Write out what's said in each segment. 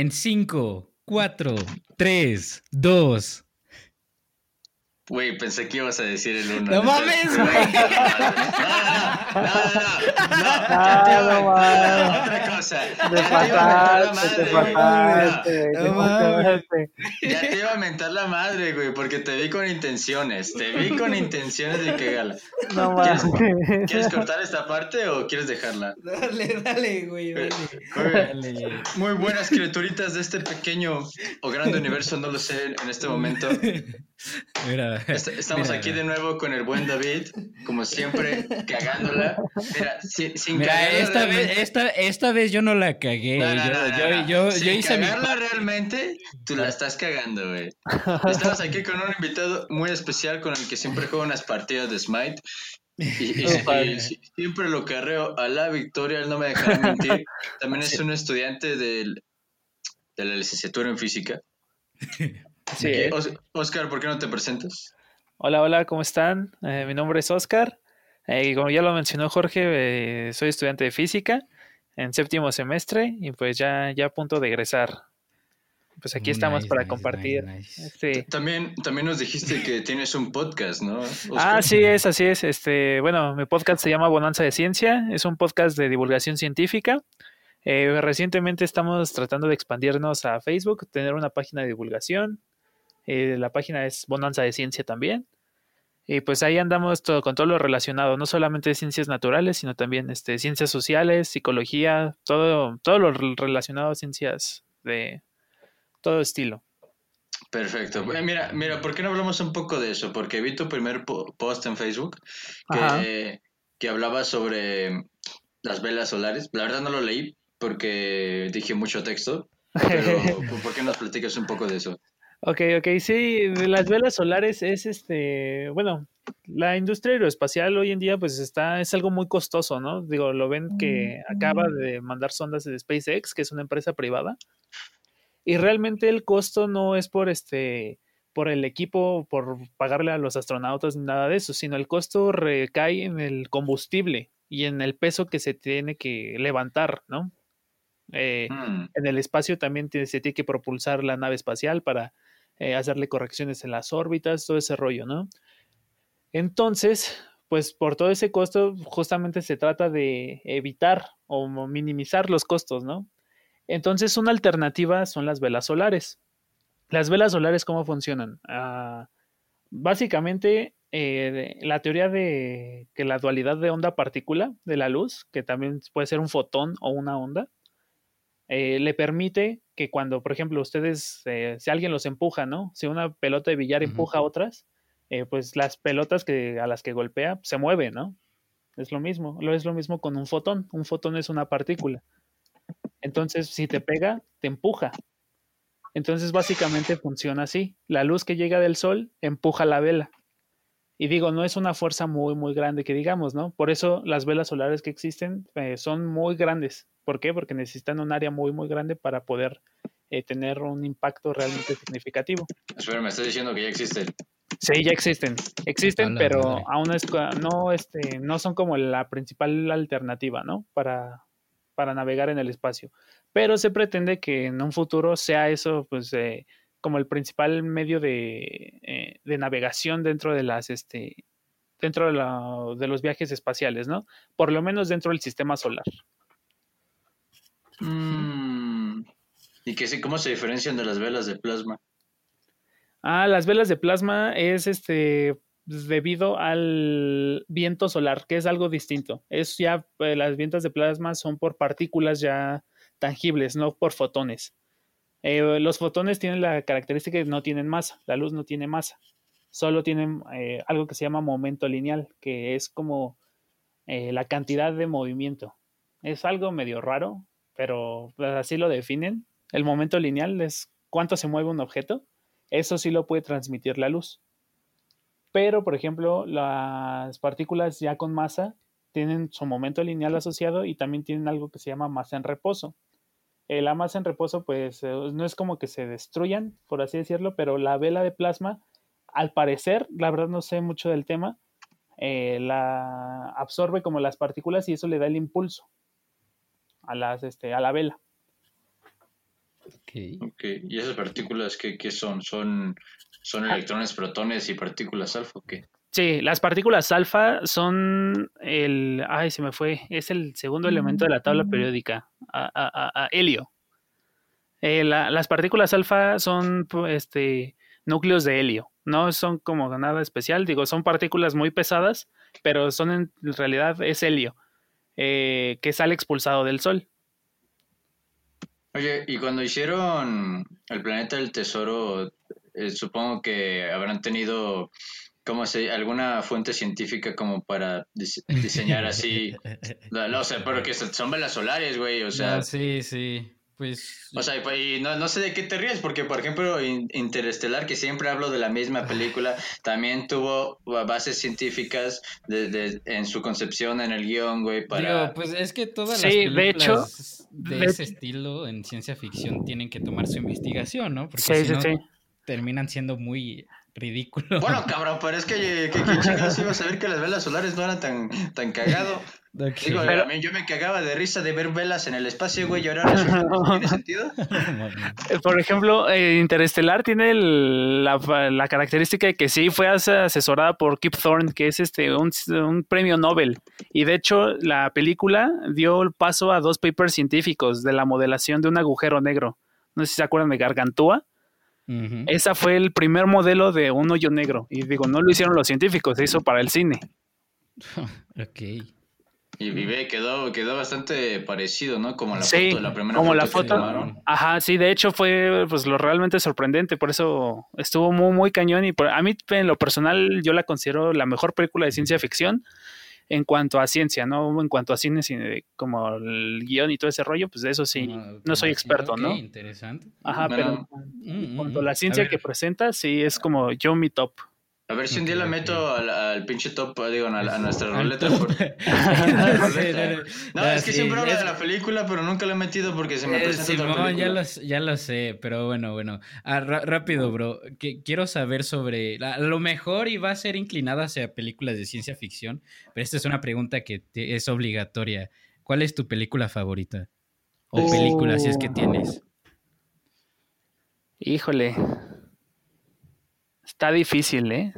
en 5, 4, 3, 2, Güey, pensé que ibas a decir el uno. ¡No mames, güey! No, no, no, no, no, ya te iba a inventar otra cosa. Te Ya te iba a mentar la pasaste, te madre, güey. pasaste, güey, No te mames. pasaste. Ya te iba a mentar la madre, güey, porque te vi con intenciones. Te vi con intenciones de que gala. No ¿Quieres, mames. ¿Quieres cortar esta parte o quieres dejarla? Dale, dale, güey, dale. Muy buenas criaturitas de este pequeño o grande universo, no lo sé en este momento. Mira, Estamos mira. aquí de nuevo con el buen David, como siempre, cagándola. Mira, si- sin Mira, cagarla esta vez, realmente- esta, esta vez yo no la cagué. No, no, yo, no, yo, yo, Sin yo hice mi cagarla realmente, tú la estás cagando, güey. Estamos aquí con un invitado muy especial con el que siempre juego unas partidas de Smite. Y, y- y- y si- siempre lo carreo a la victoria, él no me dejará mentir. También es un estudiante del- de la licenciatura en física. Sí, ¿eh? Os- Oscar, ¿por qué no te presentas? Hola, hola, ¿cómo están? Eh, mi nombre es Oscar. eh, y como ya lo mencionó Jorge, eh, soy estudiante de física en séptimo semestre y pues ya, ya a punto de egresar. Pues aquí estamos Nice, para nice, compartir. nice, nice. Sí. También, también nos dijiste que tienes un podcast, ¿no? Oscar? Ah, así es, así es. Este, bueno, mi podcast se llama Bonanza de Ciencia. Es un podcast de divulgación científica. Eh, recientemente estamos tratando de expandirnos a Facebook, tener una página de divulgación. Eh, la página es Bonanza de Ciencia también. Y pues ahí andamos todo, con todo lo relacionado, no solamente ciencias naturales, sino también este, ciencias sociales, psicología, todo, todo lo rel- relacionado a ciencias de todo estilo. Perfecto. Mira, mira, ¿por qué no hablamos un poco de eso? Porque vi tu primer po- post en Facebook que, que hablaba sobre las velas solares. La verdad no lo leí porque dije mucho texto, pero ¿por qué nos platicas un poco de eso? Ok, ok, sí, de las velas solares es este, bueno, la industria aeroespacial hoy en día pues está, es algo muy costoso, ¿no? Digo, lo ven que acaba de mandar sondas de SpaceX, que es una empresa privada, y realmente el costo no es por este, por el equipo, por pagarle a los astronautas ni nada de eso, sino el costo recae en el combustible y en el peso que se tiene que levantar, ¿no? Eh, Mm, en el espacio también tiene- se tiene que propulsar la nave espacial para eh, hacerle correcciones en las órbitas, todo ese rollo, ¿no? Entonces, pues por todo ese costo, justamente se trata de evitar o minimizar los costos, ¿no? Entonces, una alternativa son las velas solares. Las velas solares, ¿cómo funcionan? Ah, básicamente, eh, la teoría de que la dualidad de onda-partícula de la luz, que también puede ser un fotón o una onda, eh, le permite que cuando, por ejemplo, ustedes, eh, si alguien los empuja, ¿no? Si una pelota de billar empuja a otras, eh, pues las pelotas que, a las que golpea se mueven, ¿no? Es lo mismo. Lo es lo mismo con un fotón. Un fotón es una partícula. Entonces, si te pega, te empuja. Entonces, básicamente funciona así. La luz que llega del sol empuja la vela. Y digo, no es una fuerza muy, muy grande que digamos, ¿no? Por eso las velas solares que existen eh, son muy grandes. ¿Por qué? Porque necesitan un área muy, muy grande para poder eh, tener un impacto realmente significativo. espera, me estás diciendo que ya existe. Sí, ya existen. Existen, pero madre. aún es, cua- no, este, no son como la principal alternativa, ¿no? Para, para navegar en el espacio. Pero se pretende que en un futuro sea eso, pues, eh, como el principal medio de, eh, de navegación dentro de las, este, dentro de, la- de los viajes espaciales, ¿no? Por lo menos dentro del sistema solar. Mm, ¿Y que sí, cómo se diferencian de las velas de plasma? Ah, las velas de plasma es este debido al viento solar, que es algo distinto. Es ya eh, las vientas de plasma son por partículas ya tangibles, no por fotones. Eh, los fotones tienen la característica de que no tienen masa, la luz no tiene masa, solo tienen eh, algo que se llama momento lineal, que es como la cantidad de movimiento. Es algo medio raro, pero pues, así lo definen. El momento lineal es cuánto se mueve un objeto. Eso sí lo puede transmitir la luz. Pero, por ejemplo, las partículas ya con masa tienen su momento lineal asociado y también tienen algo que se llama masa en reposo. Eh, la masa en reposo, pues, eh, no es como que se destruyan, por así decirlo, pero la vela de plasma, al parecer, la verdad no sé mucho del tema, eh, la absorbe como las partículas y eso le da el impulso a, las, este, a la vela. Ok. Ok, ¿y esas partículas qué, qué son? ¿Son, son electrones, protones y partículas alfa o qué? Sí, las partículas alfa son el. Ay, se me fue. Es el segundo elemento de la tabla periódica. A, a- a- a helio. Eh, la- las partículas alfa son pu- este, núcleos de helio. No son como nada especial. Digo, son partículas muy pesadas, pero son en realidad es helio eh, que sale expulsado del Sol. Oye, y cuando hicieron el planeta del tesoro, eh, supongo que habrán tenido, ¿cómo se, alguna fuente científica como para dise- diseñar así? No, no, o sea, porque son velas solares, güey, o sea, No, sí, sí. Pues. o sea, y, no, no sé de qué te ríes, porque por ejemplo, In- Interestelar, que siempre hablo de la misma película, también tuvo bases científicas de, de- en su concepción, en el guion, güey, para... Digo, pues es que todas Sí, las de películas hecho- de, de- ese estilo en ciencia ficción tienen que tomar su investigación, ¿no? Porque Sí, si sí, no, sí. terminan siendo muy ridículos. Bueno, cabrón, pero es que, que, que ¿quién chingados iba a saber que las velas solares no eran tan, tan cagado. Digo, Pero- a mí yo me cagaba de risa de ver velas en el espacio, güey, y ahora tiene sentido. Por ejemplo, eh, Interestelar tiene el- la, la característica de que sí fue as- asesorada por Kip Thorne, que es este un, un premio Nobel. Y de hecho, la película dio el paso a dos papers científicos de la modelación de un agujero negro. No sé si se acuerdan de Gargantúa. Esa fue el primer modelo de un hoyo negro. Y digo, no lo hicieron los científicos, se hizo para el cine. Ok. Y vive, quedó, quedó bastante parecido, ¿no? Como la Sí, foto, la primera como foto la que foto. tomaron. Ajá, sí, de hecho fue pues lo realmente sorprendente, por eso estuvo muy muy cañón y por- a mí en lo personal yo la considero la mejor película de ciencia ficción en cuanto a ciencia, no en cuanto a cine, sino de- como el guion y todo ese rollo, pues de eso sí, Como- no como soy así, experto, ok, ¿no? Interesante. Ajá, Bueno, pero Mm, en mm, cuanto a mm. la ciencia que presenta, sí es como yo mi top. A ver si un día la meto al, al pinche top, digo, a, a nuestra ruleta. por-. No, es que sí, siempre hablo es- de la película, pero nunca la he metido porque se me Eh, presenta otra Simón, ya película. lo, ya lo sé, pero bueno, bueno. Ah, rápido, bro. Que, quiero saber sobre. A lo mejor y va a ser inclinada hacia películas de ciencia ficción, pero esta es una pregunta que te- es obligatoria. ¿Cuál es tu película favorita? O película, si es que Oh. tienes. Híjole. Está difícil, ¿eh?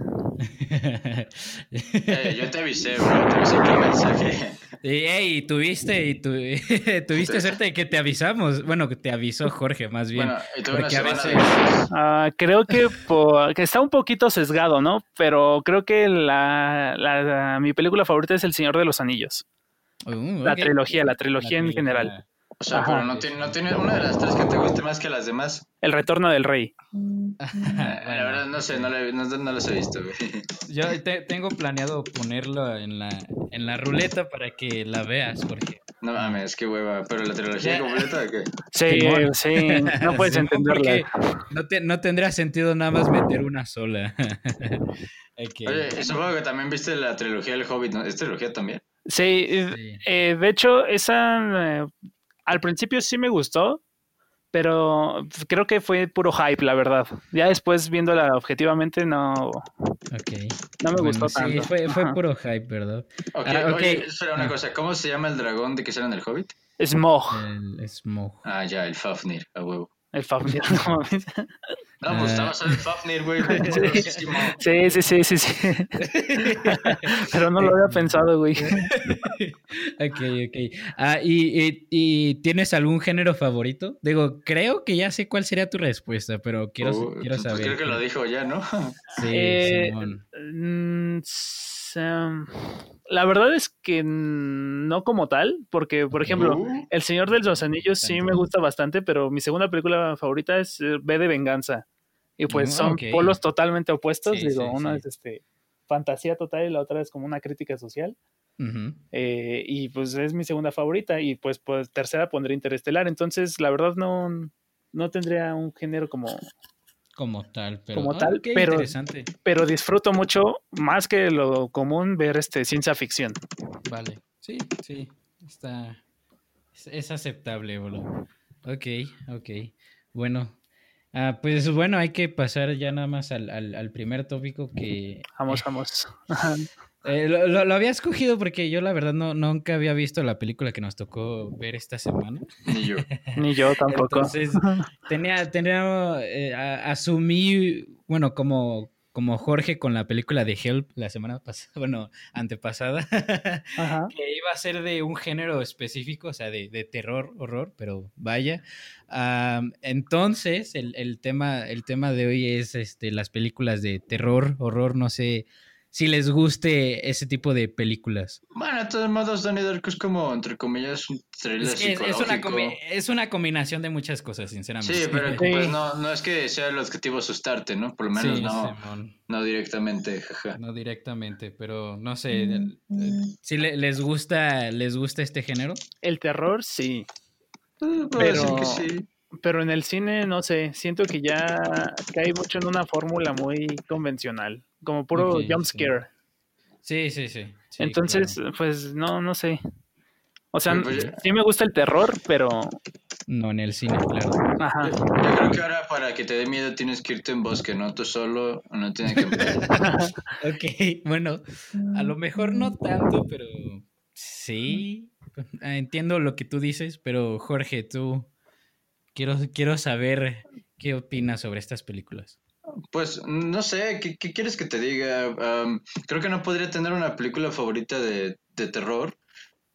Eh, yo te avisé, bro, te avisé por mensaje. Y, ey, tuviste, y tu- tuviste suerte de que te avisamos. Bueno, que te avisó Jorge, más bien. Bueno, y tuve una porque a veces- de... Ah, creo que, por- que está un poquito sesgado, ¿no? Pero creo que la, la- mi película favorita es El Señor de los Anillos. Uh, La trilogía, la trilogía en general. O sea, Ajá. pero no tiene, no tiene una de las tres que te guste más que las demás. El Retorno del Rey. Eh, La verdad, no sé, no, la- no, no las he visto, güey. Yo te- tengo planeado ponerlo en la, en la ruleta para que la veas, Jorge. No mames, qué hueva. Pero la trilogía completa, ¿qué? Sí, Simón. sí, no puedes Simón, entenderla. porque No, te- no tendría sentido nada más meter una sola. Ok. Oye, supongo que también viste la trilogía del Hobbit, ¿no? ¿Es trilogía también? Sí, Sí. eh, de hecho, esa eh, al principio sí me gustó, pero creo que fue puro hype, la verdad. Ya después viéndola objetivamente no, Ok. no me Bueno, gustó sí, tanto. fue, fue Ajá. puro hype, ¿verdad? Ok, Ah, ok. oye, espera una Ah. cosa. ¿Cómo se llama el dragón de que sale en el Hobbit? Smog, El Smoke. Ah, ya, el Fafnir, a huevo. El Fafnir. no mames. No, pues Ah. estaba el Fafnir, güey. Sí, sí, sí, sí, sí. Pero no lo había pensado, güey. ok, ok. Ah, ¿y, y, y tienes algún género favorito? Digo, creo que ya sé cuál sería tu respuesta, pero quiero, Uh, quiero pues saber. creo que lo dijo ya, ¿no? Sí, Eh, Simón. Mm, um, la verdad es que no como tal, porque, por ejemplo, Uh, El Señor de los Anillos sí me gusta bastante, pero mi segunda película favorita es eh, V de Venganza. Y pues Mm, son polos totalmente opuestos. Sí, Digo, sí, una sí. es este fantasía total y la otra es como una crítica social. Eh, y pues es mi segunda favorita. Y pues, pues tercera pondré Interestelar. Entonces, la verdad no, no tendría un género como... Como tal, pero. Como ah, tal, pero- interesante. Pero disfruto mucho, más que lo común, ver este ciencia ficción. Vale. Sí, sí. Está. Es, es aceptable, bro. Ok, ok. Bueno. Ah, pues bueno, hay que pasar ya nada más al, al, al primer tópico que Vamos, vamos. Ajá. Eh, lo, había escogido porque yo la verdad no, nunca había visto la película que nos tocó ver esta semana. Ni yo. Ni yo tampoco. Entonces, tenía, tenía eh, asumí, bueno, como, como Jorge con la película de Help la semana pasada, bueno, antepasada, que iba a ser de un género específico, o sea, de, de terror, horror, pero vaya. entonces, el, el, tema, el tema de hoy es este, las películas de terror, horror, no sé si les guste ese tipo de películas. Bueno, de todos modos, Donnie Darko es como, entre comillas, un thriller es, es, una es, una combinación de muchas cosas, sinceramente. Sí, pero pues, no, no, es que sea el objetivo asustarte, ¿no? Por lo menos no, no directamente, jaja. No directamente, pero no sé, si les gusta les gusta este género? El terror, sí. Eh, pero... que sí pero en el cine, no sé, siento que ya cae mucho en una fórmula muy convencional, como puro jumpscare. Sí. sí, sí, sí. Entonces, pues no, no sé. O sea, pues sí me gusta el terror, pero... No en el cine, claro. Ajá. Yo creo que ahora para que te dé miedo tienes que irte en bosque, ¿no? Tú solo no tienes que... ok, bueno, a lo mejor no tanto, pero sí. Entiendo lo que tú dices, pero Jorge, tú Quiero, quiero saber qué opinas sobre estas películas. Pues no sé, ¿qué, quieres que te diga? creo que no podría tener una película favorita de, terror.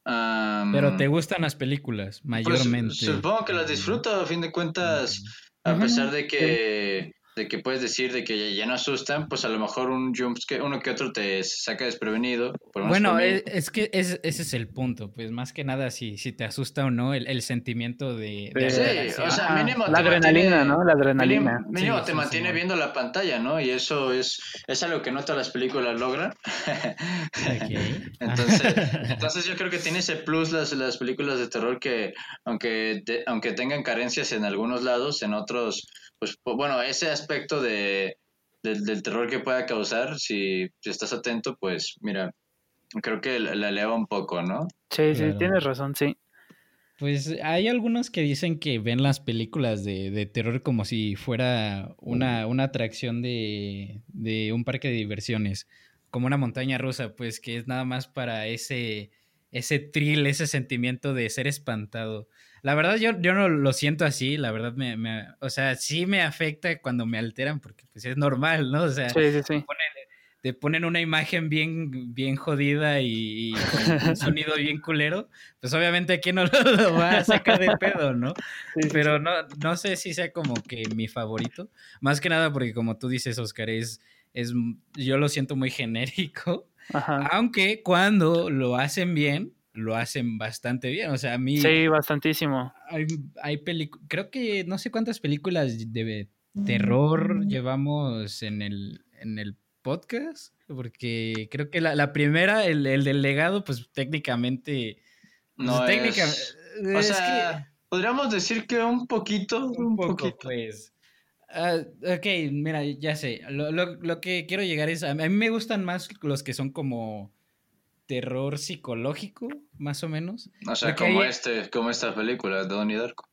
Pero te gustan las películas, pues, mayormente. supongo que las disfruto, a fin de cuentas, a pesar de que de que puedes decir de que ya no asustan, pues a lo mejor un jumpscare, uno que otro te saca desprevenido. bueno, es, que ese es el punto, pues más que nada si, si te asusta o no el, sentimiento de... sí, o sea, mínimo la adrenalina, ¿no? La adrenalina. Mínimo, te mantiene viendo la pantalla, ¿no? Y eso es, es algo que no todas las películas logran. entonces, entonces yo creo que tiene ese plus las, las películas de terror que aunque, aunque tengan carencias en algunos lados, en otros pues, bueno, ese aspecto de, del terror que pueda causar, si, estás atento, pues mira, creo que la, eleva un poco, ¿no? Sí, sí, tienes razón, sí. Pues hay algunos que dicen que ven las películas de, de terror como si fuera una, una atracción de, de, un parque de diversiones, como una montaña rusa, pues que es nada más para ese, ese thrill, ese sentimiento de ser espantado. La verdad yo, yo no lo siento así, la verdad me, me, o sea, sí me afecta cuando me alteran porque pues es normal, ¿no? O sea, Te, ponen, una imagen bien, bien jodida y, con un sonido bien culero, pues obviamente aquí no lo, va a sacar de pedo, ¿no? Pero no, no sé si sea como que mi favorito, más que nada porque como tú dices, Oscar, es, es yo lo siento muy genérico, aunque cuando lo hacen bien, lo hacen bastante bien. O sea, a mí. Sí, bastantísimo. Hay, hay películas. Creo que no sé cuántas películas de terror mm. llevamos en el, en el podcast. Porque creo que la, primera, el, del legado, pues técnicamente. Pues, no es... O sea, podríamos decir que un poquito. Un, poquito. Pues. Ah, ok, mira, ya sé. Lo, lo, lo, que quiero llegar es. A mí me gustan más los que son como terror psicológico, más o menos. O sea, como, este, como esta película, Donnie Darko.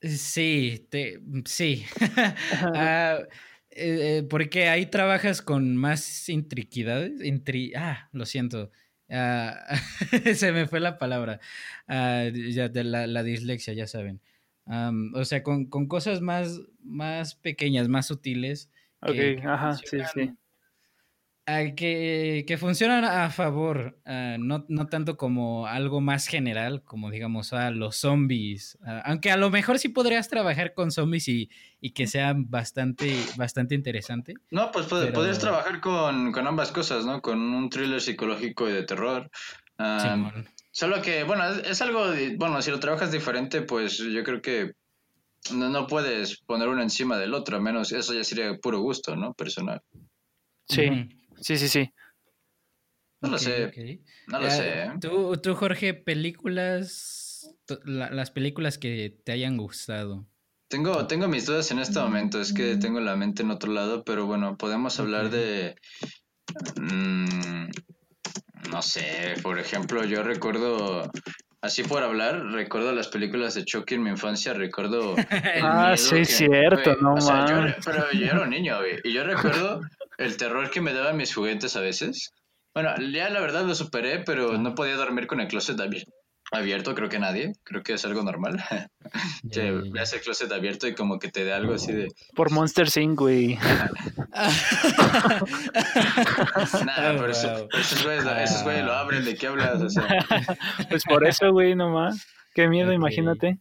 Sí, te, sí. Ah, eh, eh, porque ahí trabajas con más intriquidades. ah, lo siento. Ah, se me fue la palabra. Ah, ya de la, dislexia, ya saben. o sea, con, cosas más, más pequeñas, más sutiles. Ok, ajá, sí, sí que, que, funcionan a favor, ah, no, no, tanto como algo más general, como digamos a los zombies. Aunque a lo mejor sí podrías trabajar con zombies y, y que sea bastante, bastante interesante. No, pues podrías trabajar con, con, ambas cosas, ¿no? Con un thriller psicológico y de terror. Ah, solo que, bueno, es, algo, bueno, si lo trabajas diferente, pues yo creo que no, no puedes poner uno encima del otro, a menos eso ya sería puro gusto, ¿no? Personal. Sí. Sí, sí, sí. No lo sé. No lo sé. ¿eh? ¿Tú, tú, Jorge, películas, las películas que te hayan gustado. Tengo, tengo mis dudas en este momento, es que tengo la mente en otro lado, pero bueno, podemos hablar de... Mm, no sé, por ejemplo, yo recuerdo Así por hablar, recuerdo las películas de Chucky en mi infancia, recuerdo... ah, sí, cierto, no Pero yo era un niño, güey, y yo recuerdo el terror que me daban mis juguetes a veces. Bueno, ya la verdad lo superé, pero no podía dormir con el closet abierto creo que nadie, creo que es algo normal. que veas el closet abierto y como que te dé algo así de... Por Monster Inc., güey. Nada, pero eso, esos, güeyes, esos güeyes lo abren, ¿de qué hablas? O sea. Pues por eso, güey, nomás. Qué miedo, imagínate.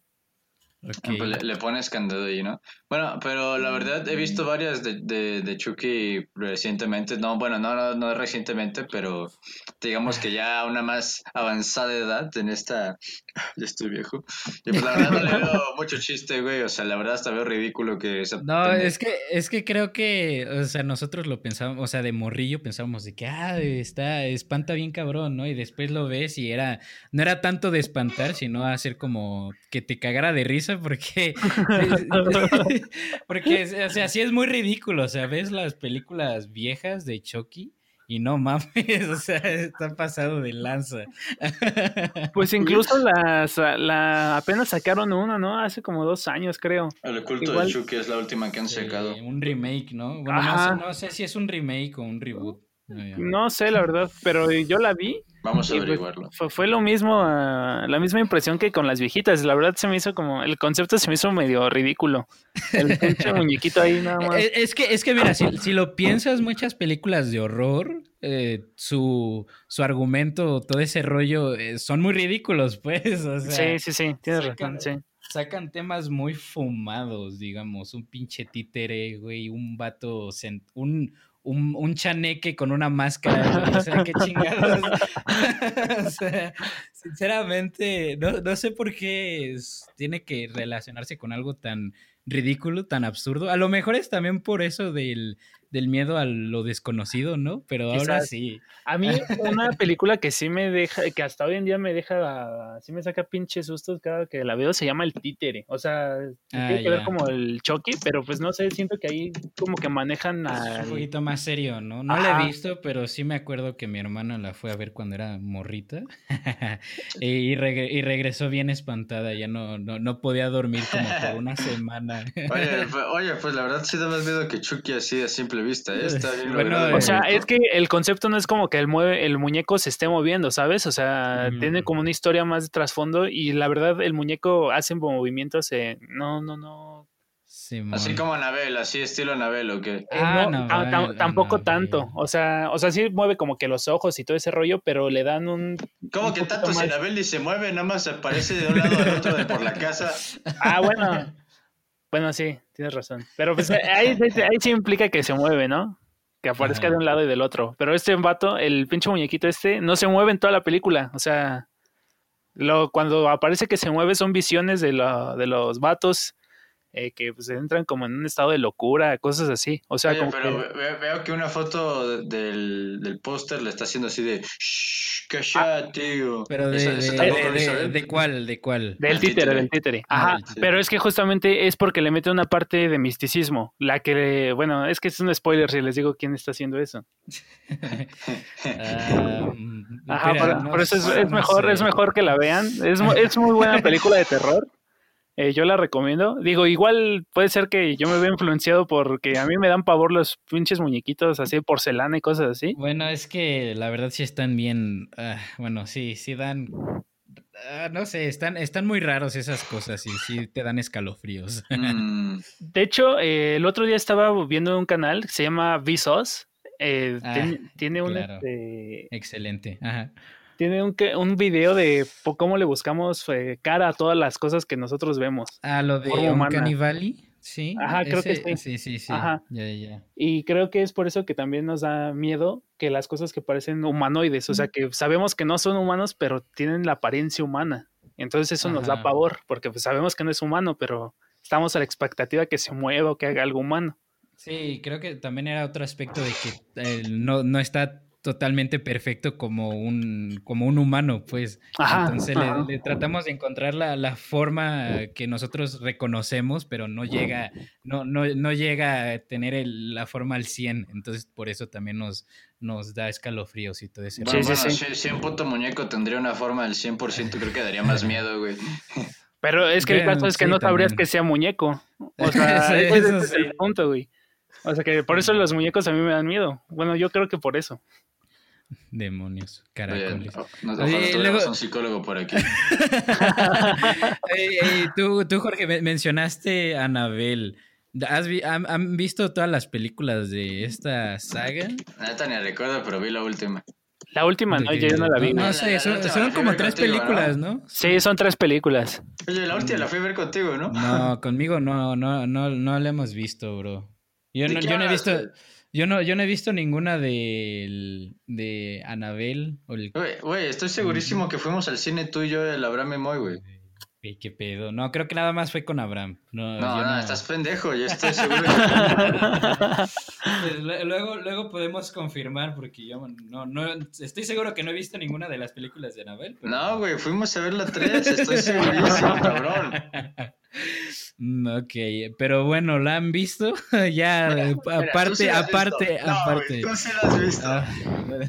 Pues le, pones candado ahí, ¿no? Bueno, pero la verdad he visto varias de, de, de Chucky recientemente. No, bueno, no, no, recientemente, pero digamos que ya una más avanzada edad en esta. Ya estoy viejo. Y pues la verdad no le veo mucho chiste, güey. O sea, la verdad hasta veo ridículo que. no, es que, es que creo que, o sea, nosotros lo pensábamos, o sea, de morrillo pensábamos de que, ah, está, espanta bien cabrón, ¿no? Y después lo ves y era, no era tanto de espantar, sino hacer como que te cagara de risa porque, porque, o sea, sí es muy ridículo, o sea, ves las películas viejas de Chucky y no mames, o sea, está pasado de lanza. Pues incluso las, la, apenas sacaron una, ¿no? Hace como dos años, creo. El culto de Chucky es la última que han sacado. un remake, ¿no? Bueno, no sé, no sé si es un remake o un reboot. No sé, la verdad, pero yo la vi Vamos a pues, averiguarlo. fue, lo mismo, ah, la misma impresión que con las viejitas. La verdad se me hizo como, el concepto se me hizo medio ridículo. El pinche muñequito ahí nada más. Eh, es que, es que mira, si, lo piensas, muchas películas de horror, eh, su, su argumento, todo ese rollo, eh, son muy ridículos, pues. sí, sí, sí, tienes razón, sí. Sacan temas muy fumados, digamos, un pinche títere, güey, un vato, un, un, un, chaneque con una máscara. o sea, qué chingados. o sea, sinceramente, no, no sé por qué tiene que relacionarse con algo tan ridículo, tan absurdo. A lo mejor es también por eso del, del miedo a lo desconocido, ¿no? Pero ahora sí. A mí una película que sí me deja, que hasta hoy en día me deja, sí me saca pinches sustos cada que la veo, se llama El Títere. O sea, tiene ah, que ver como el Chucky, pero pues no sé, siento que ahí como que manejan a... Un poquito más serio, ¿no? No la he visto, pero sí me acuerdo que mi hermana la fue a ver cuando era morrita y, regresó bien espantada, ya no, no, podía dormir como por una semana. oye, pues, oye, pues la verdad sí da más miedo que Chucky así a simple vista, ¿eh? Está bien O sea, es que el concepto no es como que el, mueve, el muñeco se esté moviendo, ¿sabes? O sea, tiene como una historia más de trasfondo y la verdad el muñeco hace movimientos, eh, no, no, no. así como Anabel, así estilo Anabel, ¿o qué? Eh, ah, tampoco tanto. O sea, o sea, sí mueve como que los ojos y todo ese rollo, pero le dan un. ¿Cómo que tanto si Anabel ni se mueve, nada más aparece de un lado al otro de por la casa? Ah, bueno. Bueno, sí, tienes razón. Pero pues ahí, sí implica que se mueve, ¿no? Que aparezca de un lado y del otro. Pero este vato, el pinche muñequito este, no se mueve en toda la película. O sea, lo, cuando aparece que se mueve son visiones de, de los vatos eh, que pues, entran como en un estado de locura, cosas así. O sea, como pero veo que una foto del, del póster le está haciendo así de Shh, callate, tío. Pero de, de, cuál, de cuál. Del títere, del títere. Ajá. Pero es que justamente es porque le mete una parte de misticismo. La que, bueno, es que es un spoiler si les digo quién está haciendo eso. Ajá, por, eso es, mejor, es mejor que la vean. Es, es muy buena película de terror. Eh, yo la recomiendo. Digo, igual puede ser que yo me vea influenciado porque a mí me dan pavor los pinches muñequitos así de porcelana y cosas así. Bueno, es que la verdad sí están bien. Ah, bueno, sí, sí dan. Ah, no sé, están, están muy raros esas cosas y sí te dan escalofríos. Mm. De hecho, eh, el otro día estaba viendo un canal que se llama Visos. Eh, ah, tiene, un. Este Excelente. Ajá tiene un, un video de cómo le buscamos eh, cara a todas las cosas que nosotros vemos. Ah, lo de Uncanny Valley. Sí. Ajá, creo que sí. Sí, sí, sí. Ajá. Y creo que es por eso que también nos da miedo que las cosas que parecen humanoides, o sea, que sabemos que no son humanos, pero tienen la apariencia humana. Entonces eso nos da pavor, porque pues, sabemos que no es humano, pero estamos a la expectativa que se mueva o que haga algo humano. Sí, creo que también era otro aspecto de que eh, no, no está totalmente perfecto como un, como un humano, pues. Entonces Le, tratamos de encontrar la, la, forma que nosotros reconocemos, pero no llega, no, no, no llega a tener la forma al 100. Entonces por eso también nos, nos da escalofríos y todo eso. Sí, sí, sí. Si, un puto muñeco tendría una forma al 100%, creo que daría más miedo, güey. Pero es que el caso es que no sabrías que sea muñeco. O sea, ese es el punto, güey. O sea que por eso los muñecos a mí me dan miedo. Bueno, yo creo que por eso. Demonios, caracoles. No, no, un psicólogo por aquí. tú, tú, Jorge, mencionaste a Anabel. ¿Has han, visto todas las películas de esta saga? Ni recuerdo, pero vi la última. La última, no, yo no la vi. No, sé, son, como tres películas, ¿no? Sí, son tres películas. Oye, la última la fui a ver contigo, ¿no? No, conmigo no, no, no, no la hemos visto, bro. Yo no, yo no he visto, yo no, yo no he visto ninguna de, de Anabel. Güey, estoy segurísimo que fuimos al cine tú y yo, el Abraham y Moy, güey. ¿Qué pedo? No, creo que nada más fue con Abraham. No, no, estás pendejo, yo estoy seguro. Pues, luego, luego podemos confirmar, porque yo no, no, estoy seguro que no he visto ninguna de las películas de Anabel. No, güey, fuimos a ver la 3, estoy segurísimo, cabrón. Mm, ok, pero bueno, ¿la han visto? ya, aparte, aparte, aparte. No, sí la has visto. Ah.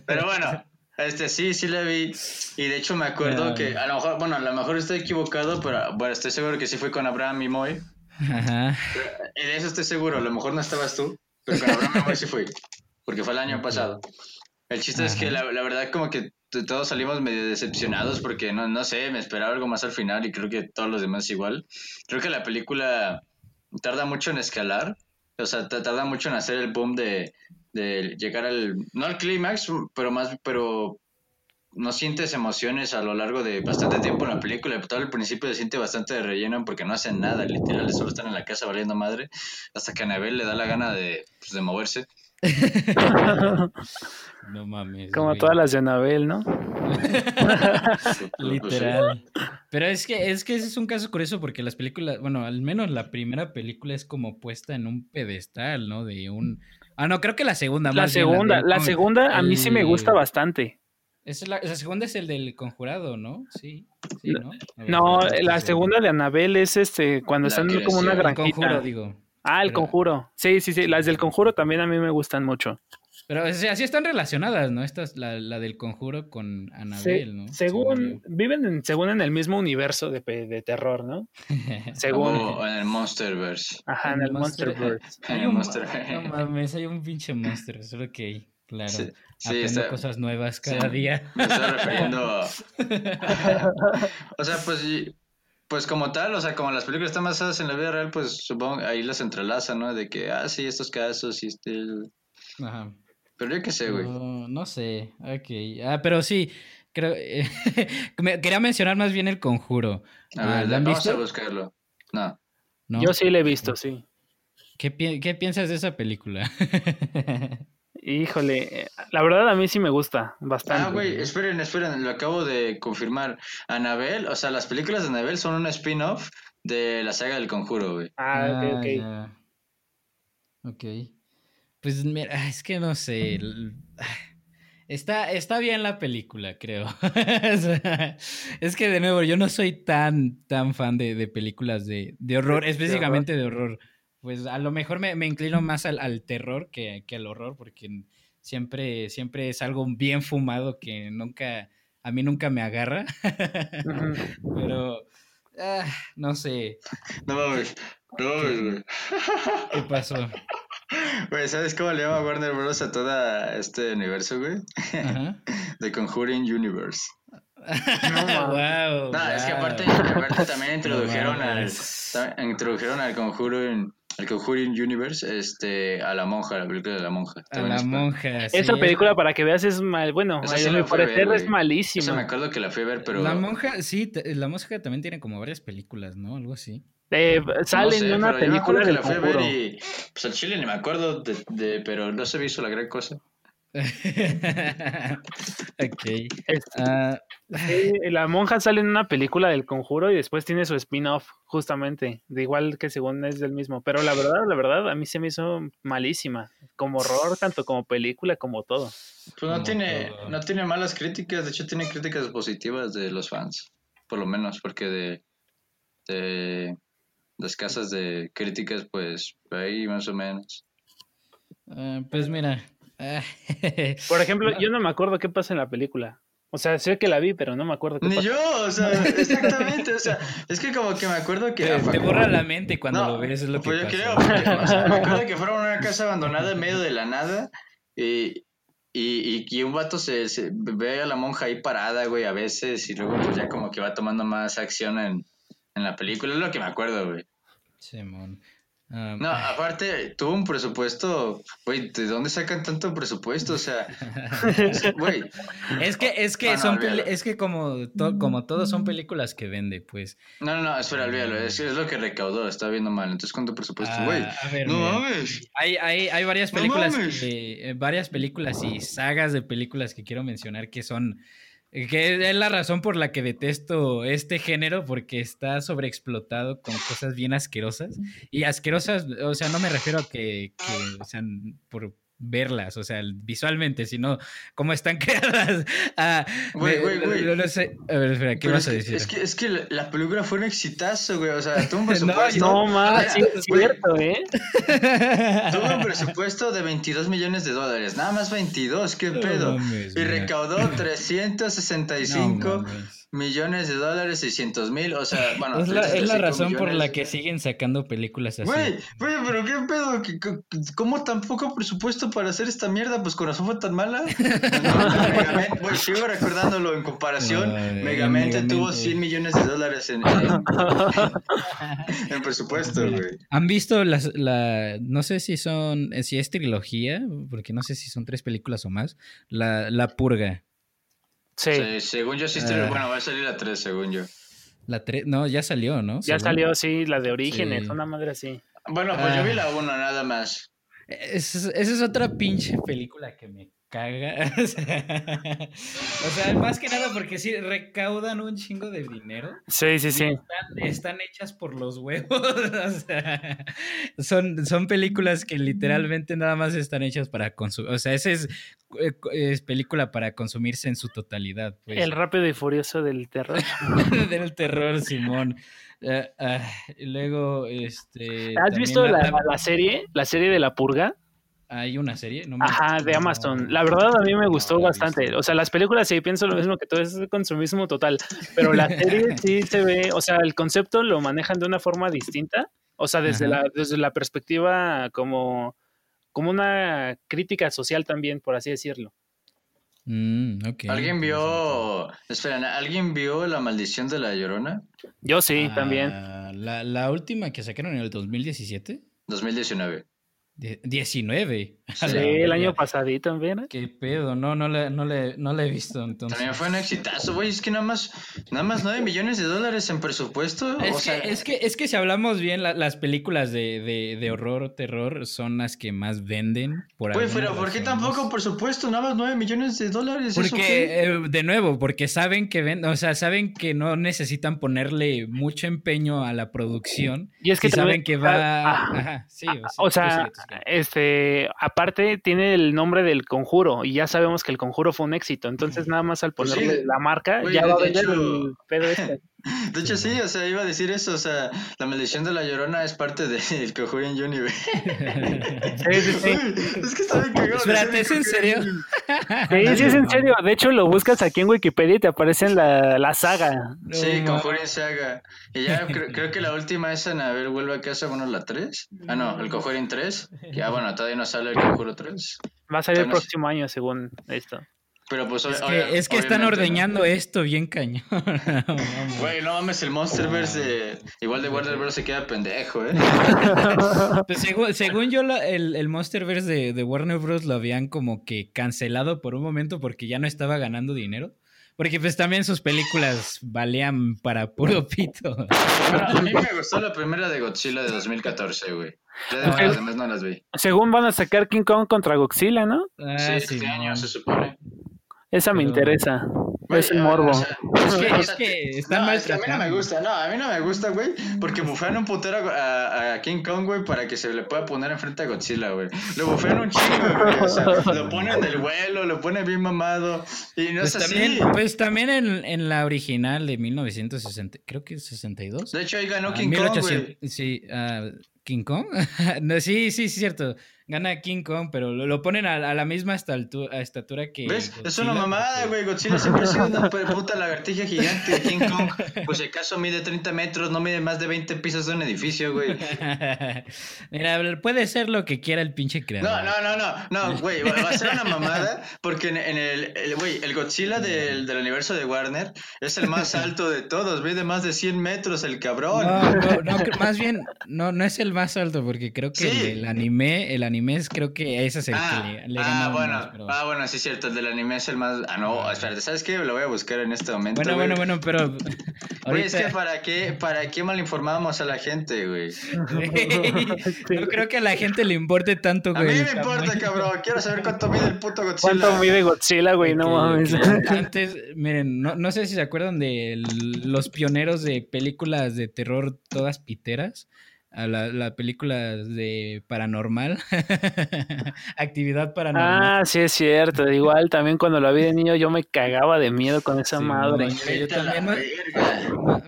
Pero bueno, este sí, sí la vi. Y de hecho me acuerdo que a lo mejor, bueno, a lo mejor estoy equivocado, pero bueno, estoy seguro que sí fue con Abraham y Moy. Ajá. Y de eso estoy seguro, a lo mejor no estabas tú, pero con Abraham y Moy sí fui, porque fue el año pasado. El chiste es que la, la, verdad como que todos salimos medio decepcionados porque no, no sé, me esperaba algo más al final y creo que todos los demás igual. Creo que la película tarda mucho en escalar, o sea, tarda mucho en hacer el boom de, de llegar al, no al clímax, pero más, pero no sientes emociones a lo largo de bastante tiempo en la película. Todo el principio se siente bastante de relleno porque no hacen nada, literal, solo están en la casa valiendo madre, hasta que a Anabel le da la gana de, pues, de moverse. no mames. Como todas las de Anabel, ¿no? Literal. Pero es que, es que ese es un caso curioso porque las películas, bueno, al menos la primera película es como puesta en un pedestal, ¿no? De un Ah, no, creo que la segunda. La segunda, la, segunda a mí sí me gusta bastante. Es la, segunda es el del conjurado, ¿no? Sí. sí ¿no? no, la segunda de Anabel es este cuando están como una granjita. El conjuro, digo. Ah, el conjuro. Sí, sí, sí. Las del conjuro también a mí me gustan mucho. Pero así están relacionadas, ¿no? Esta es la, la del conjuro con Anabel, ¿no? Según, viven en, según en el mismo universo de, de terror, ¿no? según. O en el Monsterverse. Ajá, en, el Monsterverse. Hay un, no mames, hay un pinche monster, solo que, claro, sí, aprendo cosas nuevas cada día. Me estoy refiriendo o sea, pues pues como tal, o sea, como las películas están basadas en la vida real, pues supongo ahí las entrelazan, ¿no? De que, ah, sí, estos casos y este... Ajá. Pero yo qué sé, güey. No, sé, ok. Ah, pero sí, creo... quería mencionar más bien el conjuro. A ver, vamos visto? a buscarlo. No. Yo sí le he visto, sí. ¿Qué, ¿Qué piensas de esa película? Híjole, la verdad a mí sí me gusta bastante. Ah, güey, esperen, esperen, lo acabo de confirmar. Anabel, o sea, las películas de Anabel son un spin-off de la saga del conjuro, güey. Ah, ok, ah, ok. Ok. Pues mira, es que no sé. Está, está bien la película, creo. es que de nuevo, yo no soy tan, tan fan de, de películas de, de horror, específicamente de horror. Pues a lo mejor me, me inclino más al, al terror que, que, al horror, porque siempre, siempre es algo bien fumado que nunca, a mí nunca me agarra. Pero, ah, no sé. No mames, no mames, ¿Qué pasó? Güey, ¿sabes cómo le llama Warner Bros. a todo este universo, güey? The Conjuring Universe. No, wow, no es que aparte, aparte también introdujeron, al, introdujeron al Conjuring el Conjuring Universe, este, a la monja, la película de la monja. A la monja. Esa película, para que veas, es mal. Bueno, a mi parecer es malísima. Eso me acuerdo que la fui a ver, pero. La monja, sí, la monja también tiene como varias películas, ¿no? Algo así. Eh, sale en una película. que la fui a ver y. Pues al chile ni me acuerdo, de, de, pero no se visto la gran cosa. ok. Uh, la monja sale en una película del conjuro y después tiene su spin-off, justamente, de igual que según es del mismo. Pero la verdad, la verdad, a mí se me hizo malísima, como horror, tanto como película, como todo. Pues no tiene, no tiene malas críticas, de hecho tiene críticas positivas de los fans, por lo menos, porque de, de las casas de críticas, pues ahí más o menos. Ah, pues mira. por ejemplo, yo no me acuerdo qué pasa en la película. O sea, sé que la vi, pero no me acuerdo qué Ni yo, o sea, exactamente, o sea, es que como que me acuerdo que... Te, borra la mente cuando lo ves, es lo pues que yo creo, me acuerdo que fueron a una casa abandonada en medio de la nada y, y, y, un vato se, se, ve a la monja ahí parada, güey, a veces, y luego pues ya como que va tomando más acción en, en la película, es lo que me acuerdo, güey. Simón. Um, no, aparte, tuvo un presupuesto, güey, ¿de dónde sacan tanto presupuesto? O sea, güey. Es que, es que son, es que como, como todos son películas que vende, pues. No, no, no, espera, olvídalo, es, es lo que recaudó, está viendo mal, entonces ¿cuánto presupuesto? Güey, ah, no mames. Hay, hay, hay varias películas, eh, varias películas y sagas de películas que quiero mencionar que son que es la razón por la que detesto este género, porque está sobreexplotado con cosas bien asquerosas. Y asquerosas, o sea, no me refiero a que, que por verlas, o sea, visualmente, sino cómo están creadas. Ah, güey, güey, güey. No, sé. A ver, espera, ¿qué vas a decir? Es que, es que la, película fue un exitazo, güey. O sea, tuvo un presupuesto. no, no más, sí, es cierto, ¿eh? Tuvo un presupuesto de 22 millones de dólares. Nada más 22, qué pedo. y recaudó 365 millones de dólares, 600 mil, o sea, bueno. Es la, es la razón por la que siguen sacando películas así. Güey, güey, pero qué pedo, ¿cómo tan poco presupuesto para hacer esta mierda? Pues Corazón fue tan mala. Megamente, güey, sigo recordándolo en comparación. Megamente, tuvo 100 millones de dólares en, en, presupuesto, güey. ¿Han visto las, la, no sé si son, si es trilogía, porque no sé si son tres películas o más, La, la Purga? Sí. según yo sí estoy, ah. bueno, va a salir la 3, según yo. La 3, no, ya salió, ¿no? Ya salió, sí, la de Orígenes, una madre así. Bueno, pues yo vi ah. la 1 nada más. esa es otra pinche película que me caga. o sea, más que nada porque sí recaudan un chingo de dinero. Sí, sí, sí. Están, hechas por los huevos. o sea, son, son películas que literalmente nada más están hechas para consumir. O sea, esa es, eh, es película para consumirse en su totalidad. Pues. El rápido y furioso del terror. del terror, Simón. Uh, luego, este. ¿Has visto la, la, serie? La serie de la purga hay una serie. No Ajá, de Amazon. La verdad a mí me gustó bastante. O sea, las películas sí pienso lo mismo que todo, es consumismo total. Pero la serie sí se ve, o sea, el concepto lo manejan de una forma distinta. O sea, desde, la, desde la perspectiva como, como una crítica social también, por así decirlo. Mm, ¿Alguien vio, esperen, ¿alguien vio La Maldición de la Llorona? Yo sí, también. Ah, la, la última que sacaron en el 2017. 2019. 19. Sí, el año pasadito también. Qué pedo, no, no le, no le, no le he visto entonces. También fue un exitazo, güey. Es que nada más, nada más 9 millones de dólares en presupuesto. Es, que, es que, es que si hablamos bien, las películas de, de, de, horror o terror son las que más venden. Por Güey, pero ¿por qué tampoco presupuesto? Nada más 9 millones de dólares. Porque, eh, de nuevo, porque saben que ven, o sea, saben que no necesitan ponerle mucho empeño a la producción. Y es que saben que va. Ajá, sí, o sea, este, aparte tiene el nombre del conjuro y ya sabemos que el conjuro fue un éxito, entonces nada más al pues ponerle la marca ya va a vender el pedo este. De hecho, sí, o sea, iba a decir eso, o sea, la maldición de la llorona es parte del de Conjuring Universe. Sí, sí, sí. Es que está bien cagado. Espérate, ¿es en serio? Sí, sí, es en serio. De hecho, lo buscas aquí en Wikipedia y te aparece en la, la saga. Sí, Conjuring Saga. Y ya creo, que la última es en A ver, vuelve a casa, bueno, la 3. Ah, no, el Conjuring 3. Ya, bueno, todavía no sale el Conjuro 3. Va a salir el próximo año, según esto. Pero pues, es que, es que están ordeñando esto bien cañón. Güey, no mames, el Monsterverse igual de Warner Bros. se queda pendejo, ¿eh? Pues según, yo, el, el Monsterverse de, de, Warner Bros. lo habían como que cancelado por un momento porque ya no estaba ganando dinero. Porque pues también sus películas valían para puro pito. a mí me gustó la primera de Godzilla de 2014, güey. Ya de las demás no las vi. Según van a sacar King Kong contra Godzilla, ¿no? Ah, sí, este año se supone. Esa me interesa. es el morbo. es que, están mal A mí no me gusta, no, a mí no me gusta, güey, porque bufean un putero a, a, King Kong, güey, para que se le pueda poner enfrente a Godzilla, güey. Lo bufean un chingo, güey, o sea, lo ponen del vuelo, lo ponen bien mamado, y no pues es también, Pues también en, en, la original de 1960, creo que es 62. De hecho, ahí ganó ah, King Kong, güey. Sí, uh, ¿King Kong? no, sí, sí, sí, cierto. Gana King Kong, pero lo, lo ponen a, a, la misma estatura, estatura que. ¿Ves? Godzilla, es una mamada, güey. Godzilla siempre ha sido una puta lagartija gigante. King Kong, pues si acaso mide 30 metros, no mide más de 20 pisos de un edificio, güey. Mira, puede ser lo que quiera el pinche creador. No, no, no, no, no, güey. Va a ser una mamada porque en, en el, güey, el, el, Godzilla del, del universo de Warner es el más alto de todos. Mide más de 100 metros el cabrón. No, no, no más bien, no, no es el más alto porque creo que sí. el, el anime, el anime es, creo que ese es el ah, que le, le ah, bueno, más, pero... ah, bueno, sí es cierto, el del anime es el más... Ah, no, espérate, ¿sabes qué? Lo voy a buscar en este momento, Bueno, güey. bueno, bueno, pero... Güey, es que para qué, para qué mal informamos a la gente, güey. no creo que a la gente le importe tanto, A güey. mí me importa, cabrón. Quiero saber cuánto mide el puto Godzilla. ¿Cuánto mide Godzilla, güey? No mames. Antes, miren, no, no sé si se acuerdan de los pioneros de películas de terror todas piteras. A la, la película de paranormal. Actividad paranormal. Ah, sí es cierto. Igual también cuando la vi de niño yo me cagaba de miedo con esa Sí, madre. no, yo también,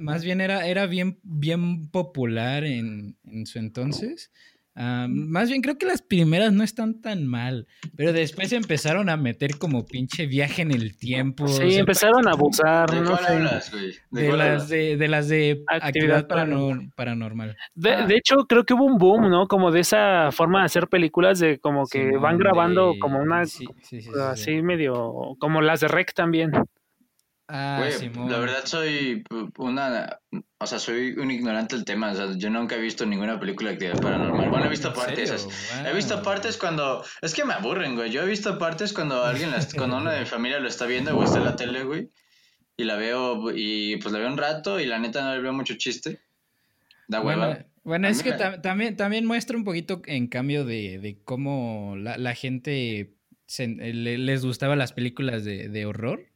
más bien era, era bien, bien popular en, en su entonces. Ah, más bien creo que las primeras no están tan mal, pero después empezaron a meter como pinche viaje en el tiempo. Sí, empezaron a abusar, ¿De no cuál sé. hablas, güey? ¿De de cuál las de, de las de actividad, Actividad parano- paranormal. De, Ah. de hecho, creo que hubo un boom, ¿no? Como de esa forma de hacer películas, de como que van grabando de- como una, sí, sí, sí, sí, así sí. medio, como las de Rec también. Ah, Güey, Simón. la verdad soy una, o sea, soy un ignorante del tema, o sea, yo nunca he visto ninguna película de actividad paranormal. Bueno, he visto ¿En partes, he visto partes cuando, es que me aburren, güey, yo he visto partes cuando alguien, las- cuando una de mi familia lo está viendo, güey, está en la tele, güey, y la veo, y pues la veo un rato, y la neta no le veo mucho chiste, da hueva. Bueno, es que también, también muestra un poquito en cambio de, de cómo la, la gente se- le- les gustaba las películas de, de horror.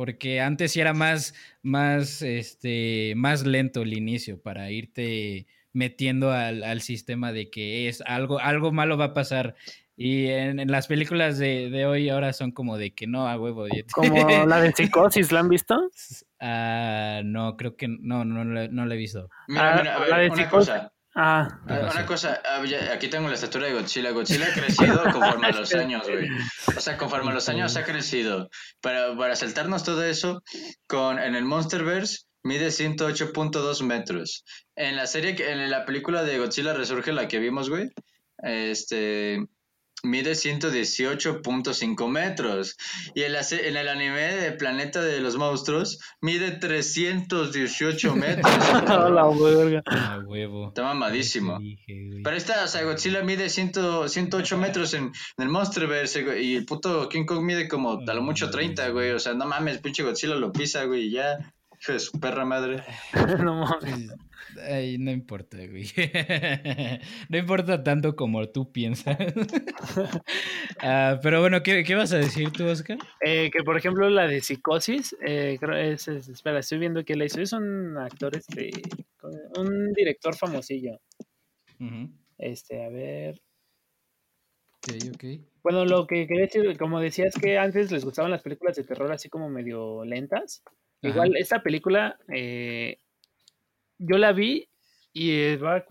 Porque antes sí era más, más, este, más lento el inicio para irte metiendo al, al sistema de que es algo, algo malo va a pasar. Y en, en las películas de, de hoy ahora son como de que no, a huevo. te- Como la de Psicosis, ¿la han visto? Ah, no, creo que no, no, no, la- no la he visto. Mira, Ah, mira, a la de una Psicosis. cosa, Ah. Una cosa, ah, aquí tengo la estatura de Godzilla. Godzilla ha crecido conforme a los años, güey. O sea, conforme a los años ha crecido. Para, para saltarnos todo eso, con, en el Monsterverse mide 108.2 metros. En la serie, que- en la película de Godzilla Resurge, la que vimos, güey, este mide 118.5 metros. Y en, la se- en el anime de Planeta de los Monstruos mide 318 metros. la huevo. Está mamadísimo. Dije. Pero esta, o sea, Godzilla mide 100, 108 metros en, en el Monsterverse, güey, y el puto King Kong mide como a lo mucho 30, güey. O sea, no mames, pinche Godzilla lo pisa, güey, y ya. Hijo de su perra madre. No mames. Ay, no importa, güey. No importa tanto como tú piensas. Ah, pero bueno, ¿qué, qué vas a decir tú, Oscar? Eh, que por ejemplo la de Psicosis, eh, es, es- espera, estoy viendo que la hizo. Es un actor, este, un director famosillo. Este, a ver. Ok, ok. Bueno, lo que quería decir, como decías que antes les gustaban las películas de terror así como medio lentas. Ajá. Igual esta película, eh, yo la vi y va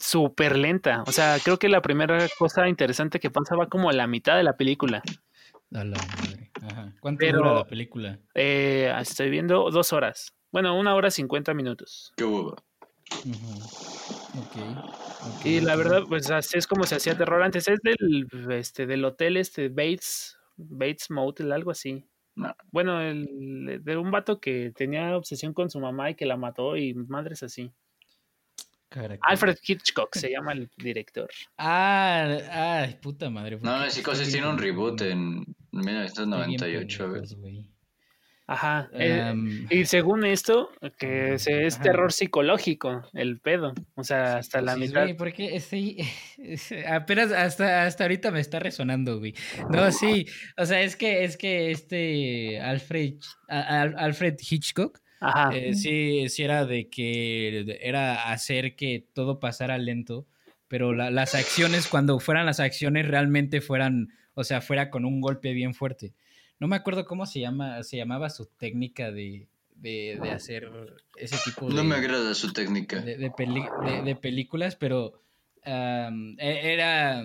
súper lenta. O sea, creo que la primera cosa interesante que pasa va como a la mitad de la película. A la madre. Ajá. ¿Cuánto Pero- dura la película? Eh, estoy viendo dos horas. Bueno, una hora cincuenta minutos. Qué. Ujú. Ok. ok, Y la verdad, pues así es como se hacía terror antes. Es del, este, del hotel este Bates, Bates Motel, algo así. No. Bueno, el, de un vato que tenía obsesión con su mamá y que la mató y madres así. Caraca. Alfred Hitchcock se llama el director. Ah, ay, puta madre. ¿por No, no, Psicosis tiene un reboot en Estoy bien 1998, güey. pendejos, güey. Ajá. eh, Am, y según esto, que es terror psicológico, el pedo. O sea, hasta la Sí, mitad. güey, porque sí, apenas hasta, hasta ahorita me está resonando, güey. No, sí, o sea, es que, es que este Alfred, Alfred Hitchcock, Ajá. eh, sí, sí era de que era hacer que todo pasara lento, pero la- las acciones, cuando fueran las acciones, realmente fueran, o sea, fuera con un golpe bien fuerte. No me acuerdo cómo se llama, se llamaba su técnica de, de, de hacer ese tipo de No me agrada su técnica. de, de peli- de- de películas, pero e- era,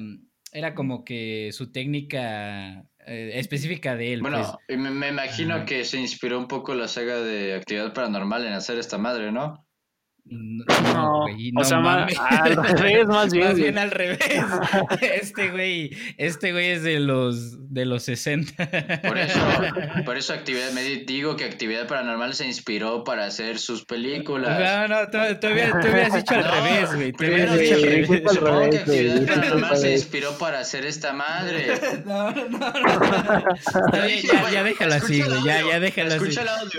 era como que su técnica eh, específica de él. Bueno, pues. me, me imagino Ajá. que se inspiró un poco la saga de Actividad Paranormal en hacer esta madre, ¿no? No, No, güey, o no sea, ma- mames. al revés, más bien, Más bien al revés. Este güey, este güey es de los de los 60. Por eso, por eso actividad, me di- digo que Actividad Paranormal se inspiró para hacer sus películas. No, no, tú, tú habías, tú habías dicho al No, revés, güey. Primero habías dicho al dije, revés. supongo que Actividad Paranormal se inspiró para hacer esta madre. No, no, no. Está bien, ya, ya déjalo así, güey. Ya, ya déjalo así.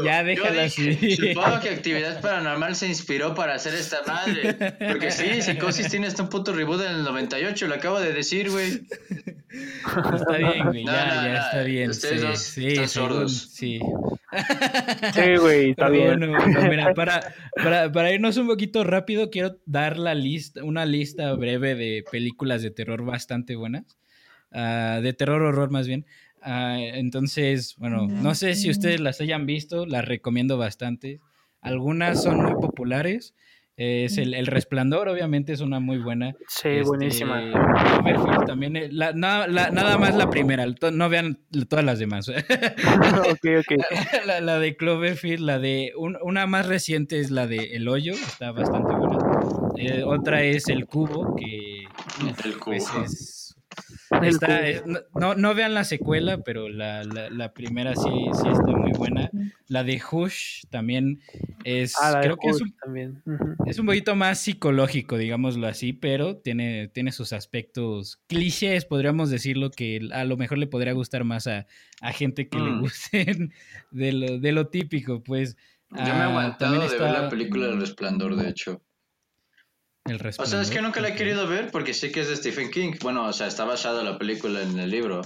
Ya dije, así. Supongo que Actividad Paranormal se inspiró para hacer esta madre. Porque sí, Psicosis tiene hasta un puto reboot en el 98, lo acabo de decir, güey. Está bien, güey. No, ya, no, ya no, está bien. ustedes sí, dos sí, están sordos. Sí. Sí, güey, está Pero bien. bueno, bueno, mira, para, para, para irnos un poquito rápido, quiero dar la lista, una lista breve de películas de terror bastante buenas. Ah, de terror horror más bien. Ah, entonces, bueno, no sé si ustedes las hayan visto, las recomiendo bastante. Algunas son muy populares. Es el, el Resplandor, obviamente, es una muy buena. Sí, Este, buenísima. Cloverfield también. eh, la- na- la- nada más la primera, to- no vean todas las demás. ok, ok. la, la de Cloverfield, la de un- una más reciente es la de El Hoyo, está bastante buena. Eh, otra es El Cubo, que El cubo. pues, es- El está- es- no- no, vean la secuela, pero la, la- la primera sí, sí está muy buena. La de Hush también es, Ah, creo que es un, también. Es un poquito más psicológico, digámoslo así, pero tiene, tiene sus aspectos clichés, podríamos decirlo, que a lo mejor le podría gustar más a, a gente que le Mm. gusten de lo, de lo típico, pues. Yo me he Ah, aguantado también de ver está la película del Resplandor, de hecho. El O sea, es que nunca la he querido ver porque sé que es de Stephen King. Bueno, o sea, está basada la película en el libro.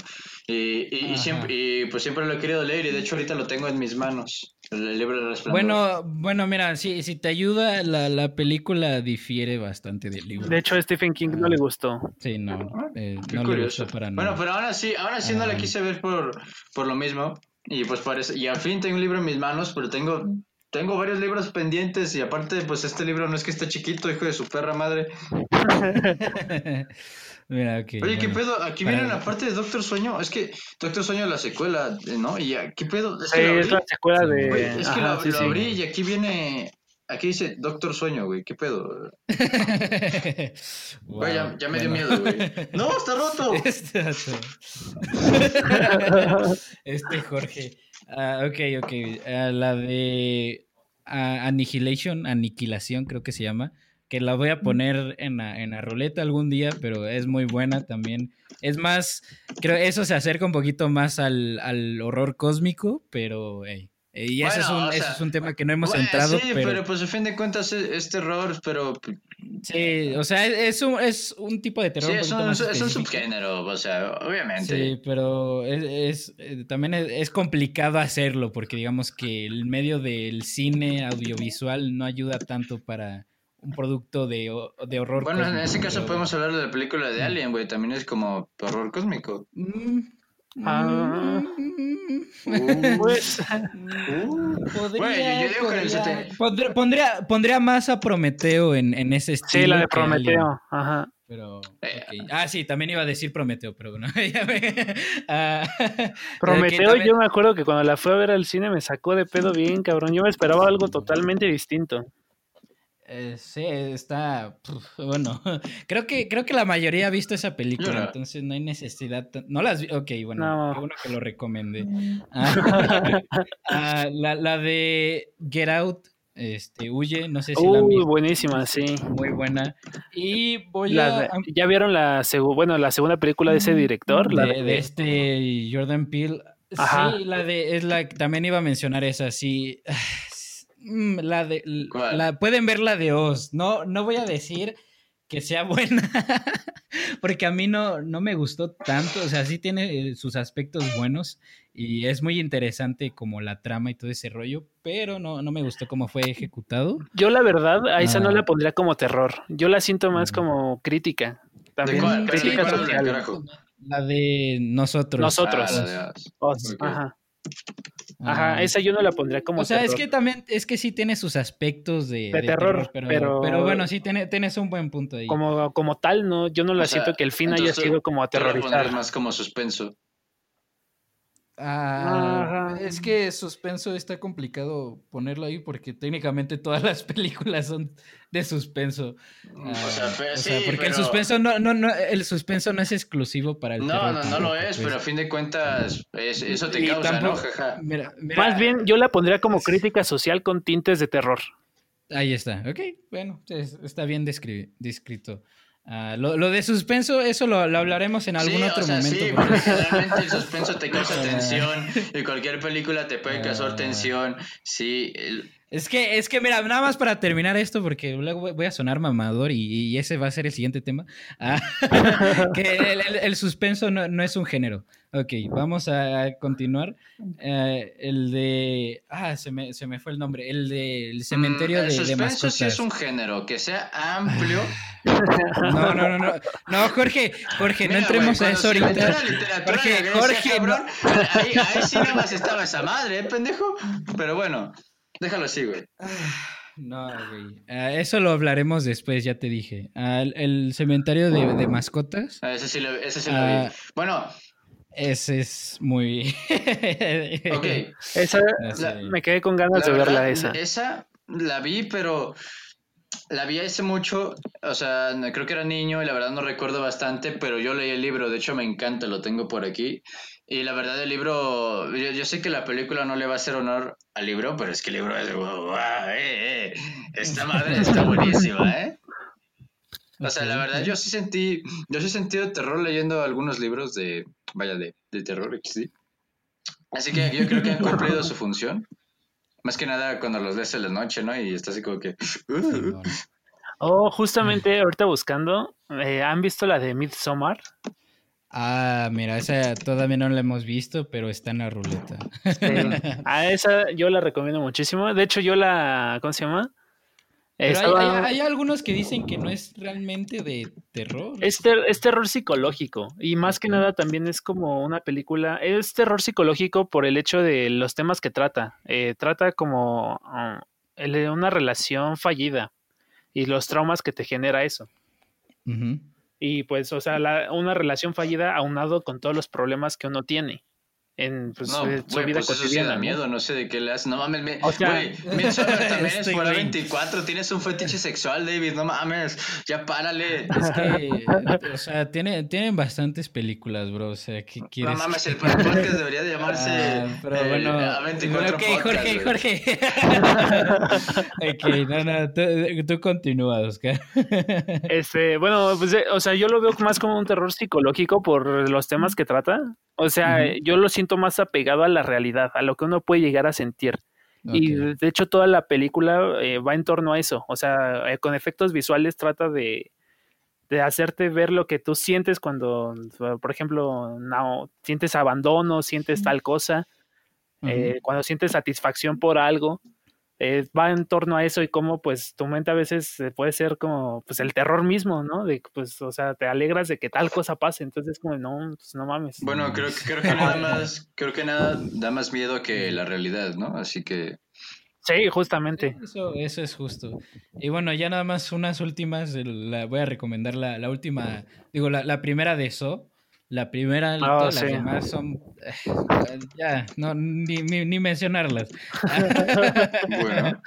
Y, y, y siempre, y pues siempre lo he querido leer y de hecho ahorita lo tengo en mis manos. El, libro del Resplandor. Bueno, bueno, mira, si, si te ayuda, la, la película difiere bastante del libro. De hecho, a Stephen King no le gustó. Sí, no, eh, Qué no le curioso. gustó para nada. Bueno, pero aún así, aún así no la Ah. quise ver por, por lo mismo. Y pues parece, y al fin tengo un libro en mis manos, pero tengo, tengo varios libros pendientes y aparte, pues este libro no es que esté chiquito, hijo de su perra madre. mira, ok. Oye, ¿qué pedo? Aquí viene la parte de Doctor Sueño. Es que Doctor Sueño es la secuela, ¿no? Y ya, ¿qué pedo? Es Sí, que es la abrí, secuela de. güey, es que Ajá, lo, sí, lo sí. abrí y aquí viene, aquí dice Doctor Sueño, güey. ¿Qué pedo? Güey, ya, me dio bueno. miedo, güey. ¡No, está roto! Este, este Jorge. Ah, ok, ok. Ah, la de Annihilation, Aniquilación, creo que se llama. Que la voy a poner en la, en la ruleta algún día, pero es muy buena también. Es más, creo eso se acerca un poquito más al, al horror cósmico, pero hey, y ese, es Bueno, un, o ese sea, es un tema que no hemos Bueno, entrado, sí, pero, pero... pues a fin de cuentas es, es terror, pero sí, o sea, es, un, es un tipo de terror sí, es un, es subgénero, o sea, obviamente. Sí, pero es, es, eh, también es, complicado hacerlo porque digamos que el medio del cine audiovisual no ayuda tanto para un producto de, de horror. Bueno, en ese caso pero- podemos hablar de la película de Alien, güey, también es como horror cósmico. Mm, Ah. mm, Pues, podría, Güey, yo digo que en el podría- pondría, pondría, pondría más a Prometeo en, en ese estilo. sí, la de Prometeo. Ajá. pero, Eh. Ah, sí, también iba a decir Prometeo, pero me- ah, Prometeo, también- yo me acuerdo que cuando la fui a ver al cine me sacó de pedo bien, cabrón. Yo me esperaba algo totalmente distinto. Eh, sí, está. puf, bueno, creo que, creo que la mayoría ha visto esa película, no. entonces no hay necesidad. No las vi. Ok, bueno, No. qué bueno que lo recomendé. Ah, ah, la, la de Get Out, este, Huye, no sé si la visto. buenísima, sí. Muy buena. Y voy La a. ¿Ya vieron la, segu- bueno, la segunda película de ese director? La de, de este Jordan Peele. Ajá. Sí, la de. Es la también iba a mencionar esa, sí. Mm, La de. ¿Cuál? La, pueden ver la de Oz. No, no voy a decir que sea buena. porque a mí no, no me gustó tanto. O sea, sí tiene eh, sus aspectos buenos. Y es muy interesante como la trama y todo ese rollo. Pero no, no me gustó cómo fue ejecutado. Yo la verdad a esa no Ah. la pondría como terror. Yo la siento más Ujú. como crítica. ¿De También cuál? ¿Pero de crítica social. La de nosotros. Nosotros. Ah, la de Oz. Ajá. Ajá, esa yo no la pondría como o sea, es terror. que también, es que sí tiene sus aspectos de, De de terror, pero, pero- pero bueno, sí tiene, tienes un buen punto ahí. como, como tal, no, yo no la O sea, siento que el fin haya sido como aterrorizar. más como suspenso. Ah, es que suspenso está complicado ponerlo ahí porque técnicamente todas las películas son de suspenso. Ah, O sea, pe- o sea, sí, porque el pero- suspenso no, no, no, el suspenso no es exclusivo para el No, terror no, no lo tampoco, es, pues. pero a fin de cuentas es- eso te Y causa, ¿no? tampoco- Jaja. Mira, mira, Más bien, yo la pondría como crítica social con tintes de terror. Ahí está, ok, bueno, es- está bien descri- descrito. Ah, lo, lo de suspenso, eso lo, lo hablaremos en algún Sí, o otro sea, momento. Sí, porque- generalmente el suspenso te causa Ah. tensión y cualquier película te puede causar Ah. tensión. Sí, Es que, es que, mira, nada más para terminar esto, porque luego voy- a sonar mamador y, y ese va a ser el siguiente tema. Ah, que el, el- el suspenso no, no es un género. Ok, vamos a continuar. Eh, el de. Ah, se me, se me fue el nombre. El de el cementerio Mm, el de, de suspenso sí es un género, que sea amplio. No, no, no, no. No, Jorge, Jorge, no entremos a eso ahorita. la Jorge, Jorge, cabrón, ahí, ahí sí nada más estaba esa madre, ¿eh, pendejo? Pero bueno, déjalo así, güey. No, güey. Ah, eso lo hablaremos después, ya te dije. Ah, el, el cementerio de, de mascotas. Ah, Ese sí lo, ese sí lo Ah. vi. Bueno, Ese es muy. ok. Esa, No sé. la- me quedé con ganas La de verla esa. Esa la vi, pero la vi hace mucho. O sea, creo que era niño y la verdad no recuerdo bastante, pero yo leí el libro. De hecho, me encanta, lo tengo por aquí. Y la verdad, el libro. Yo, yo sé que la película no le va a hacer honor al libro, pero es que el libro es. guau, guau, eh, eh, esta madre está buenísima, ¿eh? O sea, la verdad, yo sí sentí. Yo sí he sentido terror leyendo algunos libros de. Vaya, de, de terror, XD. Así que yo creo que han cumplido su función. Más que nada cuando los lees en la noche, ¿no? Y está así como que. Simón. Oh, justamente ahorita buscando, eh, ¿han visto la de Midsommar? Ah, mira, esa todavía no la hemos visto, pero está en la ruleta. A esa yo la recomiendo muchísimo. De hecho, yo la, ¿cómo se llama? Pero hay, Estaba- hay- hay algunos que dicen que no es realmente de terror. Es, ter- es terror psicológico y más que nada también es como una película, es terror psicológico por el hecho de los temas que trata. Eh, trata como ah, el de una relación fallida y los traumas que te genera eso. Ujú. Y pues, o sea, la- una relación fallida aunado con todos los problemas que uno tiene en pues, No, eh, su güey, vida pues eso sí cotidiana. da ¿no? miedo, no sé de qué le haces. No mames, me, O sea- también es Este por güey. 24 tienes un fetiche sexual, David, no mames, ya párale. Es que, o sea, tiene, tienen bastantes películas, bro. O sea, ¿qué No quieres? mames, el podcast debería de llamarse Ah, pero eh, bueno, A24 ok, Podcast, Jorge. Jorge. ok, no, no, tú, tú continúa, Oscar. Este, bueno, pues, eh, o sea, yo lo veo más como un terror psicológico por los temas que trata. O sea, Ujú. eh, yo lo siento más apegado a la realidad, a lo que uno puede llegar a sentir. Y de hecho toda la película eh, va en torno a eso. O sea, eh, con efectos visuales trata de, de hacerte ver lo que tú sientes cuando, por ejemplo, no, sientes abandono, sientes tal cosa, eh, cuando sientes satisfacción por algo. Eh, va en torno a eso y cómo pues tu mente a veces puede ser como pues el terror mismo, ¿no? De pues, o sea, te alegras de que tal cosa pase, entonces como no, pues no mames. Bueno, creo, que- creo que nada más, creo que nada da más miedo que la realidad, ¿no? Así que Sí, justamente. Eso, eso es justo. Y bueno, ya nada más unas últimas. La, voy a recomendar la, la última. Digo, la, la primera de eso. La primera, todas sí. las demás son. eh, Ya, no, ni, ni, ni mencionarlas. bueno,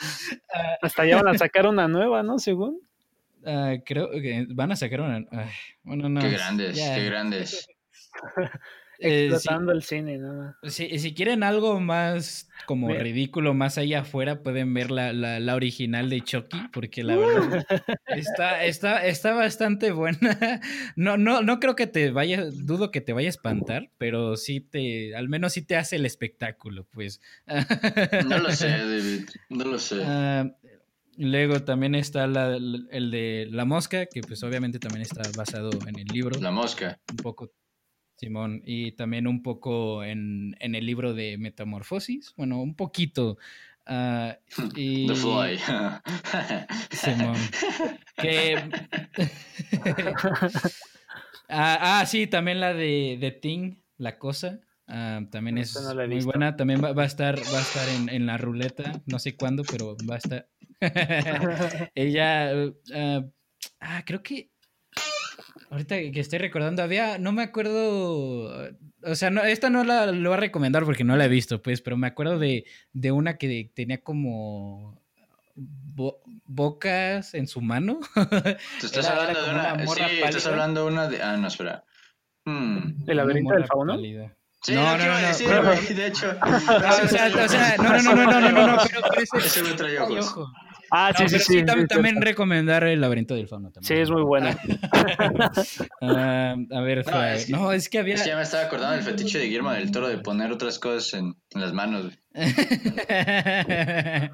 Hasta ya van a sacar una nueva, ¿no? Según. Ah, creo que van a sacar una. ay, bueno, no. qué grandes, ya. qué grandes. Eh, Explotando el cine, ¿no? si, si quieren algo más como Mira. ridículo, más allá afuera, pueden ver la, la, la original de Chucky, porque la verdad está, está, está bastante buena. No, no, no creo que te vaya, dudo que te vaya a espantar, pero sí te, al menos sí te hace el espectáculo, pues. No lo sé, David, no lo sé. Ah, luego también está la- el de La Mosca, que pues obviamente también está basado en el libro. La mosca. un poco, Simón, y también un poco en, en el libro de Metamorfosis, bueno, un poquito. ah, y, The Fly. Simón, que... ah, ah, sí, también la de, de Thing, La Cosa, Ah, también es muy buena. También va, a estar, va a estar en, la ruleta. No sé cuándo, pero va a estar. Ella. ah creo que. Ahorita que estoy recordando, había. No me acuerdo. O sea, no, esta no la lo voy a recomendar porque no la he visto, pues, pero me acuerdo de, de una que tenía como bocas en su mano. ¿Tú estás hablando de una? Sí, estás hablando de una de. Ah, no, espera. Hmm. ¿El laberinto del fauno? Sí, no, no, no, no, decir, pero... de hecho. o, sea, o sea, no, no, no, no, no, no, no, pero, pero ese, ese me trae ojos. Ah, sí, sí, sí, también, también, recomendar el laberinto del fauno. También. Sí, es muy buena. uh, a ver, no es, no, es que había. Es que ya me estaba acordando del fetiche de Guillermo del Toro de poner otras cosas en, en las manos.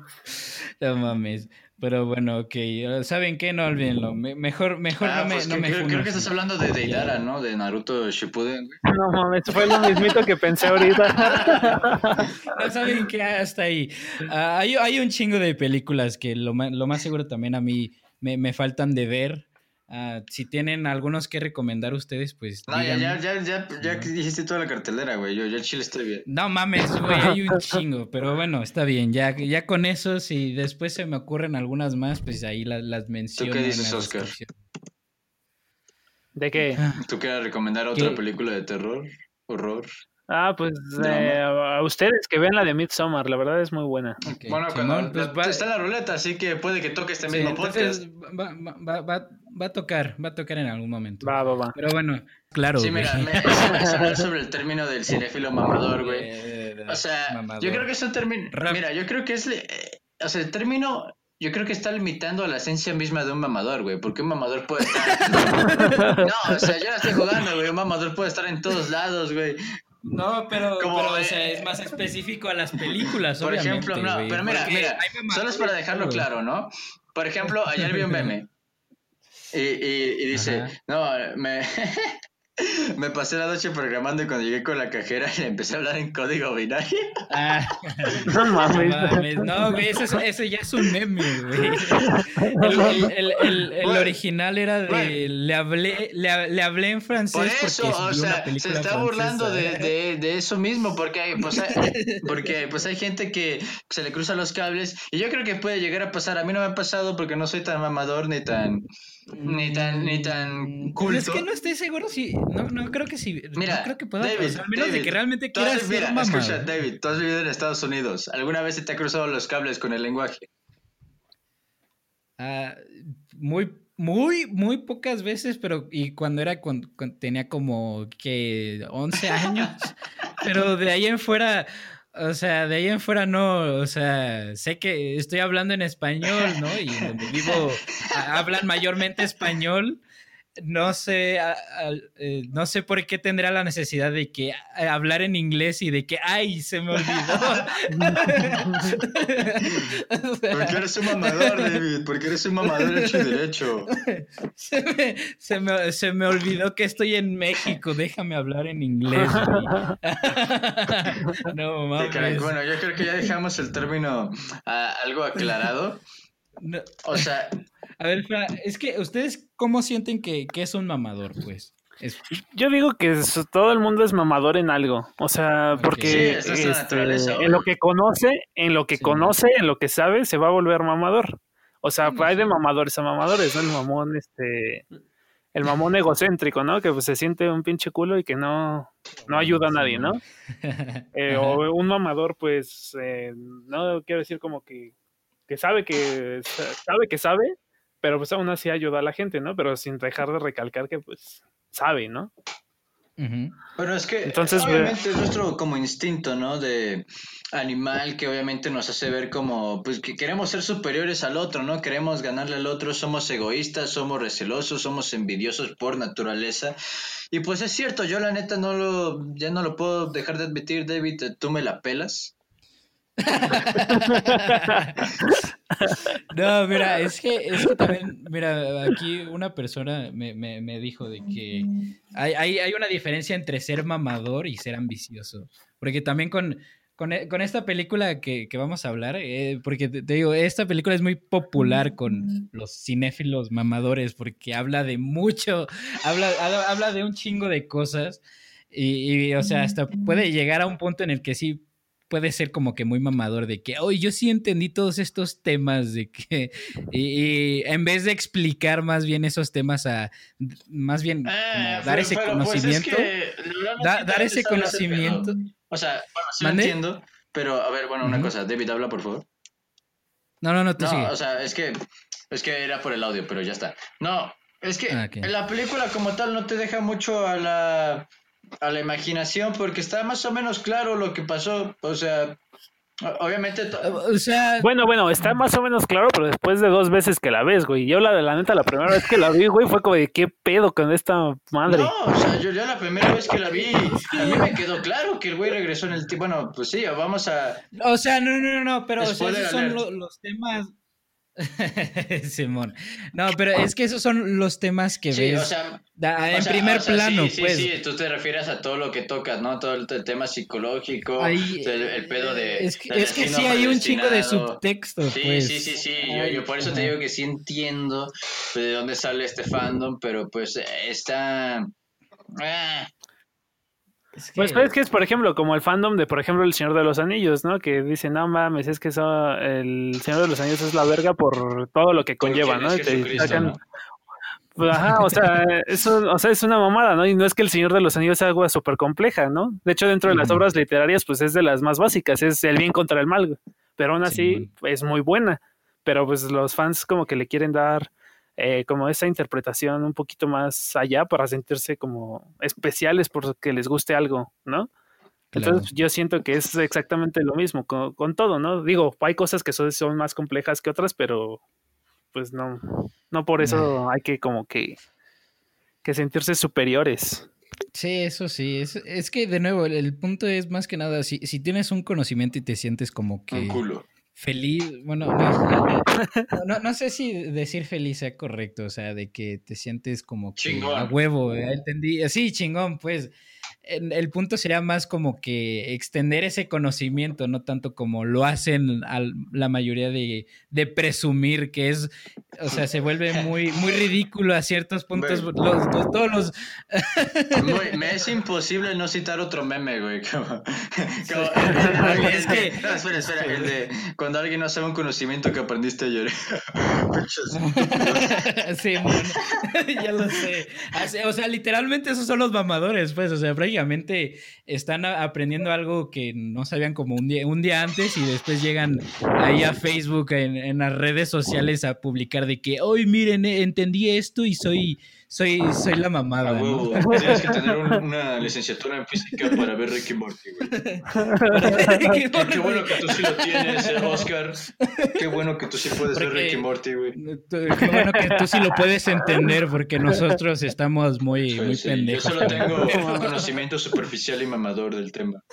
no mames. Pero bueno, ok. ¿Saben qué? No olvídenlo. Mejor, mejor ah, no me, pues no me creo, creo, que estás hablando de Deidara, ¿no? De Naruto Shippuden. No mames, fue lo mismito que pensé ahorita. no saben qué hasta ahí. Uh, hay, hay, un chingo de películas que lo, lo más seguro también a mí me, me faltan de ver. Uh, si tienen algunos que recomendar ustedes, pues. No, ya, ya, ya, ya, ya dijiste toda la cartelera, güey. Yo ya chile estoy bien. No mames, güey, hay un chingo. Pero bueno, está bien. Ya, ya con eso, si después se me ocurren algunas más, pues ahí las, las menciono. ¿Tú qué dices, Oscar? ¿De qué? ¿Tú quieres recomendar otra película de terror? ¿Horror? Ah, pues eh, a ustedes que vean la de Midsommar, la verdad es muy buena. Bueno, Simón, pues va, está en la ruleta, así que puede que toque este sí, mismo podcast. Va, va, va, va, a tocar, va a tocar en algún momento. Va, va, va. Pero bueno, claro. Sí, mira, me, hablar sobre el término del cinéfilo mamador, güey. O sea, mamador. yo creo que es un término. Mira, yo creo que es. Eh, o sea, el término yo creo que está limitando a la esencia misma de un mamador, güey. Porque un mamador puede estar. no, o sea, yo la estoy jugando, güey. Un mamador puede estar en todos lados, güey. No, pero, Como, pero o sea, es más específico a las películas, Por ejemplo, no, pero mira, mira, solo es para dejarlo claro, ¿no? Por ejemplo, ayer vi un meme y, y, y dice, Ajá. no, me... Me pasé la noche programando y cuando llegué con la cajera le empecé a hablar en código binario. Ah, no mames. No, güey, ese, ese, ya es un meme, güey. El, el, el, el original era de. Bueno, le, hablé, le, le, hablé en francés. Por eso, o sea, se está burlando de, de, de, eso mismo, porque hay, pues hay, porque pues hay gente que se le cruzan los cables y yo creo que puede llegar a pasar. A mí no me ha pasado porque no soy tan mamador ni tan ni tan, ni tan culto. Es que no estoy seguro si. No, no creo que sí. Mira, no creo que pueda David, pasar, menos David, de que realmente quieras has, mira, escucha, David, tú has vivido en Estados Unidos. ¿Alguna vez se te ha cruzado los cables con el lenguaje? Uh, muy, muy, muy pocas veces, pero y cuando era cuando, cuando tenía como que 11 años. pero de ahí en fuera. O sea, de ahí en fuera no, o sea, sé que estoy hablando en español, ¿no? Y donde vivo hablan mayormente español. No sé, a, a, eh, no sé por qué tendrá la necesidad de que a, hablar en inglés y de que, ay, se me olvidó. Porque eres un mamador, David, porque eres un mamador hecho y derecho. Se me, se, me, se me olvidó que estoy en México, déjame hablar en inglés. no, mames. Bueno, yo creo que ya dejamos el término algo aclarado. No. O sea, a ver, Fra, es que ustedes, ¿cómo sienten que, que es un mamador, pues? Es... Yo digo que es, todo el mundo es mamador en algo, o sea, porque sí, es este, en lo que conoce, en lo que sí. conoce, en lo que sabe, se va a volver mamador. O sea, sí, hay de mamadores a mamadores, ¿no? El mamón, este, el mamón egocéntrico, ¿no? Que pues, se siente un pinche culo y que no, no ayuda a nadie, ¿no? Eh, o un mamador, pues, eh, no quiero decir como que, que sabe que sabe que sabe, pero pues aún así ayuda a la gente, ¿no? Pero sin dejar de recalcar que pues sabe, ¿no? Uh -huh. Pero es que Entonces, obviamente es nuestro como instinto, ¿no? De animal que obviamente nos hace ver como, pues que queremos ser superiores al otro, ¿no? Queremos ganarle al otro, somos egoístas, somos recelosos, somos envidiosos por naturaleza. Y pues es cierto, yo la neta no lo, ya no lo puedo dejar de admitir, David, tú me la pelas. No, mira, es que, es que también, mira, aquí una persona me, me, me dijo de que hay, hay, hay, una diferencia entre ser mamador y ser ambicioso. Porque también con, con, con esta película que, que, vamos a hablar, eh, porque te, te, digo, esta película es muy popular con los cinéfilos mamadores porque habla de mucho, habla, habla de un chingo de cosas. Y, o sea, hasta puede llegar a un punto en el que sí puede ser como que muy mamador de que, oye, yo sí entendí todos estos temas de que, y, en vez de explicar más bien esos temas a, más bien ah, dar ese pues conocimiento, dar ese conocimiento. O sea, bueno, sí lo entiendo, pero a ver, bueno, una cosa, David, habla por favor. No, no, no, tú No, o sea, es que, es que era por el audio, pero ya está. No, es que ah, la película como tal no te deja mucho a la a la imaginación porque está más o menos claro lo que pasó. O sea, obviamente. O sea. Bueno, bueno, está más o menos claro, pero después de dos veces que la ves, güey. Yo, la de la neta, la primera vez que la vi, güey, fue como de qué pedo con esta madre. No, o sea, yo ya la primera vez que la vi, a mí me quedó claro que el güey regresó en el tiempo. Bueno, pues sí, vamos a. O sea, no, no, no, pero o sea, esos son los temas Simón. No, pero es que esos son los temas que ves o sea, en primer plano, sí, pues. Sí, tú te refieres a todo lo que tocas, ¿no? Todo el, tema psicológico, el, pedo de. Es que, es que sí hay un chingo de subtexto, sí, pues. Sí, sí, sí. Yo, por eso te digo que sí entiendo de dónde sale este fandom, pero pues está. Ah, pues es que es, por ejemplo, como el fandom de, por ejemplo, El Señor de los Anillos, ¿no? Que dice, no mames, es que eso, El Señor de los Anillos es la verga por todo lo que conlleva, ¿no? Pues, ajá, o sea, eso, o sea, es una mamada, ¿no? Y no es que El Señor de los Anillos sea algo súper compleja, ¿no? De hecho, dentro de las obras literarias, pues es de las más básicas, es el bien contra el mal, pero aún así es muy buena. Pero pues los fans como que le quieren dar eh, como esa interpretación un poquito más allá para sentirse como especiales porque les guste algo, ¿no? Entonces yo siento que es exactamente lo mismo con, todo, ¿no? Digo, hay cosas que son, son, más complejas que otras, pero pues no, no por eso hay que como que, que sentirse superiores. Sí, eso sí. Es, es que, de nuevo, el, punto es más que nada, si, si, tienes un conocimiento y te sientes como que... Un culo feliz, bueno, no, no, sé si decir feliz sea correcto, o sea, de que te sientes como que a huevo, entendí, sí, chingón, pues, el punto sería más como que extender ese conocimiento, no tanto como lo hacen la mayoría de, de, presumir, que es, o sea, se vuelve muy, muy ridículo a ciertos puntos. Los, todos los... me es imposible no citar otro meme, güey. Como, es que... espera, espera, el de cuando alguien no sabe un conocimiento que aprendiste ayer. sí, bueno, ya lo sé. O sea, literalmente esos son los mamadores, pues, o sea, están aprendiendo algo que no sabían como un día, un día antes y después llegan ahí a Facebook, en, las redes sociales a publicar de que, hoy miren, eh, entendí esto y soy soy, soy la mamada. Tienes que tener una licenciatura en física para ver Ricky Morty, güey. qué, bueno que tú sí lo tienes, eh, Oscar. Qué bueno que tú sí puedes ver Ricky Morty, güey. Qué bueno que tú sí lo puedes entender, porque nosotros estamos muy, muy pendejos. Yo solo tengo conocimiento superficial y mamador del tema.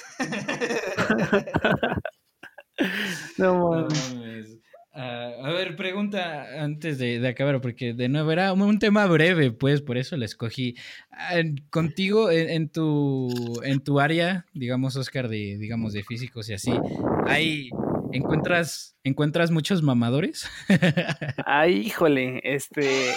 no mames. Ah, a ver, pregunta antes de, acabar, porque de nuevo era un, tema breve, pues por eso la escogí. Ah, contigo, en, tu, en tu área, digamos, Oscar, de, digamos, de físicos y así, ¿hay, encuentras, ¿encuentras muchos mamadores? Ay, híjole, este...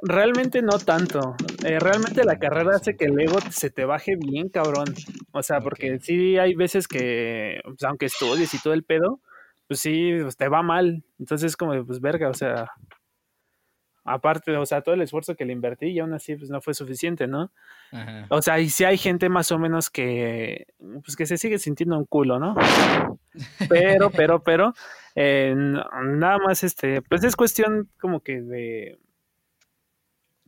Realmente no tanto. Eh, realmente la carrera hace que el ego se te baje bien, cabrón. O sea, porque sí hay veces que, pues, aunque estudies y todo el pedo, pues sí, pues te va mal. Entonces, como, pues verga, o sea, aparte, o sea, todo el esfuerzo que le invertí y aún así, pues no fue suficiente, ¿no? O sea, y sí hay gente más o menos que, pues que se sigue sintiendo un culo, ¿no? Pero, pero, pero, eh, nada más, este, pues es cuestión como que de,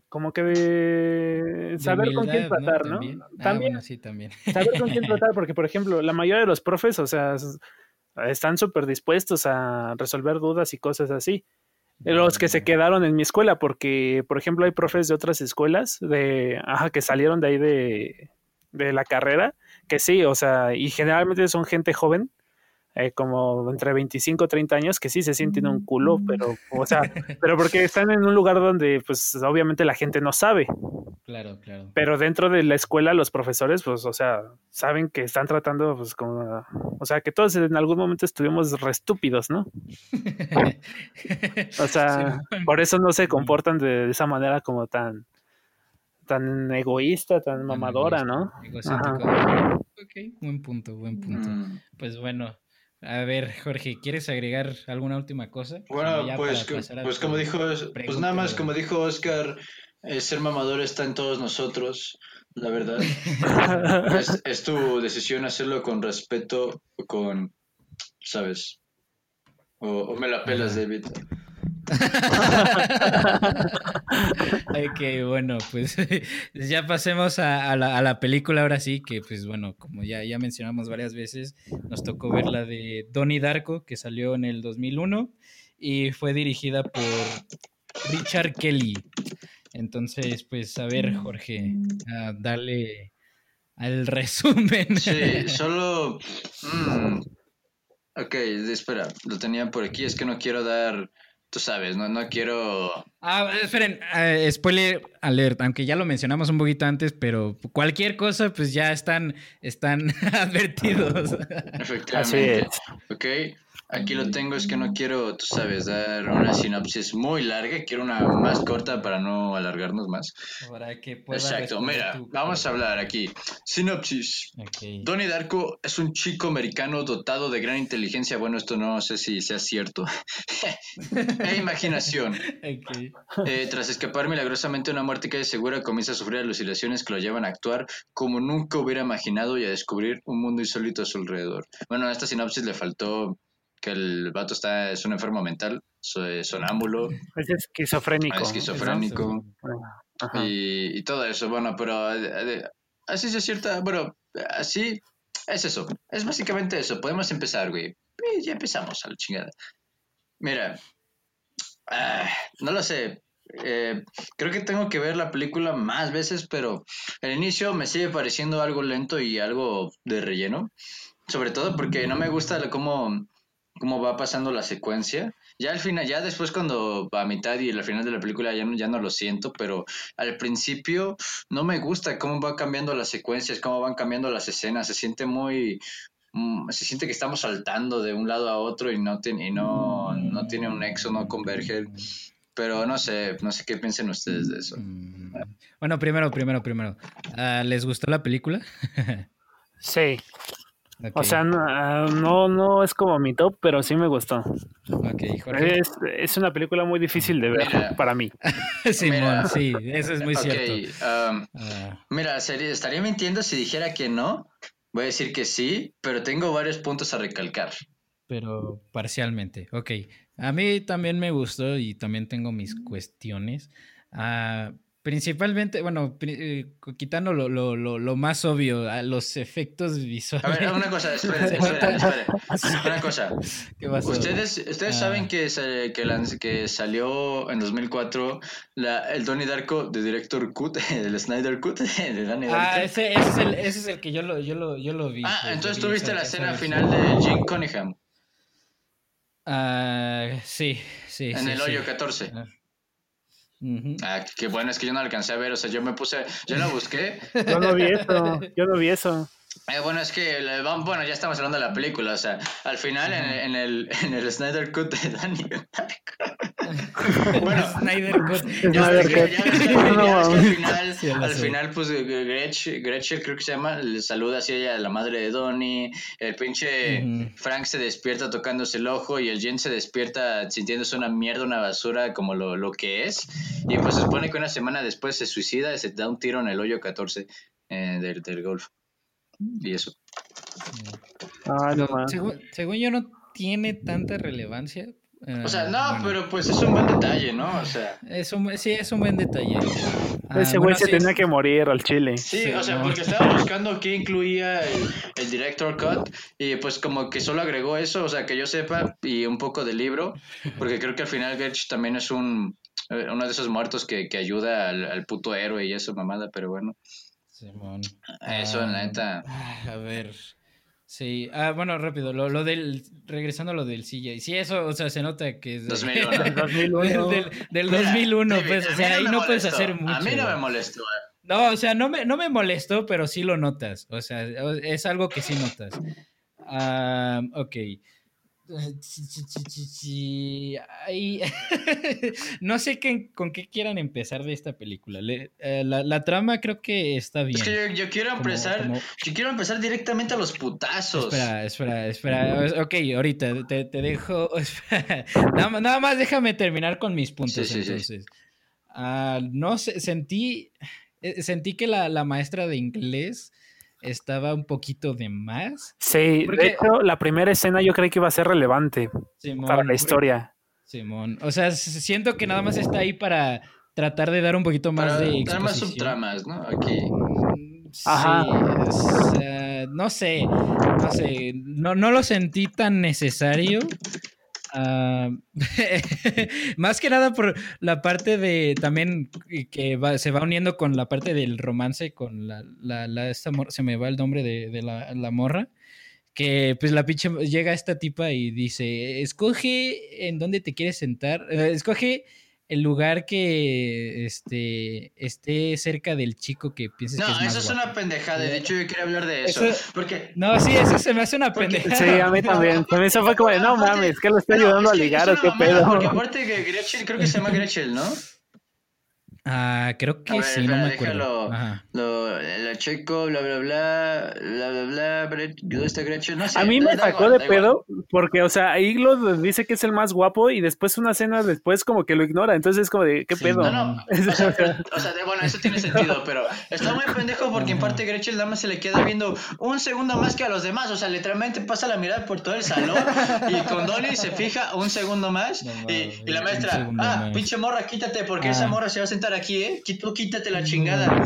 como que de saber con quién tratar, ¿no? También, ah, sí, también. Saber con quién tratar, porque, por ejemplo, la mayoría de los profes, o sea, están súper dispuestos a resolver dudas y cosas así. Los que se quedaron en mi escuela, porque, por ejemplo, hay profes de otras escuelas de, ajá, que salieron de ahí de, de la carrera, que sí, o sea, y generalmente son gente joven, eh, como entre 25 y 30 años que sí se sienten un culo, pero, o sea, pero porque están en un lugar donde, pues, obviamente la gente no sabe. Claro, claro. Pero dentro de la escuela, los profesores, pues, o sea, saben que están tratando, pues, como, o sea, que todos en algún momento estuvimos re estúpidos, ¿no? o sea, por eso no se comportan de esa manera como tan, tan egoísta, tan mamadora, ¿no? Ok, buen punto, buen punto. Mm. Pues bueno, a ver, Jorge, ¿quieres agregar alguna última cosa? Bueno, pues, pues como dijo, pues nada más como dijo Oscar, ser mamador está en todos nosotros, la verdad. es, tu decisión hacerlo con respeto, con, ¿sabes? O, me la pelas, David. ok, bueno, pues ya pasemos a, la, película ahora sí, que pues bueno, como ya, ya mencionamos varias veces, nos tocó ver la de Donnie Darko, que salió en el 2001 y fue dirigida por Richard Kelly. Entonces, pues a ver, Jorge, a darle al resumen. Sí, solo... Mm, ok, espera, lo tenía por aquí, es que no quiero dar tú sabes, no, no quiero... Ah, esperen, eh, spoiler alert, aunque ya lo mencionamos un poquito antes, pero cualquier cosa, pues ya están, están advertidos. Efectivamente. Ok, Aquí lo tengo, es que no quiero, tú sabes, dar una sinopsis muy larga, quiero una más corta para no alargarnos más. Para que Exacto, mira, vamos a hablar aquí. Sinopsis. Okay. Donnie Darko es un chico americano dotado de gran inteligencia, bueno, esto no sé si sea cierto, e imaginación. Okay. Eh, tras escapar milagrosamente de una muerte que segura, comienza a sufrir alucinaciones que lo llevan a actuar como nunca hubiera imaginado y a descubrir un mundo insólito a su alrededor. Bueno, a esta sinopsis le faltó que el vato está, es un enfermo mental, sonámbulo. Es esquizofrénico. esquizofrénico. Y, y, todo eso, bueno, pero eh, así es cierta, bueno, así es eso. Es básicamente eso. Podemos empezar, güey. ya empezamos a la chingada. Mira, ah, no lo sé. Eh, creo que tengo que ver la película más veces, pero el inicio me sigue pareciendo algo lento y algo de relleno. Sobre todo porque no me gusta cómo cómo va pasando la secuencia. Ya al final, ya después cuando a mitad y al final de la película ya no, ya no lo siento, pero al principio no me gusta cómo va cambiando las secuencias, cómo van cambiando las escenas, se siente muy, mm, se siente que estamos saltando de un lado a otro y no tiene, y no, no tiene un nexo, no converge. Pero no sé, no sé qué piensen ustedes de eso. Mm. Bueno, primero, primero, primero. Ah, ¿Les gustó la película? sí. O sea, ah, no, no, es como mi top, pero sí me gustó. Es, es, una película muy difícil de ver para mí. Simón, sí, eso es muy cierto. Um, ah. Mira, estaría mintiendo si dijera que no. Voy a decir que sí, pero tengo varios puntos a recalcar. Pero parcialmente, ok. A mí también me gustó y también tengo mis cuestiones. Uh, Principalmente, bueno, eh, quitando lo, lo, lo, más obvio, los efectos visuales. A ver, una cosa, espera, espera, espera. Una cosa. ¿Qué pasó? Ustedes, ustedes ah. saben que, que, que, salió en 2004 la, el Donnie Darko de Director Cut, el Snyder Cut de Donnie Darko. Ah, ese, ese, es el, ese es el que yo lo, yo lo, yo lo vi. Ah, pues, entonces tú viste la escena final de Jim Cunningham. Ah, sí, sí. En el hoyo 14. Ah, qué bueno, es que yo no alcancé a ver, o sea, yo me puse, yo lo busqué. yo no vi eso, yo no vi eso. Eh, bueno, es que, bueno, ya estamos hablando de la película, o sea, al final en, el, en el Snyder Cut de Danny bueno, Snyder Cut. Ya, al final, al final, pues Gretchen, Gretchen, creo que se llama, le saluda así a la madre de Donnie, el pinche Frank se despierta tocándose el ojo y el Jen se despierta sintiéndose una mierda, una basura como lo, lo que es, y pues se supone que una semana después se suicida y se da un tiro en el hoyo 14 eh, del, del golf. Y eso. Ah, no, según, según, yo no tiene tanta relevancia. o sea, no, eh, pero pues es un buen detalle, ¿no? O sea. Es un, sí, es un buen detalle. Ese ah, güey se tenía que morir al chile. Sí, o sea, porque estaba buscando qué incluía el, el, director cut y pues como que solo agregó eso, o sea, que yo sepa y un poco del libro, porque creo que al final Gertz también es un eh, uno de esos muertos que, que ayuda al, al puto héroe y eso mamada, pero bueno. Simón. Eso, en la neta. A ver. Sí, ah, bueno, rápido, lo, lo del, regresando a lo del CJ, sí, eso, o sea, se nota que es 2001. del, del, 2001, pues, o sea, ahí no puedes hacer mucho. A mí no me molestó. Eh. No, o sea, no me, no me molestó, pero sí lo notas, o sea, es algo que sí notas. Ah, ok. no sé qué, con qué quieran empezar de esta película. Eh, la, trama creo que está bien. Es que yo, quiero empezar. Yo quiero empezar directamente a los putazos. Espera, espera, espera. Ok, ahorita te, dejo. Nada, más déjame terminar con mis puntos. entonces. Ah, no sé, sentí. Eh, sentí que la, la maestra de inglés estaba un poquito de más. Sí, de hecho, la primera escena yo creí que iba a ser relevante para la historia. Simón, o sea, siento que nada más está ahí para tratar de dar un poquito más de Dar más subtramas, ¿no? Aquí. Ajá. no sé, no sé, no, no lo sentí tan necesario. Ah, más que nada por la parte de también que se va uniendo con la parte del romance con la, la, esta se me va el nombre de, la, la, morra que pues la pinche llega esta tipa y dice escoge en dónde te quieres sentar eh, escoge el lugar que este, esté cerca del chico que pienses no, que es eso es una pendejada. De hecho, yo quería hablar de eso. porque... No, sí, eso se me hace una pendejada. Sí, a mí también. También eso fue como de, no mames, que lo está ayudando a ligar o qué pedo. Porque aparte que Gretchen, creo que se llama Gretchen, ¿no? Ah, creo que sí, no me acuerdo. Lo, la checo, bla, bla, bla, bla, bla, bla, ¿dónde está Gretchen? No sé, a mí me sacó de pedo porque, o sea, ahí lo dice que es el más guapo y después una escena después como que lo ignora, entonces es como de, ¿qué pedo? No, no, o sea, o sea, bueno, eso tiene sentido, pero está muy pendejo porque en parte Gretchen nada más se le queda viendo un segundo más que a los demás, o sea, literalmente pasa la mirada por todo el salón y con Donnie se fija un segundo más y, y, la maestra, ah, pinche morra, quítate porque esa ah. morra se va a sentar aquí, ¿eh? quítate la chingada.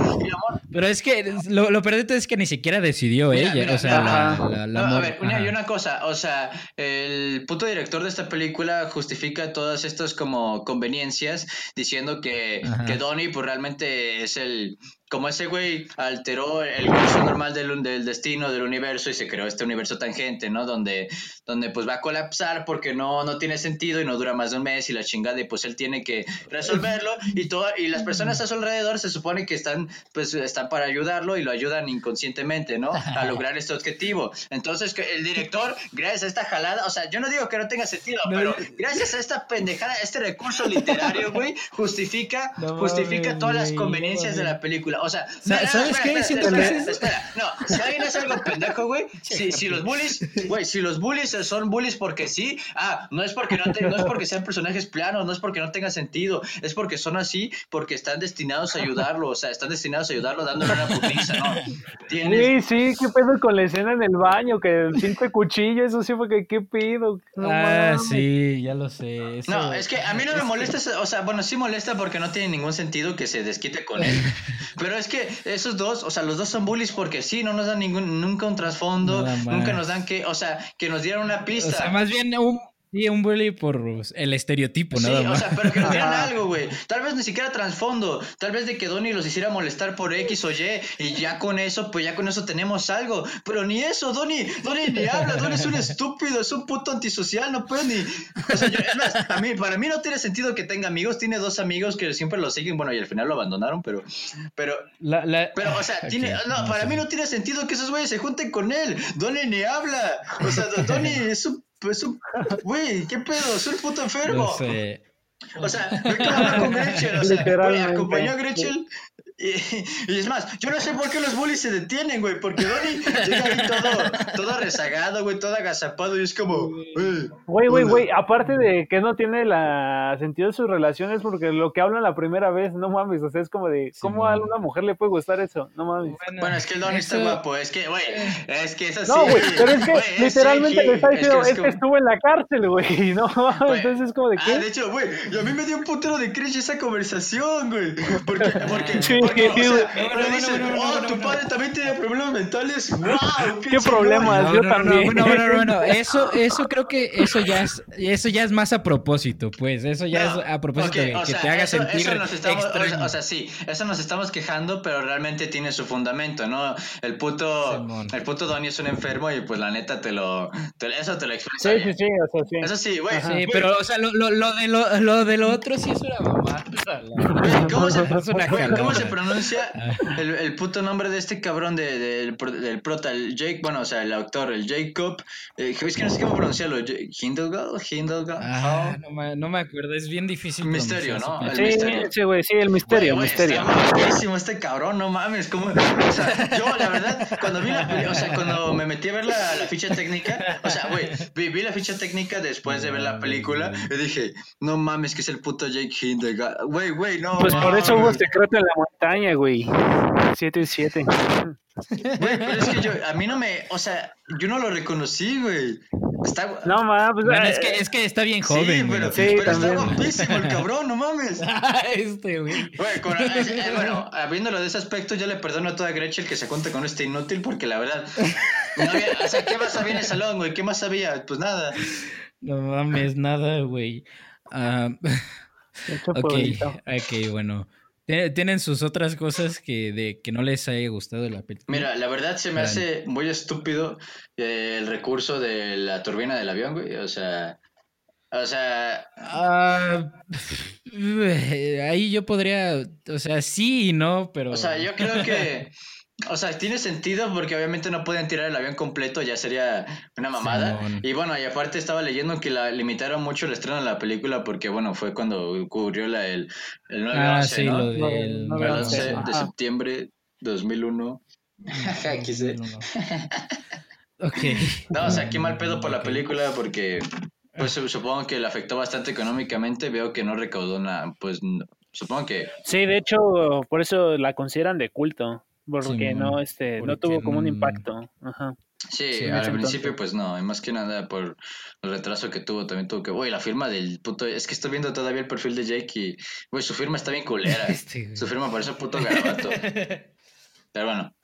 Pero es que lo, lo peor es que ni siquiera decidió ella. o sea, la, la, a ver, una, y una cosa, o sea, el puto director de esta película justifica todas estas como conveniencias diciendo que, que Donnie pues realmente es el como ese güey alteró el curso normal del, del, destino del universo y se creó este universo tangente, ¿no? Donde, donde pues va a colapsar porque no, no tiene sentido y no dura más de un mes y la chingada y pues él tiene que resolverlo y, todo, y las personas a su alrededor se supone que están, pues, están para ayudarlo y lo ayudan inconscientemente, ¿no? A lograr este objetivo. Entonces el director, gracias a esta jalada, o sea, yo no digo que no tenga sentido, pero gracias a esta pendejada, este recurso literario, güey, justifica, justifica todas las conveniencias de la película. O sea, ¿sabes qué? Espera, espera, no, si alguien hace algo pendejo, güey, si, si los bullies, güey, si los bullies son bullies porque sí, ah, no es porque no, no es porque sean personajes planos, no es porque no tenga sentido, es porque son así, porque están destinados a ayudarlo, o sea, están destinados a ayudarlo dándole una putiza, ¿no? Sí, sí, qué pedo con la escena en el baño, que el cinco cuchillo, eso sí fue que qué pedo. ah, sí, ya lo sé. No, es que a mí no me molesta, o sea, bueno, sí molesta porque no tiene ningún sentido que se desquite con él, pero pero es que esos dos, o sea, los dos son bullies porque sí, no nos dan ningún, nunca un trasfondo, nunca nos dan que, o sea, que nos dieran una pista. O sea, más bien un, Sí, un bully por el estereotipo, nada sí, o sea, pero que nos dieran algo, güey. Tal vez ni siquiera trasfondo. Tal vez de que Donnie los hiciera molestar por X o Y. Y ya con eso, pues ya con eso tenemos algo. Pero ni eso, Donnie. Donnie ni habla. Donnie es un estúpido, es un puto antisocial. No puede ni. O sea, yo, es más, a mí, para mí no tiene sentido que tenga amigos. Tiene dos amigos que siempre lo siguen. Bueno, y al final lo abandonaron, pero. Pero. pero, o sea, tiene, no, para mí no tiene sentido que esos güeyes se junten con él. Donnie ni habla. O sea, Donnie es un pues, güey, ¿qué pedo? Soy puto enfermo. No sé. O sea, no con Gretchen, o sea, güey, acompañó a Gretchen y, es más, yo no sé por qué los bullies se detienen, güey, porque Donnie llega ahí todo, todo rezagado, güey, todo agazapado y es como... Güey, güey, güey, aparte de que no tiene la sentido de sus relaciones porque lo que hablan la primera vez, no mames, o sea, es como de, ¿cómo a una mujer le puede gustar eso? No mames. Bueno, es que el Donnie está guapo, es que, güey, es que es así. No, güey, pero es que literalmente le está diciendo, es que, estuvo en la cárcel, güey, no entonces es como de, ¿qué? Ah, de hecho, güey, y a mí me dio un putero de cringe esa conversación, güey, porque, porque, tu padre también tiene problemas mentales. ¡Wow! ¿Qué, problemas? Yo también. Bueno, bueno, bueno, eso, eso creo que eso ya es, eso ya es más a propósito, pues. Eso ya es a propósito de que te haga sentir. Eso nos estamos, o, sea, sí, eso nos estamos quejando, pero realmente tiene su fundamento, ¿no? El puto, el puto Donnie es un enfermo y pues la neta te lo, eso te lo expresa. Sí, sí, sí, o sea, sí. Eso sí, güey. Sí, pero, o sea, lo, lo, lo, de lo, lo de lo otro sí es una mamá. ¿Cómo se, ¿cómo se pronuncia el, el, puto nombre de este cabrón de, del prota, el Jake, bueno, o sea, el autor, el Jacob. Eh, es que no sé cómo pronunciarlo. Hindelgal, Hindelgal. Ah, no, me, no me acuerdo, es bien difícil. Misterio, ¿no? El sí, misterio. sí, güey, sí, el misterio, misterio. Está este cabrón, no mames. Como, o sea, yo, la verdad, cuando vi la o sea, cuando me metí a ver la, la ficha técnica, o sea, güey, vi, vi, la ficha técnica después de ver la película y dije, no mames, que es el puto Jake Hindelgal. Güey, güey, no. Pues por eso hubo secreto en la montaña, güey. 7 y 7. Güey, pero es que yo, a mí no me, o sea, yo no lo reconocí, güey. Está... No mames, bueno, es, que, es que está bien joven. Sí, pero, sí, pero está guapísimo el cabrón, no mames. este, güey. Eh, bueno, viéndolo de ese aspecto, yo le perdono a toda Gretchen que se cuente con este inútil, porque la verdad, no había, o sea, ¿qué más había en el salón, güey? ¿Qué más sabía? Pues nada. No mames, nada, güey. Uh, ok, ok, bueno. Tienen sus otras cosas que, de, que no les haya gustado la película. Mira, la verdad se me hace muy estúpido eh, el recurso de la turbina del avión, güey. O sea, o sea... Uh, ahí yo podría, o sea, sí y no, pero... O sea, yo creo que O sea, tiene sentido porque obviamente no pueden tirar el avión completo, ya sería una mamada. y bueno, y aparte estaba leyendo que la limitaron mucho el estreno de la película porque, bueno, fue cuando ocurrió la, el, el 9 ah, sí, ¿no? Lo del 11 de septiembre 2001. ok. No, o sea, qué mal pedo por la película porque, pues supongo que le afectó bastante económicamente. Veo que no recaudó nada, pues supongo que... Sí, de hecho, por eso la consideran de culto porque no, este, no tuvo como un impacto. Ajá. Sí, al principio pues no, y más que nada por el retraso que tuvo, también tuvo que, güey, la firma del puto, es que estoy viendo todavía el perfil de Jake y, güey, su firma está bien culera, su firma parece un puto garabato. Pero bueno.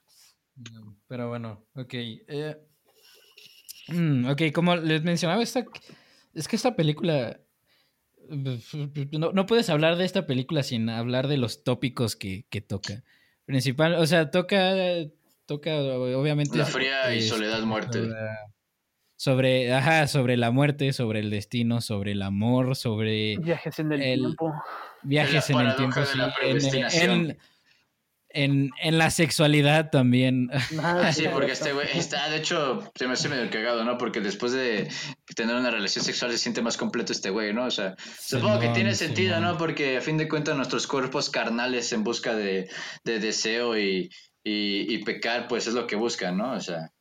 Pero bueno, ok. Eh, mm, ok, como les mencionaba, esta, es que esta película, no, no puedes hablar de esta película sin hablar de los tópicos que, que toca principal, o sea, toca, toca obviamente... La fría y soledad muerte. Sobre, ajá, sobre la muerte, sobre el destino, sobre el amor, sobre... Viajes en el, tiempo. Viajes en el tiempo, sí. En, en, en, la sexualidad también. Ah, sí, porque este güey está, de hecho, se me hace medio cagado, ¿no? Porque después de tener una relación sexual se siente más completo este güey, ¿no? O sea, supongo que tiene sentido, ¿no? Porque a fin de cuentas nuestros cuerpos carnales en busca de, de deseo y, y, y, pecar, pues es lo que buscan, ¿no? O sea.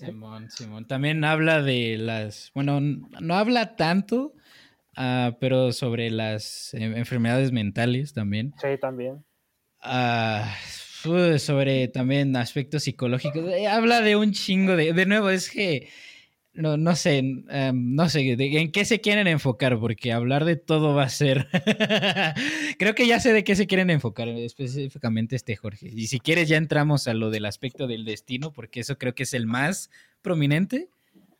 Simón, Simón. También habla de las, bueno, no habla tanto, uh, pero sobre las enfermedades mentales también. Sí, también. Ah, sobre también aspectos psicológicos. Eh, habla de un chingo de. De nuevo, es que. No, no sé, em, no sé en qué se quieren enfocar, porque hablar de todo va a ser. Creo que ya sé de qué se quieren enfocar específicamente este Jorge. Y si quieres, ya entramos a lo del aspecto del destino, porque eso creo que es el más prominente.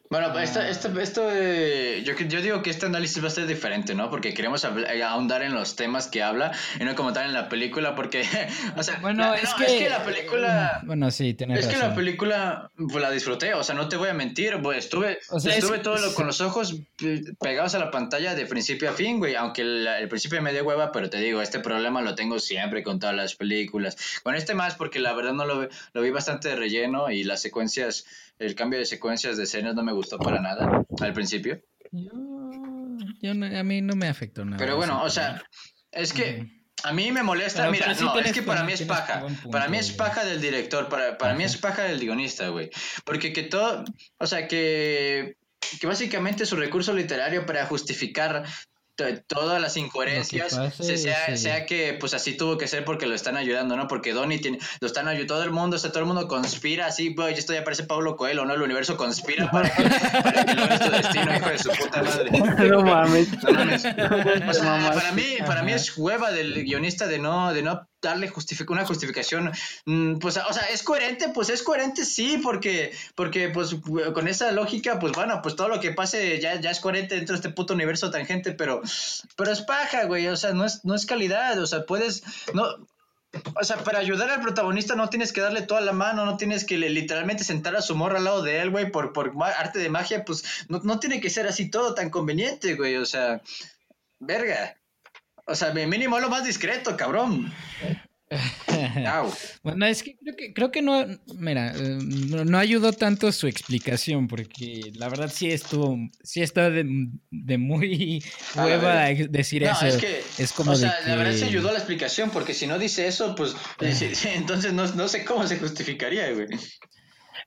Bueno, esto, esto, esto yo, yo digo que este análisis va a ser diferente, ¿no? Porque queremos eh, ahondar en los temas que habla y no como tal en la película, porque, o sea, bueno, es, que, la película... Bueno, sí, tienes Es que la película, pues la disfruté, o sea, no te voy a mentir, pues estuve, estuve todo con los ojos pegados a la pantalla de principio a fin, güey, aunque el, principio me dio hueva, pero te digo, este problema lo tengo siempre con todas las películas. Con este más, porque la verdad no lo, lo vi bastante de relleno y las secuencias el cambio de secuencias de escenas no me gustó para nada al principio. Yo, a mí no me afectó nada. Pero bueno, o sea, es que a mí me molesta, mira, no, es que para mí es paja. para mí es paja del director, para, para mí es paja del guionista, güey. Porque que todo, o sea, que que básicamente su recurso literario para justificar todas las incoherencias, sea, sea, que pues así tuvo que ser porque lo están ayudando, ¿no? Porque Donnie tiene, lo están ayudando, todo el mundo, o sea, todo el mundo conspira, así, pues, esto ya parece Pablo Coelho, ¿no? El universo conspira para que, para que logres tu destino, hijo de su puta madre. No mames. O sea, para mí, para mí es hueva del guionista de no, de no darle una justificación, mm, pues, o sea, es coherente, pues es coherente sí, porque, porque pues con esa lógica, pues bueno, pues todo lo que pase ya, ya es coherente dentro de este puto universo tangente, pero, pero es paja, güey, o sea, no es, no es calidad, o sea, puedes, no, o sea, para ayudar al protagonista no tienes que darle toda la mano, no tienes que literalmente sentar a su morra al lado de él, güey, por, por arte de magia, pues no, no tiene que ser así todo tan conveniente, güey, o sea, verga. O sea, mínimo lo más discreto, cabrón. bueno, es que creo que, creo que no, mira, eh, no, ayudó tanto su explicación, porque la verdad sí estuvo, sí está de, muy hueva decir eso. Es, que, es como o sea, la verdad sí ayudó la explicación, porque si no dice eso, pues entonces no, no sé cómo se justificaría, güey.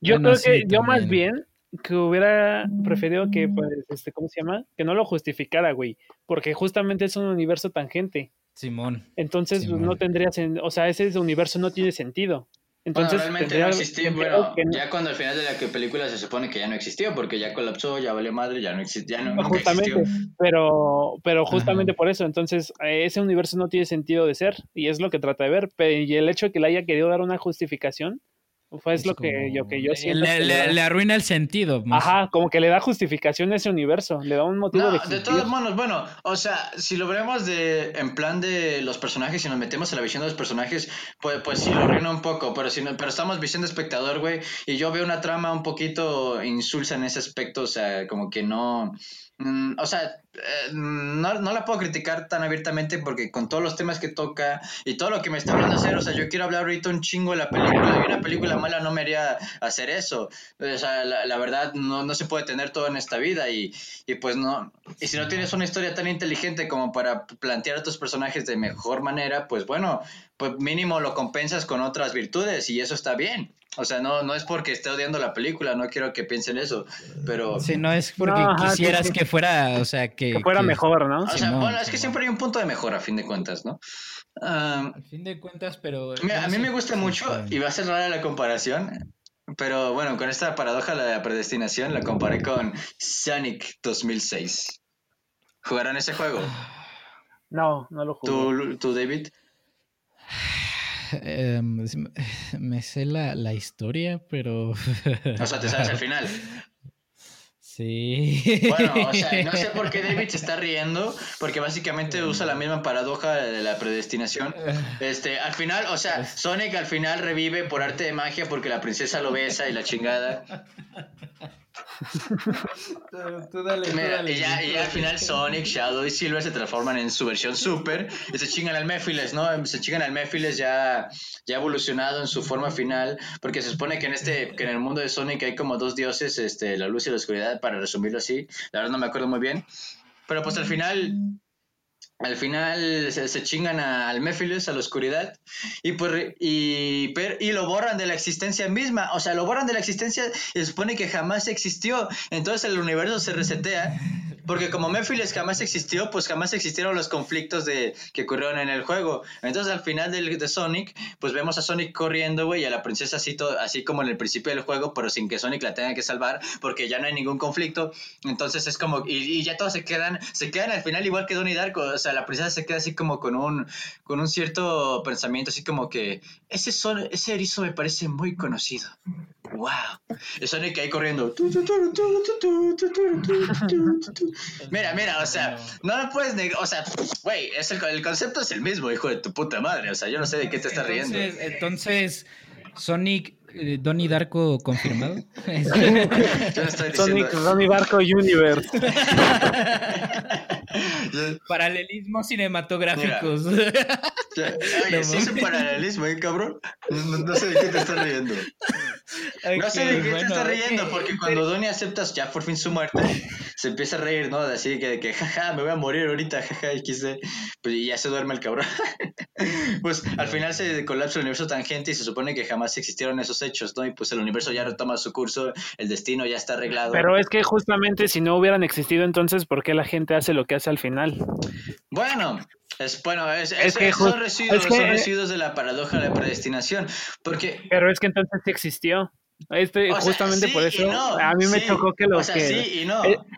Yo creo que yo más bien que hubiera preferido que, pues, este, ¿cómo se llama? Que no lo justificara, güey, porque justamente es un universo tangente. Simón. Entonces pues, no tendría, o sea, ese universo no tiene sentido. Entonces, bueno, realmente no existía, bueno, ya cuando al final de la película se supone que ya no existió, porque ya colapsó, ya valió madre, ya no existía, ya no, Justamente, pero, pero justamente por eso, entonces, ese universo no tiene sentido de ser, y es lo que trata de ver, y el hecho de que le haya querido dar una justificación, pues es lo que yo, que yo siento. Le, arruina el sentido. Ajá, como que le da justificación a ese universo, le da un motivo de De todos modos, bueno, o sea, si lo vemos de, en plan de los personajes y nos metemos en la visión de los personajes, pues, pues sí lo arruina un poco, pero, si no, pero estamos visión de espectador, güey, y yo veo una trama un poquito insulsa en ese aspecto, o sea, como que no o sea, eh, no, no, la puedo criticar tan abiertamente porque con todos los temas que toca y todo lo que me está hablando hacer, o sea, yo quiero hablar ahorita un chingo de la película y una película mala no me haría hacer eso. O sea, la, verdad no, no, se puede tener todo en esta vida y, y, pues no. Y si no tienes una historia tan inteligente como para plantear a tus personajes de mejor manera, pues bueno, pues mínimo lo compensas con otras virtudes y eso está bien. O sea, no, no es porque esté odiando la película, no quiero que piensen eso, pero... Sí, no es porque quisieras que fuera, o sea, que... fuera mejor, ¿no? O sea, bueno, es que siempre hay un punto de mejora, a fin de cuentas, ¿no? a fin de cuentas, pero... Mira, a mí me gusta mucho, y va a ser rara la comparación, pero bueno, con esta paradoja de la predestinación la comparé con Sonic 2006. ¿Jugarán ese juego? No, no lo jugué. ¿Tú, tú David? Eh, me sé la, la, historia, pero... o sea, te sabes el final. Sí. Bueno, o sea, no sé por qué David se está riendo, porque básicamente usa la misma paradoja de la predestinación. Este, al final, o sea, Sonic al final revive por arte de magia porque la princesa lo besa y la chingada. tú, dale, y, ya, al final Sonic, Shadow y Silver se transforman en su versión super y se chingan al Mephiles, ¿no? Se chingan al Mephiles ya, ya evolucionado en su forma final, porque se supone que en este, que en el mundo de Sonic hay como dos dioses, este, la luz y la oscuridad, para resumirlo así. La verdad no me acuerdo muy bien. Pero pues al final al final se, chingan al Mephiles, a la oscuridad, y, pues, y, y lo borran de la existencia misma. O sea, lo borran de la existencia y se supone que jamás existió. Entonces el universo se resetea porque como Mephiles jamás existió, pues jamás existieron los conflictos de, que ocurrieron en el juego. Entonces al final de, de Sonic, pues vemos a Sonic corriendo, güey, y a la princesa así, así como en el principio del juego, pero sin que Sonic la tenga que salvar, porque ya no hay ningún conflicto. Entonces es como, y, ya todos se quedan, se quedan al final igual que Donnie Darko. O sea, la princesa se queda así como con un, con un cierto pensamiento, así como que ese, son, ese erizo me parece muy conocido. ¡Wow! Y Sonic ahí corriendo. Mira, mira, o sea, no lo puedes negar, o sea, güey, el, el, concepto es el mismo, hijo de tu puta madre, o sea, yo no sé de qué te estás riendo. Entonces, Sonic, eh, Donnie Darko confirmado. Sonic, Donnie Darko Universe. Paralelismos cinematográficos. Oye, sí es un paralelismo, ¿eh, cabrón? No, sé de qué te estás riendo. no sé de qué te estás riendo, porque cuando Donnie acepta ya por fin su muerte, se empieza a reír, ¿no? Así que, que jaja, me voy a morir ahorita, jaja, y quise, pues ya se duerme el cabrón. pues al final se colapsa el universo tangente y se supone que jamás existieron esos hechos, ¿no? Y pues el universo ya retoma su curso, el destino ya está arreglado. Pero es que justamente si no hubieran existido entonces, ¿por qué la gente hace lo que hace al final? Bueno, es, bueno, es, que son, residuos, son residuos de la paradoja de la predestinación. Porque... Pero es que entonces sí existió. Este, justamente por eso a mí me chocó que lo que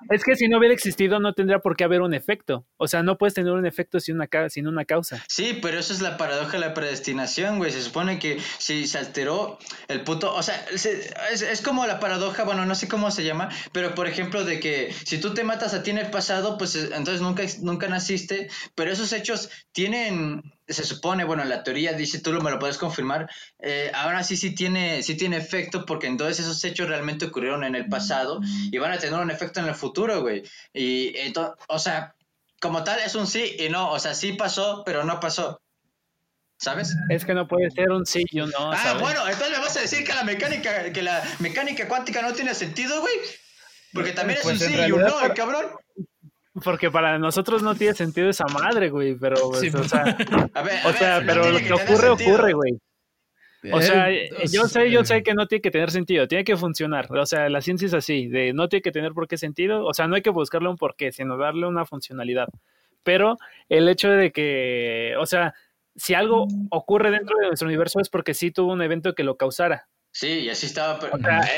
Es, que si no hubiera existido no tendría por qué haber un efecto. O sea, no puedes tener un efecto sin una, sin una causa. Sí, pero eso es la paradoja de la predestinación, güey. Se supone que si se alteró el puto, o sea, es, es, como la paradoja, bueno, no sé cómo se llama, pero por ejemplo de que si tú te matas a ti en el pasado, pues entonces nunca nunca naciste, pero esos hechos tienen se supone, bueno, la teoría dice, tú lo, me lo puedes confirmar, eh, ahora sí sí tiene, sí tiene efecto porque entonces esos hechos realmente ocurrieron en el pasado y van a tener un efecto en el futuro, güey. Y entonces, o sea, como tal es un sí y no, o sea, sí pasó, pero no pasó. ¿Sabes? Es que no puede ser un sí y un no. Ah, bueno, entonces me vas a decir que la mecánica, que la mecánica cuántica no tiene sentido, güey. Porque también es pues un sí y un no, cabrón. Porque para nosotros no tiene sentido esa madre, güey, pero, pues, o sea, a ver, o sea, pero lo que ocurre, ocurre, güey. O sea, yo sé, yo sé que no tiene que tener sentido, tiene que funcionar. O sea, la ciencia es así, de no tiene que tener por qué sentido. O sea, no hay que buscarle un porqué, sino darle una funcionalidad. Pero el hecho de que, o sea, si algo ocurre dentro de nuestro universo es porque sí tuvo un evento que lo causara. Sí, y así estaba.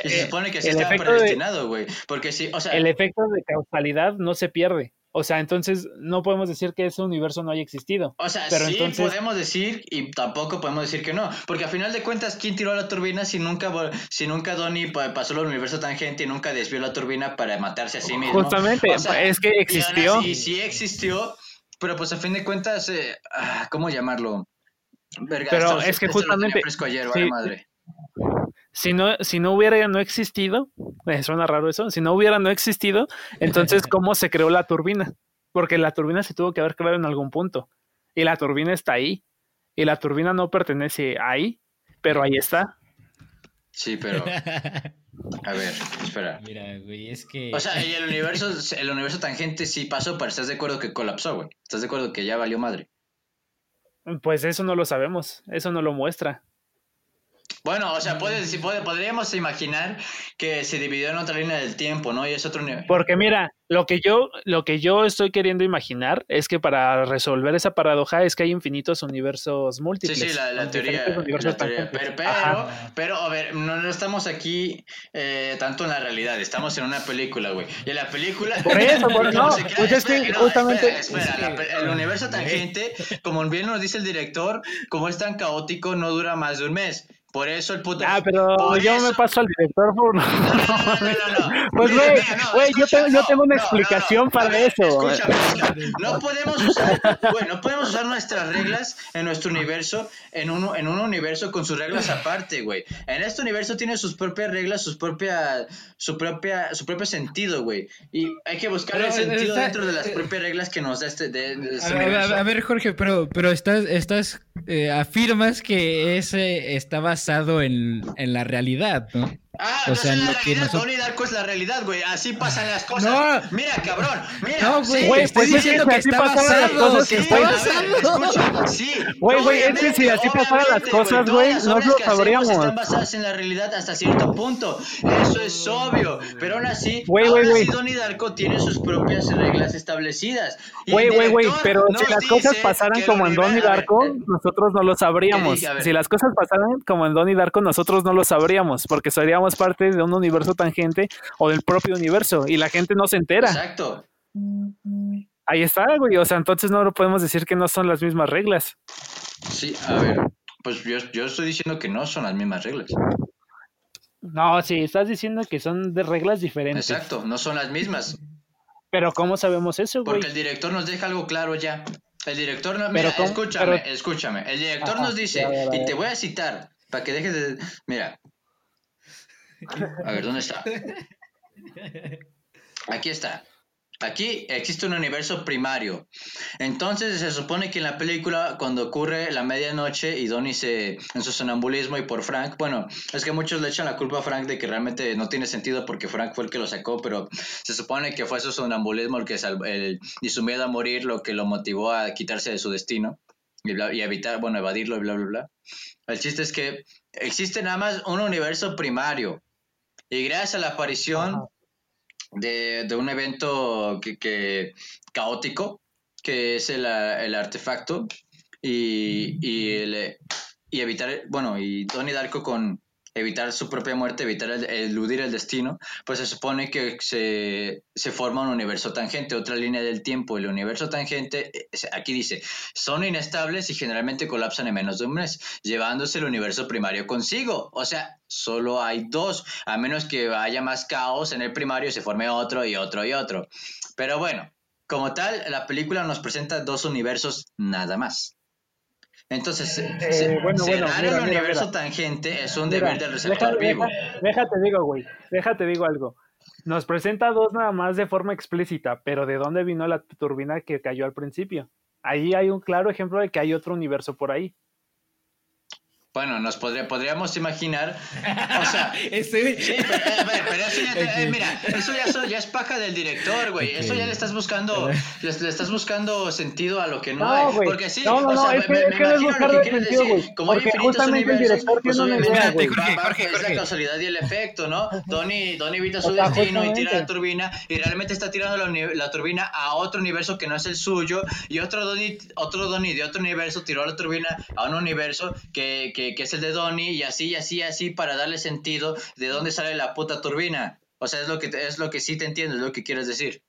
y se eh, supone que así estaba predestinado, güey. Porque sí, o sea. El efecto de causalidad no se pierde. O sea, entonces no podemos decir que ese universo no haya existido. O sea, pero sí podemos decir y tampoco podemos decir que no. Porque a final de cuentas, ¿quién tiró la turbina si nunca, si nunca Donnie pasó el universo tangente y nunca desvió la turbina para matarse a sí mismo? Justamente, es que existió. Sí, sí existió, pero pues a fin de cuentas, eh, ah, ¿cómo llamarlo? pero es que justamente... madre. Si no, si no hubiera no existido, me suena raro eso, si no hubiera no existido, entonces ¿cómo se creó la turbina? Porque la turbina se tuvo que haber creado en algún punto. Y la turbina está ahí. Y la turbina no pertenece ahí, pero ahí está. Sí, pero. A ver, espera. Mira, güey, es que. O sea, y el universo, el universo tangente sí pasó, pero estás de acuerdo que colapsó, güey. ¿Estás de acuerdo que ya valió madre? Pues eso no lo sabemos, eso no lo muestra. Bueno, o sea, puede, si puede, podríamos imaginar que se dividió en otra línea del tiempo, ¿no? Y es otro nivel. Porque mira, lo que yo, lo que yo estoy queriendo imaginar es que para resolver esa paradoja es que hay infinitos universos múltiples. Sí, sí, la, teoría. Pero, pero, a ver, no, estamos aquí eh, tanto en la realidad, estamos en una película, güey. Y en la película. Por eso, por, no, pues es que justamente. Espera, el universo tangente, como bien nos dice el director, como es tan caótico, no dura más de un mes. Por eso el puto. Ah, pero yo me paso al director por. No, no, no, Pues, güey, güey, yo tengo, yo tengo una explicación para eso. Escúchame, no podemos usar, güey, no podemos usar nuestras reglas en nuestro universo, en un, en un universo con sus reglas aparte, güey. En este universo tiene sus propias reglas, sus propias, su propia, su propio sentido, güey. Y hay que buscar el sentido dentro de las propias reglas que nos da este. De, este a, ver, Jorge, pero, pero estás, estás, eh, afirmas que ese estaba basado en, en la realidad, ¿no? Ah, o no sea, es la realidad, Tony Darko es la realidad, güey. Así pasan las cosas. No. Mira, cabrón. Mira. No, güey. Sí, estoy diciendo que, así pasaban las cosas. Sí, está escucha, sí. Güey, güey, es que si así pasaran las cosas, güey, no lo sabríamos. Están basadas en la realidad hasta cierto punto. Eso es obvio. Pero aún así, güey, güey, güey. Donnie Darko tiene sus propias reglas establecidas. Güey, güey, güey. Pero si las cosas pasaran como en Donnie Darko, nosotros no lo sabríamos. Si las cosas pasaran como en Donnie Darko, nosotros no lo sabríamos. Porque seríamos parte de un universo tangente o del propio universo y la gente no se entera. Exacto. Ahí está, güey. O sea, entonces no lo podemos decir que no son las mismas reglas. Sí, a ver, pues yo, yo estoy diciendo que no son las mismas reglas. No, sí, estás diciendo que son de reglas diferentes. Exacto, no son las mismas. Pero ¿cómo sabemos eso, güey? Porque el director nos deja algo claro ya. El director no, mira, escúchame, escúchame. El director nos dice, y te voy a citar, para que dejes de. Mira, a ver, ¿dónde está? Aquí está. Aquí existe un universo primario. Entonces se supone que en la película, cuando ocurre la medianoche y Donnie se en su sonambulismo y por Frank, bueno, es que muchos le echan la culpa a Frank de que realmente no tiene sentido porque Frank fue el que lo sacó, pero se supone que fue su sonambulismo el que el, y su miedo a morir lo que lo motivó a quitarse de su destino y, y evitar, bueno, evadirlo y bla, bla, bla. El chiste es que existe nada más un universo primario y gracias a la aparición de, un evento que, caótico, que es el, artefacto, y, y, y evitar, bueno, y Tony Darko con, evitar su propia muerte, evitar eludir el destino, pues se supone que se, forma un universo tangente, otra línea del tiempo. El universo tangente, eh, aquí dice, son inestables y generalmente colapsan en menos de un mes, llevándose el universo primario consigo. O sea, solo hay dos, a menos que haya más caos en el primario, se forme otro y otro y otro. Pero bueno, como tal, la película nos presenta dos universos nada más. Entonces, eh, bueno, cerrar el universo tangente es un deber del receptor vivo. déjate digo, güey, déjate digo algo. Nos presenta dos nada más de forma explícita, pero ¿de dónde vino la turbina que cayó al principio? Ahí hay un claro ejemplo de que hay otro universo por ahí. Bueno, nos podría, podríamos imaginar. O sea. Estoy... Sí, pero, a ver, pero eso ya, eh, mira, eso ya, es paja del director, güey. Okay. Eso ya le estás buscando, le, le, estás buscando sentido a lo que no, no hay. Wey. Porque sí, no, no, o sea, no, es me, que, me es que imagino lo que quieres sentido, decir. Wey. Como hay porque infinitos justamente universos, pues obviamente idea, Jorge, Jorge, es Jorge. la causalidad y el efecto, ¿no? Donnie, Donnie evita su O sea, destino y tira la turbina y realmente está tirando la, turbina a otro universo que no es el suyo y otro Donnie, otro Donnie de otro universo tiró la turbina a un universo que, que, que es el de Donnie y así, y así, y así para darle sentido de dónde sale la puta turbina. O sea, es lo que, es lo que sí te entiendo, es lo que quieres decir.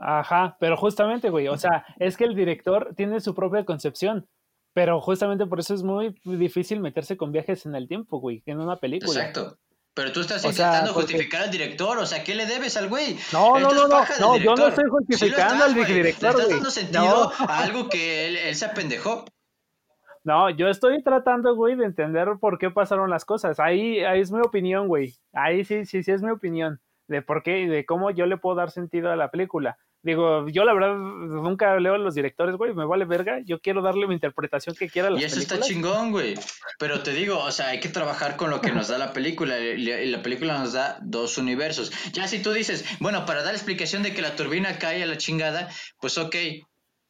Ajá, pero justamente, güey, o sea, es que el director tiene su propia concepción, pero justamente por eso es muy difícil meterse con viajes en el tiempo, güey, en una película. Exacto. Pero tú estás O sea, intentando porque- justificar al director, o sea, ¿qué le debes al güey? No, no, no, no, no, yo no estoy Sí justificando estás, al güey. director, Le estás güey. dando sentido No. a algo que él, él se apendejó. No, yo estoy tratando, güey, de entender por qué pasaron las cosas. Ahí, ahí es mi opinión, güey. Ahí sí, sí, sí es mi opinión de por qué y de cómo yo le puedo dar sentido a la película. Digo, yo la verdad nunca leo a los directores, güey, me vale verga. Yo quiero darle mi interpretación que quiera a las Y eso películas. está chingón, güey. Pero te digo, o sea, hay que trabajar con lo que nos da la película. Y la- y la película nos da dos universos. Ya si tú dices, bueno, para dar explicación de que la turbina cae a la chingada, pues ok,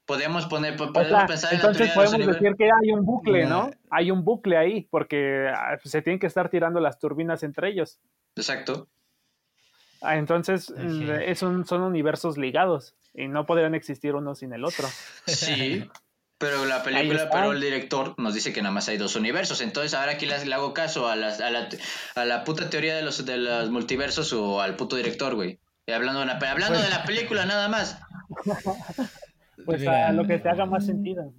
podemos poner, po- O podemos sea, pensar en la entonces podemos decir que hay un bucle, ¿no? Hay un bucle ahí, porque ah, pues, se tienen que estar tirando las turbinas entre ellos. Exacto. Ah, Entonces, mm, es un- son universos ligados y no podrían existir uno sin el otro. Sí. Pero la película, pero el director nos dice que nada más hay dos universos. Entonces ahora aquí le, hago caso a, las- a, la, a la puta teoría de los, de los multiversos o al puto director, güey. Y hablando, de la, hablando de la película nada más. Pues Mira, a lo que te haga más sentido.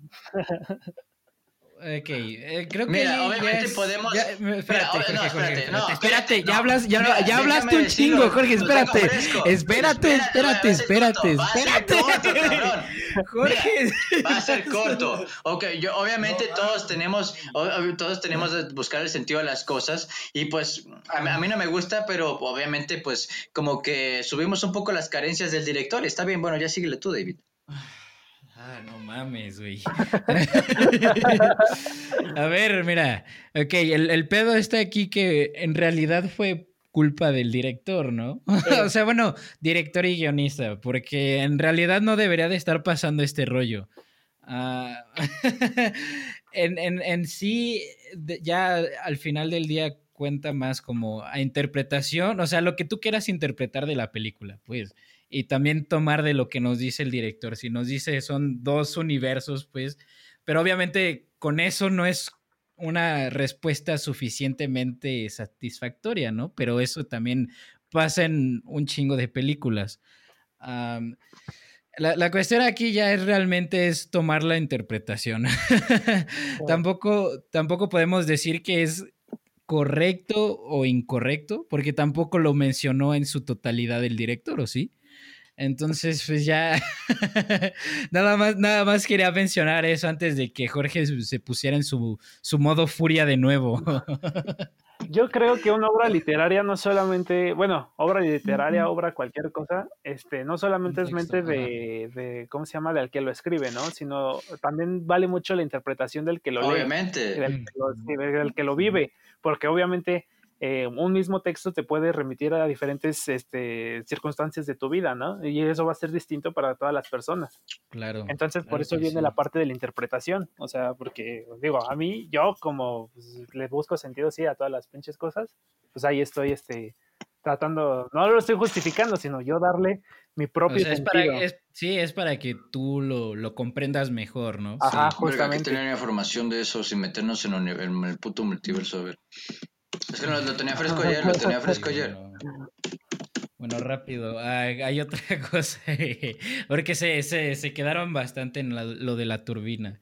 Ok, eh, creo que. Mira, obviamente es- podemos- ya- espérate, Mira, Jorge, no, Jorge, espérate, espérate, no, espérate, espérate, ya no. hablas, ya, Mira, ya hablaste un decirlo, chingo, Jorge, espérate, espérate, espérate, va a ser espérate, corto, va a ser espérate. Jorge, Va a ser corto. Ok, yo obviamente todos tenemos, todos tenemos de buscar el sentido de las cosas y pues a, mí- a mí no me gusta, pero obviamente pues como que subimos un poco las carencias del director. Está bien, bueno, ya síguele tú, David. Ah, no mames, güey. A ver, mira. Ok, el, el pedo está aquí que en realidad fue culpa del director, ¿no? o sea, bueno, director y guionista, porque en realidad no debería de estar pasando este rollo. Ah, en, en- en sí, ya al final del día cuenta más como a interpretación, o sea, lo que tú quieras interpretar de la película, pues y también tomar de lo que nos dice el director. Si nos dice son dos universos, pues, pero obviamente con eso no es una respuesta suficientemente satisfactoria, ¿no? Pero eso también pasa en un chingo de películas. La, la cuestión aquí ya es realmente es tomar la interpretación. tampoco, tampoco podemos decir que es correcto o incorrecto, porque tampoco lo mencionó en su totalidad el director, ¿o sí? Entonces, pues ya, nada más, nada más quería mencionar eso antes de que Jorge se pusiera en su, su modo furia de nuevo. Yo creo que una obra literaria no solamente, bueno, obra literaria, obra cualquier cosa, este, no solamente es mente de, de, ¿cómo se llama?, del que lo escribe, ¿no? Sino también vale mucho la interpretación del que lo lee, Obviamente. del que lo, del que lo vive, porque obviamente eh, un mismo texto te puede remitir a diferentes este, circunstancias de tu vida, ¿no? Y eso va a ser distinto para todas las personas. Claro. Entonces, por claro eso viene sí. la parte de la interpretación. O sea, porque, digo, a mí, yo como pues, le busco sentido, sí, a todas las pinches cosas, pues ahí estoy, este, tratando, no lo estoy justificando, sino yo darle mi O propio sea, es sentido. para, es- sí, es para que tú lo, lo comprendas mejor, ¿no? Ajá, Sí. Verga, hay que justamente. tener información de eso sin meternos en, uni- en el puto multiverso. A ver. Es que no, lo tenía fresco ayer, lo tenía fresco ayer. Bueno, rápido. Ah, hay otra cosa. Porque se, se, se quedaron bastante en la- lo de la turbina.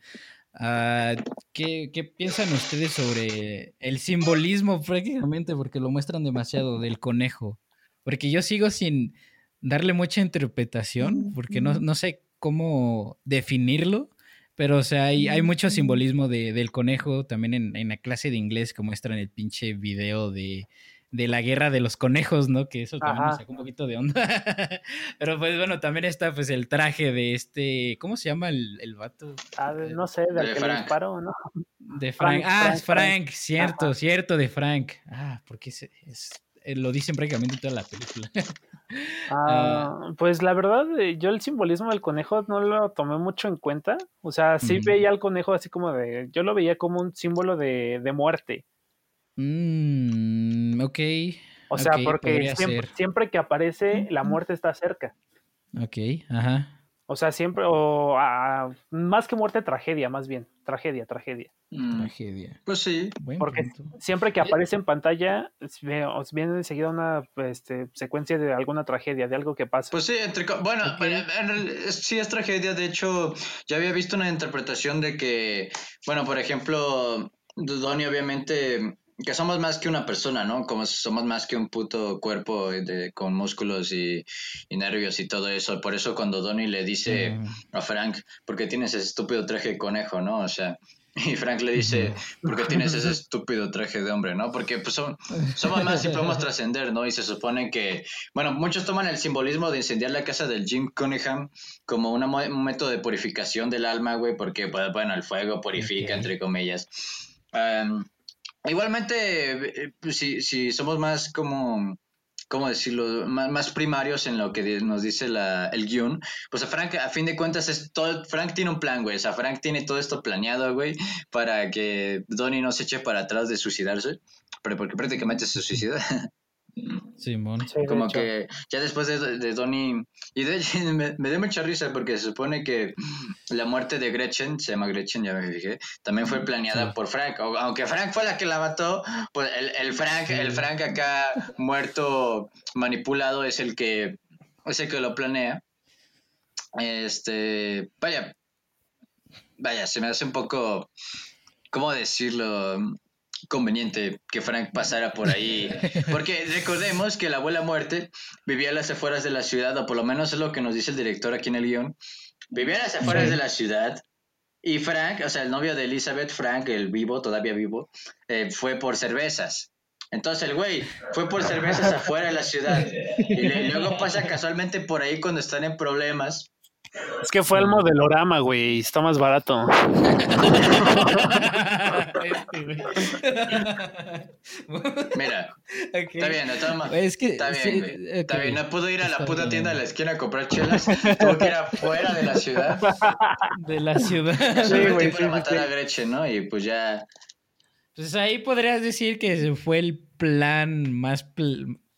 Ah, ¿qué, qué piensan ustedes sobre el simbolismo prácticamente? Porque lo muestran demasiado del conejo. Porque yo sigo sin darle mucha interpretación, porque no, no sé cómo definirlo. Pero, o sea, hay, hay mucho simbolismo de- del conejo también en, en la clase de inglés que muestran el pinche video de, de la guerra de los conejos, ¿no? Que eso también me sacó un poquito de onda. Pero pues bueno, también está pues el traje de este, ¿cómo se llama el, el vato? Ah, no sé, de, que le disparo, ¿no? De Frank. ah, es Frank, cierto, cierto, de Frank. Ah, porque es, eh, lo dicen prácticamente toda la película. Ah, ah, pues la verdad, eh, yo el simbolismo del conejo no lo tomé mucho en cuenta. O sea, sí veía al conejo así como de. Yo lo veía como un símbolo de, de muerte. Mm, ok. O sea, porque siempre, que aparece, la muerte está cerca. Ok, ajá. O sea, siempre, o más que muerte, tragedia, más bien. Tragedia, tragedia. Mm. Tragedia. Pues sí. Porque siempre que aparece en pantalla, os viene enseguida una este, secuencia de alguna tragedia, de algo que pasa. Pues sí, entre, bueno, sí es tragedia. De hecho, ya había visto una interpretación de que, bueno, por ejemplo, Donnie obviamente que somos más que una persona, ¿no? Como somos más que un puto cuerpo de, con músculos y, nervios y todo eso. Por eso cuando Donnie le dice a Frank, ¿por qué tienes ese estúpido traje de conejo, no? O sea, y Frank le dice, ¿por qué tienes ese estúpido traje de hombre, no? Porque pues somos más y podemos trascender, ¿no? Y se supone que, bueno, muchos toman el simbolismo de incendiar la casa del Jim Cunningham como un método de purificación del alma, güey, porque, pues, bueno, el fuego purifica, entre comillas. Igualmente, eh, pues, si, si somos más como, ¿cómo decirlo? más, primarios en lo que nos dice la, el guion, pues a Frank, a fin de cuentas, es todo, Frank tiene un plan, güey. O sea, Frank tiene todo esto planeado, güey, para que Donnie no se eche para atrás de suicidarse, pero porque prácticamente se suicida. Simón. como que ya después de, de Donnie. Y de hecho, me, me, dio mucha risa porque se supone que la muerte de Gretchen, se llama Gretchen, ya me fijé, también fue planeada por Frank. Aunque Frank fue la que la mató, pues el, el Frank, el Frank acá muerto, manipulado, es el que es el que lo planea. Este, vaya, vaya, se me hace un poco, ¿cómo decirlo? Conveniente que Frank pasara por ahí. Porque recordemos que la abuela muerte vivía a las afueras de la ciudad, o por lo menos es lo que nos dice el director aquí en el guion. Vivía a las afueras de la ciudad. Y Frank, o sea, el novio de Elizabeth, Frank, el vivo, todavía vivo, eh, fue por cervezas. Entonces el güey fue por cervezas afuera de la ciudad. Y luego pasa casualmente por ahí cuando están en problemas es que fue el modelorama, güey, está más barato. Mira, está bien, está, es que, está bien, güey. Está bien, no pudo ir a la puta tienda de la esquina a comprar chelas, tuvo que ir afuera de la ciudad. De la ciudad. Sí, güey. Para matar a Gretchen, ¿no? Y pues ya... Pues ahí podrías decir que fue el plan más...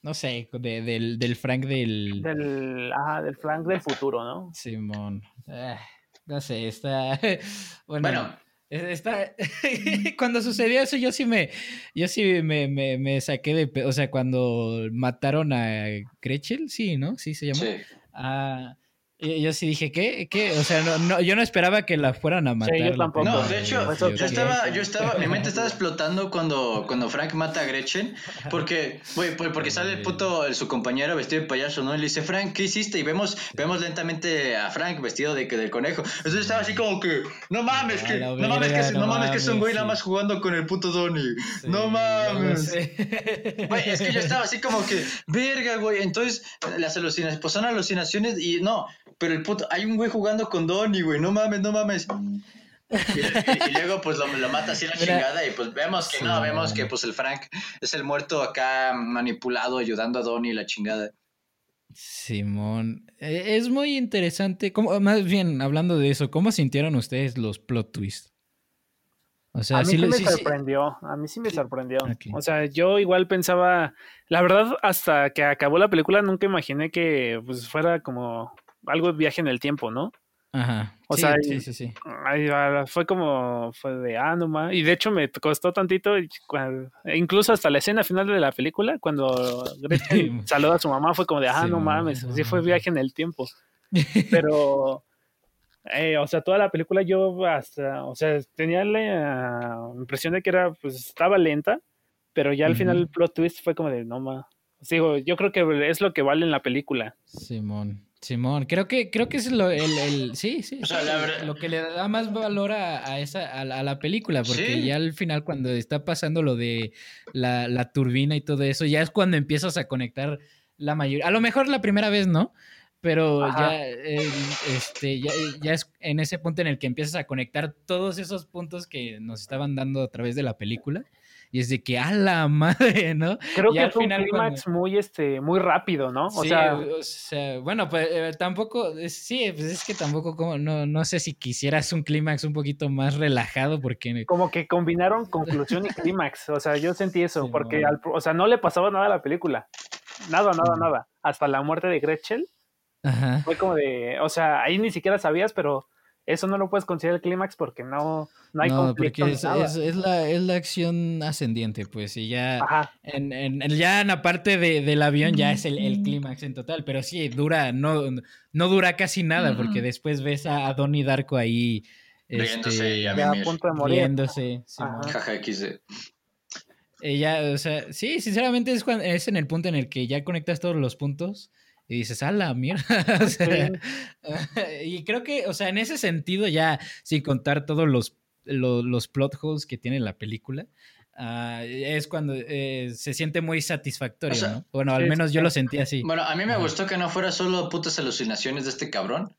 No sé, del, del Frank del... Del, ajá, del Frank del futuro, ¿no? Simón. Ah, no sé, está... Bueno, Está, cuando sucedió eso, yo sí me, yo sí me, me, me, saqué de, o sea, cuando mataron a Gretchen, sí, ¿no? Sí se llama. Sí. Ah, yo sí dije, ¿qué? ¿Qué? O sea, no, no, yo no esperaba que la fueran a matar. yo tampoco. No, de hecho, yo, estaba, yo estaba, mi mente estaba explotando cuando, cuando Frank mata a Gretchen, porque, güey, porque sale el puto, su compañero vestido de payaso, ¿no? Y le dice, Frank, ¿qué hiciste? Y vemos, vemos lentamente a Frank vestido de, de conejo. Entonces estaba así como que, no mames, que, no mames, que, no mames, que es un güey nada más jugando con el puto Donnie. no mames. Güey, es que yo estaba así como que, verga, güey. Entonces, las alucinaciones, pues son alucinaciones y no, pero el puto, hay un güey jugando con Donnie, güey, no mames, no mames. Y, luego pues lo, mata así la chingada y pues vemos que no, vemos que pues el Frank es el muerto acá manipulado ayudando a Donnie la chingada. Simón, e, es muy interesante, ¿Cómo, más bien hablando de eso, ¿cómo sintieron ustedes los plot twists? O sea, a mí sí, me sorprendió, a mí sí me sorprendió. O sea, yo igual pensaba, la verdad, hasta que acabó la película nunca imaginé que pues fuera como algo de viaje en el tiempo, ¿no? Ajá. O sea, sí, sí, sí. fue como, fue de, ah, no Y de hecho me costó tantito, incluso hasta la escena final de la película, cuando Gretchen saluda a su mamá, fue como de, ah, no mames, sí fue viaje en el tiempo. Pero, eh, o sea, toda la película yo hasta, o sea, tenía la impresión de que era, pues estaba lenta, pero ya al final el plot twist fue como de, no mames. Sigo, yo creo que es lo que vale en la película. Simón. Simón, creo que, creo que es lo, el, el sí, sí, O sea, la verdad- lo que le da más valor a, a esa, a, la, a la película, porque Sí. ya al final cuando está pasando lo de la, la turbina y todo eso, ya es cuando empiezas a conectar la mayoría, a lo mejor la primera vez no, pero Ajá. ya, eh, este, ya, ya es en ese punto en el que empiezas a conectar todos esos puntos que nos estaban dando a través de la película, y es de que, a la madre, ¿no? Creo que al fue un final clímax muy, este, muy rápido, ¿no? O sí, sea, o sea, bueno, pues eh, tampoco, sí, pues es que tampoco, como, no, no sé si quisieras un clímax un poquito más relajado, porque como que combinaron conclusión y clímax. O sea, yo sentí eso, Sí, porque, al- o sea, no le pasaba nada a la película. Nada, nada, nada. Hasta la muerte de Gretchen Ajá. fue como de, o sea, ahí ni siquiera sabías, pero eso no lo puedes considerar el clímax porque no, no hay No, conflicto porque es, nada. es, es la, es la acción ascendiente, pues, y ya Ajá. en, en, ya en la parte de, del avión ya es el, el clímax en total, pero sí, dura, no, no dura casi nada, porque después ves a, a Donnie Darko ahí, Riéndose y a Ya a punto de morir. riéndose. Jaja, XD. Eh, ya, o sea, sí, sinceramente es, cuando, es en el punto en el que ya conectas todos los puntos y dices, a la mierda. o sea, y creo que, o sea, en ese sentido, ya sin contar todos los, lo- los, plot holes que tiene la película, ah, es cuando eh, se siente muy satisfactorio, O sea, ¿no? Bueno, al menos yo lo sentí así. Bueno, a mí me Ajá. gustó que no fuera solo putas alucinaciones de este cabrón.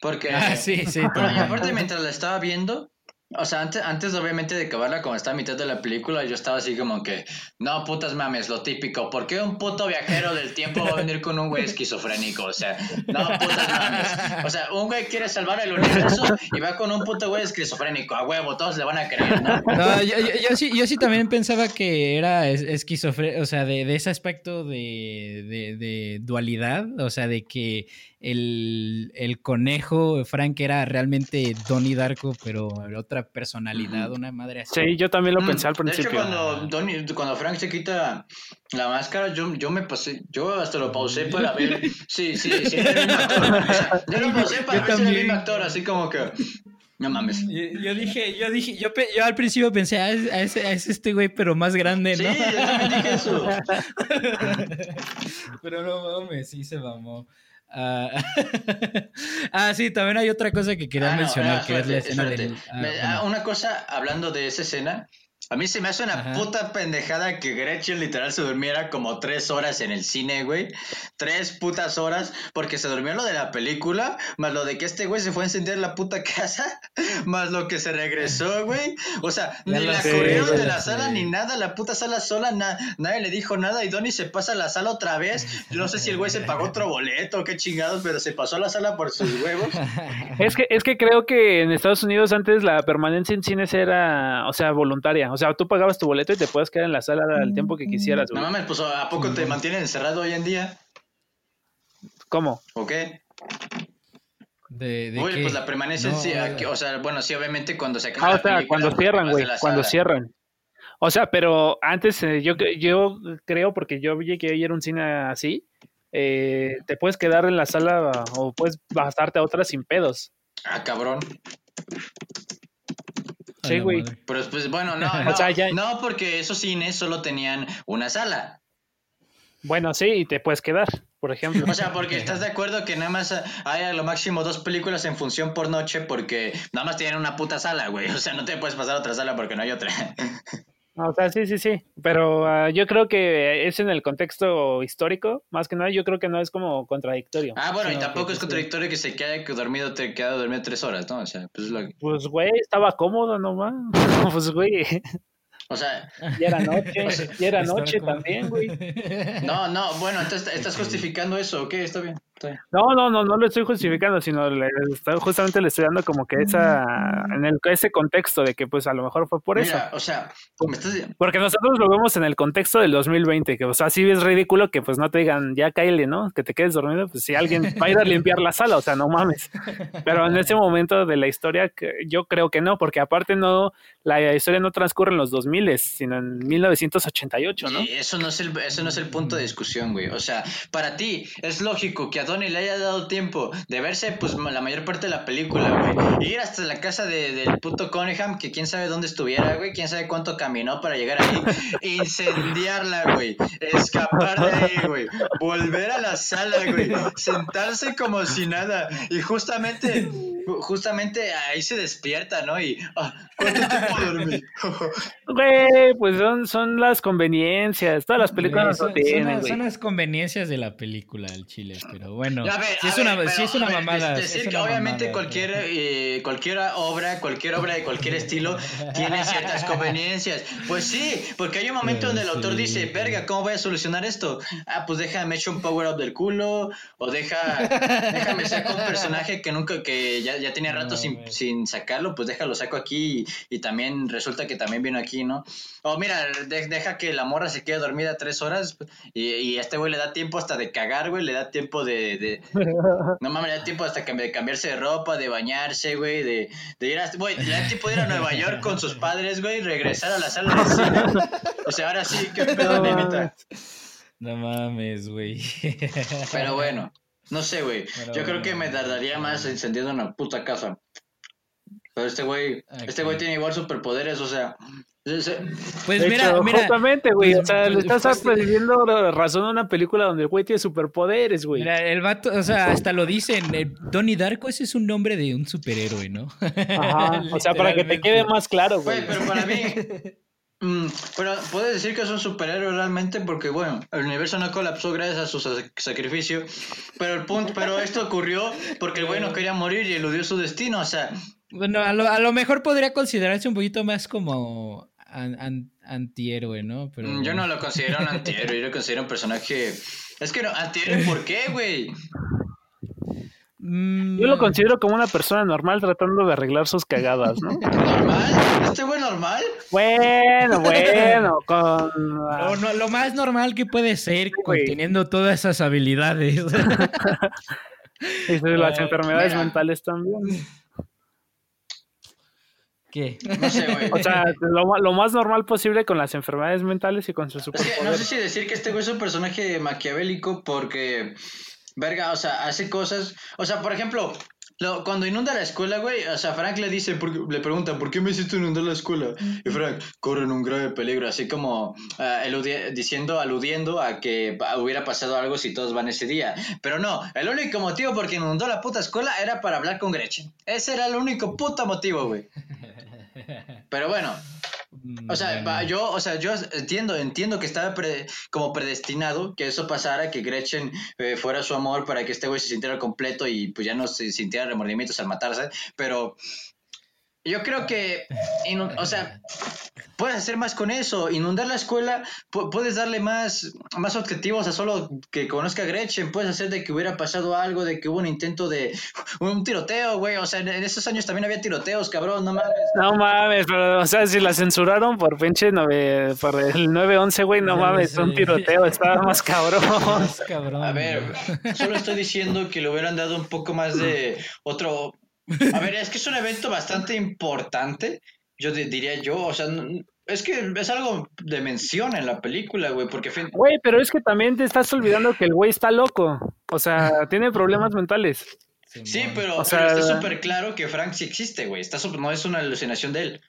Porque. Ah, sí, sí. Bueno, y aparte, mientras la estaba viendo, o sea, antes, antes obviamente de acabarla, como está a mitad de la película, yo estaba así como que, no, putas mames, lo típico, ¿por qué un puto viajero del tiempo va a venir con un güey esquizofrénico? O sea, no, putas mames. O sea, un güey quiere salvar el universo y va con un puto güey esquizofrénico, a huevo, todos le van a creer, ¿no? Yo, yo- yo sí, yo sí también pensaba que era esquizofrénico, o sea, de, de ese aspecto de, de- de dualidad, o sea, de que el, el conejo Frank era realmente Donnie Darko, pero otra personalidad, una madre así. Sí, yo también lo Mm, pensé al De principio. hecho, cuando, Donnie- cuando Frank se quita la máscara, yo, yo me pasé, yo hasta lo pausé para ver si sí, sí, era el mismo actor. Yo lo pausé para Yo ver si era el también. mismo actor, así como que, no mames. Yo, yo dije, yo dije, yo, pe- yo al principio pensé, ah, es, a ese, a ese este güey, pero más grande, Sí, ¿no? yo también dije eso. Pero no mames, sí se mamó. Ah, ah, sí, también hay otra cosa que quería Ah, no, mencionar, ah, que es la escena del... ah, bueno. ah, una cosa, hablando de esa escena, a mí se me hace una Ajá. puta pendejada que Gretchen literal se durmiera como tres horas en el cine, güey. Tres putas horas, porque se durmió lo de la película, más lo de que este güey se fue a encender la puta casa, más lo que se regresó, güey. O sea, Ya ni la sé, corrieron de la sé. sala ni nada, la puta sala sola, na- nadie le dijo nada y Donnie se pasa a la sala otra vez. Yo no sé si el güey se pagó otro boleto o qué chingados, pero se pasó a la sala por sus huevos. Es que, es que creo que en Estados Unidos antes la permanencia en cines era, o sea, voluntaria. O sea, tú pagabas tu boleto y te puedes quedar en la sala el tiempo que quisieras, No güey. mames, pues ¿a poco te mantienen encerrado hoy en día? ¿Cómo? ¿O qué? ¿De, de Uy, qué? pues la permanencia No, sí, aquí- o sea, bueno, sí, obviamente cuando se acaba Ah, o sea, película, cuando pues, cierran, güey, cuando sala. cierran. O sea, pero antes eh, yo, yo creo, porque yo llegué a ir a un cine así, eh, te puedes quedar en la sala o puedes pasarte a otra sin pedos. Ah, cabrón. Sí, güey. Pero pues bueno, no, no, O sea, ya- no, porque esos cines solo tenían una sala. Bueno, sí, y te puedes quedar, por ejemplo. O sea, porque estás de acuerdo que nada más hay a lo máximo dos películas en función por noche porque nada más tienen una puta sala, güey. O sea, no te puedes pasar a otra sala porque no hay otra. O sea, sí, sí, sí. Pero ah, yo creo que es en el contexto histórico, más que nada, yo creo que no es como contradictorio. Ah, bueno, y tampoco es sí. contradictorio que se quede dormido, te queda dormido tres horas, ¿no? O sea, pues es lo que- Pues, güey, estaba cómodo nomás. pues, güey, O sea, ya era noche, ya era noche como- también, güey. no, no, bueno, entonces estás justificando eso, ok, está bien. Está bien. No, no, no, no lo estoy justificando, sino le, justamente le estoy dando como que esa, en el, ese contexto de que pues a lo mejor fue por eso. Mira, o sea, me estás Porque nosotros lo vemos en el contexto del 2020, que o sea, sí es ridículo que pues no te digan, ya cáele, ¿no? Que te quedes dormido, pues si alguien va a ir a limpiar la sala, o sea, no mames. Pero en ese momento de la historia, yo creo que no, porque aparte no, la historia no transcurre en los 2000, sino en 1988, ¿no? Y eso no es el, eso no es el punto de discusión, güey. O sea, para ti es lógico que a Donnie le haya dado tiempo de verse pues la mayor parte de la película, güey. Ir hasta la casa de, del puto Cunningham, que quién sabe dónde estuviera, güey, quién sabe cuánto caminó para llegar ahí, incendiarla, güey, escapar de ahí, güey, volver a la sala, güey, sentarse como si nada. Y justamente, justamente ahí se despierta, ¿no? Y, ah, ¿cuánto tiempo dormí? Güey, pues son, son las conveniencias. Todas las películas son, lo tienen, son las conveniencias de la película al chile, pero bueno. A ver, sí a es ver, una, pero, sí es una ver, mamada. Decir es que obviamente cualquier, eh, cualquier obra, cualquier obra de cualquier estilo tiene ciertas conveniencias. Pues sí, porque hay un momento donde el autor Sí. dice, verga, ¿cómo voy a solucionar esto? Ah, pues déjame echar un power up del culo, o deja, déjame sacar un personaje que nunca, que ya, ya tenía rato No, sin, sin sacarlo, pues déjalo saco aquí y, y también resulta que también vino aquí, ¿no? O mira, de- deja que la morra se quede dormida tres horas y, y a este güey le da tiempo hasta de cagar, güey, le da tiempo de, de, no mames, le da tiempo hasta de cambiarse de ropa, de bañarse, güey, de, de ir a, güey, le da tiempo de ir a Nueva York con sus padres, güey, y regresar a la sala de cine. O sea, ahora sí, qué pedo, No nenita. No mames, güey. Pero bueno, no sé, güey. Pero Yo creo bueno. que me tardaría más encendiendo una puta casa. Pero este güey, este güey tiene igual superpoderes, o sea, Pues De mira, hecho, mira. justamente, güey. pues, o sea, le pues, estás pues, perdiendo la razón a una película donde el güey tiene superpoderes, güey. Mira, el vato, o sea, hasta lo dicen, eh, Donnie Darko ese es un nombre de un superhéroe, ¿no? Ajá. O sea, para que te quede más claro, güey. Pero para mí. mm, pero puedes decir que es un superhéroe realmente porque, bueno, el universo no colapsó gracias a su sa- sacrificio. Pero el punto, pero esto ocurrió porque el güey no quería morir y eludió su destino. O sea, Bueno, a lo, a lo mejor podría considerarse un poquito más como an- an- antihéroe, ¿no? Pero mm, yo no lo considero un antihéroe, yo lo considero un personaje. Es que no, antihéroe, ¿por qué, güey? Mm, Yo lo considero como una persona normal tratando de arreglar sus cagadas, ¿no? ¿Normal? ¿Este güey normal? Bueno, bueno, con... Lo, no- lo más normal que puede ser güey. teniendo todas esas habilidades. y de las Ay, enfermedades mira. mentales también. ¿Qué? No sé, güey. O sea, lo, más normal posible con las enfermedades mentales y con Es que no sé si decir que este güey es un personaje maquiavélico porque, verga, o sea, hace cosas, o sea, por ejemplo, lo- cuando inunda la escuela, güey, o sea, Frank le dice, ¿por le preguntan, ¿por qué me hiciste inundar la escuela? Y Frank, corren un grave peligro, así como eludi- diciendo, aludiendo a que hubiera pasado algo si todos van ese día. Pero no, el único motivo por que inundó la puta escuela era para hablar con Gretchen. Ese era el único puto motivo, güey. Pero bueno, o sea, bueno. va, yo, o sea, yo entiendo, entiendo que estaba pre- como predestinado que eso pasara, que Gretchen eh, fuera su amor para que este güey se sintiera completo y pues ya no se sintiera remordimientos al matarse, pero yo creo que, o sea, puedes hacer más con eso, inundar la escuela, pu- puedes darle más, más objetivos a solo que conozca a Gretchen, puedes hacer de que hubiera pasado algo, de que hubo un intento de un tiroteo, güey, o sea, en, esos años también había tiroteos, cabrón, no mames. No mames, pero, o sea, si la censuraron por pinche nove- por el 911, güey, no Sí, mames, un tiroteo, estaba más cabrón. Más cabrón. A ver, solo estoy diciendo que le hubieran dado un poco más de otro. A ver, es que es un evento bastante importante, yo di- diría yo, o sea, es que es algo de mención en la película, güey, porque fin- Güey, pero es que también te estás olvidando que el güey está loco. O sea, tiene problemas mentales. sí, pero, O sea- pero está súper claro que Frank sí existe, güey, está súper- no es una alucinación de él.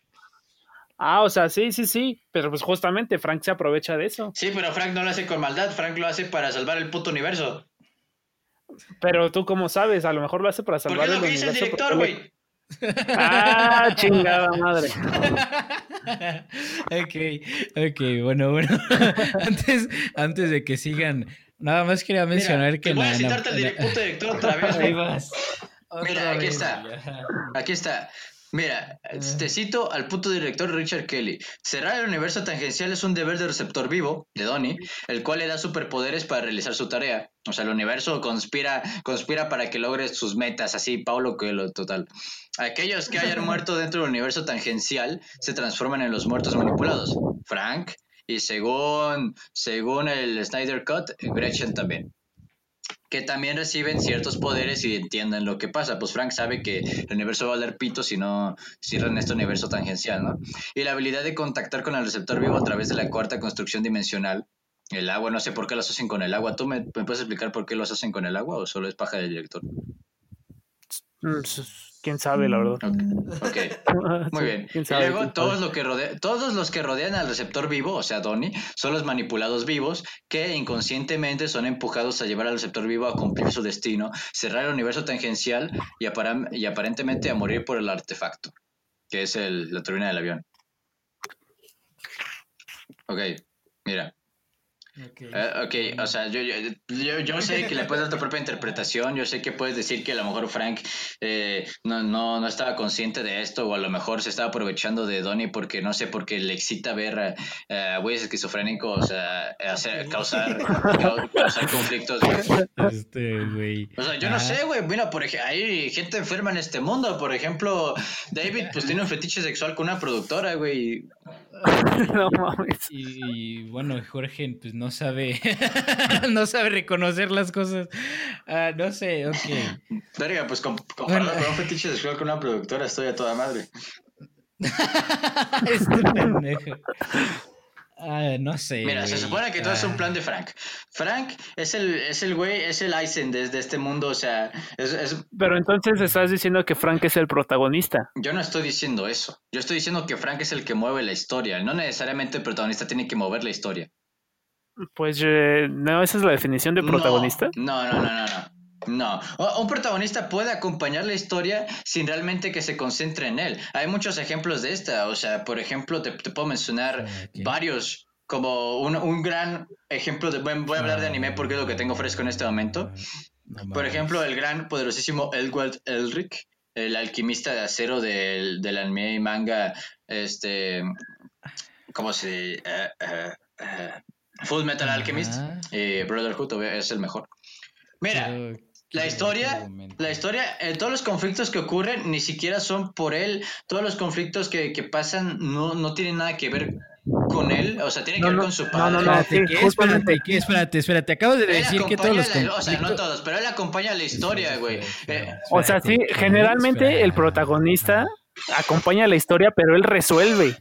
Ah, o sea, sí, sí, sí. Pero pues justamente Frank se aprovecha de eso. Sí, pero Frank no lo hace con maldad, Frank lo hace para salvar el puto universo. Pero tú, ¿cómo sabes? A lo mejor lo hace para Porque salvar es el lo que dice el universo. director, güey. Ah, chingada madre. ok, ok, bueno, bueno. antes, antes de que sigan, nada más quería Mira, mencionar que te voy a citarte al puto director otra vez, Ahí güey. vas. Mira, aquí está. Aquí está. Mira, te cito al puto director Richard Kelly. Cerrar el universo tangencial es un deber del receptor vivo, de Donnie, el cual le da superpoderes para realizar su tarea. O sea, el universo conspira, conspira para que logre sus metas, así, Paulo Coelho, total. Aquellos que hayan muerto dentro del universo tangencial se transforman en los muertos manipulados. Frank, y según, según el Snyder Cut, Gretchen también que también reciben ciertos poderes y entienden lo que pasa. Pues Frank sabe que el universo va a valer pito si no cierran este universo tangencial, ¿no? Y la habilidad de contactar con el receptor vivo a través de la cuarta construcción dimensional el agua, no sé por qué los hacen con el agua. ¿Tú me, puedes explicar por qué los hacen con el agua o solo es paja del director? Mm, quién sabe, la verdad. Ok, muy bien. Y luego todos, lo que todos los que rodean al receptor vivo, o sea, Donnie, son los manipulados vivos que inconscientemente son empujados a llevar al receptor vivo a cumplir su destino, cerrar el universo tangencial y, y aparentemente a morir por el artefacto, que es el, la turbina del avión. Ok, mira. Ok, uh, o sea, yo, yo, yo, sé que le puedes dar tu propia interpretación, yo sé que puedes decir que a lo mejor Frank eh, no, no, no, estaba consciente de esto, o a lo mejor se estaba aprovechando de Donnie porque, no sé, porque le excita ver a güeyes esquizofrénicos hacer, causar, causar conflictos. Este, güey. O sea, yo no sé, güey, mira, por ejemplo, hay gente enferma en este mundo, por ejemplo, David pues tiene un fetiche sexual con una productora, güey. no mames. Y, bueno, Jorge, pues no sabe, no sabe reconocer las cosas. Ah, no sé, ok. Verga, pues comparado con un fetiche sexual con una productora, estoy a toda madre. este pendejo. Ah, no sé. Mira, se supone que todo es un ah. plan de Frank. Frank es el, es el güey, es el Eisen desde este mundo, o sea, es, Pero entonces estás diciendo que Frank es el protagonista. Yo no estoy diciendo eso. Yo estoy diciendo que Frank es el que mueve la historia. No necesariamente el protagonista tiene que mover la historia. Pues eh, no, esa es la definición de protagonista. no, no, no, no. no. No, un protagonista puede acompañar la historia sin realmente que se concentre en él. Hay muchos ejemplos de esta, o sea, por ejemplo, te, puedo mencionar varios, como un, gran ejemplo de, voy a hablar de anime porque es lo que tengo fresco en este momento. por ejemplo, el gran, poderosísimo Elwald Elric, el alquimista de acero del, del anime y manga, este, ¿cómo se? Uh, Full Metal Alchemist, Brotherhood es el mejor. Mira, la historia, la historia, eh, todos los conflictos que ocurren ni siquiera son por él, todos los conflictos que, que pasan no, no tienen nada que ver con él, o sea, tiene que ver con su padre. No, no, no, espérate, espérate, espérate, acabo de decir que todos los O sea, no todos, pero él acompaña la historia, güey. Eh, o sea, sí, generalmente el protagonista acompaña la historia, pero él resuelve.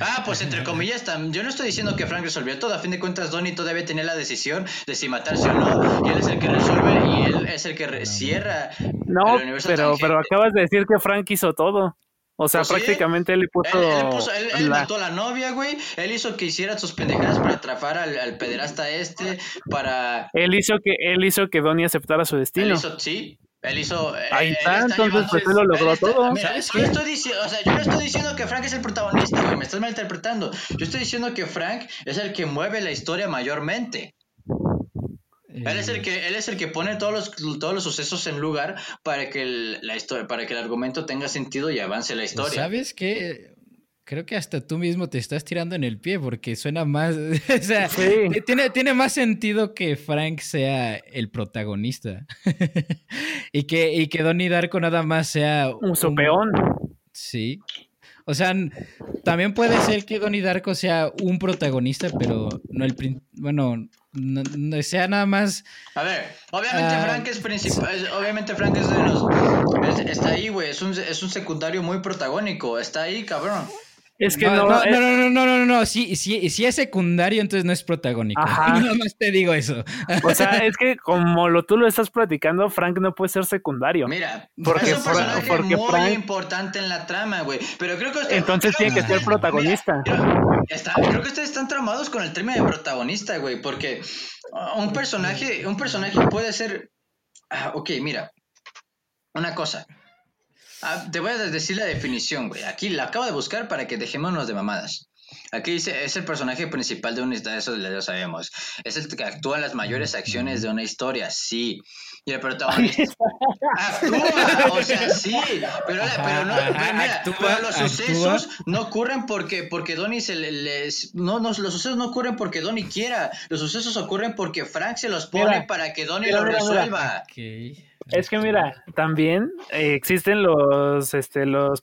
Ah, pues entre comillas, yo no estoy diciendo que Frank resolvió todo. A fin de cuentas, Donnie todavía tenía la decisión de si matarse o no. Y él es el que resuelve y él es el que cierra. No, pero, pero acabas de decir que Frank hizo todo. O sea, pues prácticamente él le puso. Él, mató a la novia, güey. Él hizo que hiciera sus pendejadas para atrapar al, pederasta este. Para. Él hizo que, él hizo que Donnie aceptara su destino. Él hizo, sí, él hizo. Eh, Ahí está, entonces pues él lo logró todo. ¿Sabes yo, estoy diciendo, o sea, yo no estoy diciendo que Frank es el protagonista, güey, me estás malinterpretando. Yo estoy diciendo que Frank es el que mueve la historia mayormente. Él es el que él es el que pone todos los todos los sucesos en lugar para que el, la historia para que el argumento tenga sentido y avance la historia. ¿Sabes qué? Creo que hasta tú mismo te estás tirando en el pie porque suena más. o sea, tiene, tiene más sentido que Frank sea el protagonista. y, que, y que Donnie Darko nada más sea. Un sopeón. Sí. O sea, también puede ser que Donnie Darko sea un protagonista, pero no el. Bueno, no, sea nada más. A ver, obviamente ah, Frank es principal. Obviamente Frank es de los. está ahí, güey. Es un, es un secundario muy protagónico. Está ahí, cabrón. Es que no. No, no, no, no, no, no, Si, si, es secundario, entonces no es protagónico. Ajá. Nada más te digo eso. O sea, es que como lo, tú lo estás platicando, Frank no puede ser secundario. Mira, porque es un personaje porque muy importante en la trama, güey. Pero creo que Entonces tiene que ser protagonista. creo que ustedes están tramados con el término de protagonista, güey. Porque un personaje, un personaje puede ser. Ah, ok, mira. Una cosa. Ah, te voy a decir la definición, güey. Aquí la acabo de buscar para que dejémonos de mamadas. Aquí dice, es el personaje principal de una historia, eso lo sabemos. Es el que actúa las mayores acciones de una historia, sí. Y el protagonista actúa, o sea, sí, pero, pero no, mira, los sucesos no ocurren porque, porque Donnie se les, no, no, los sucesos no ocurren porque Donnie quiera, los sucesos ocurren porque Frank se los pone para que Donnie lo resuelva. Es que mira, también eh, existen los, este, los,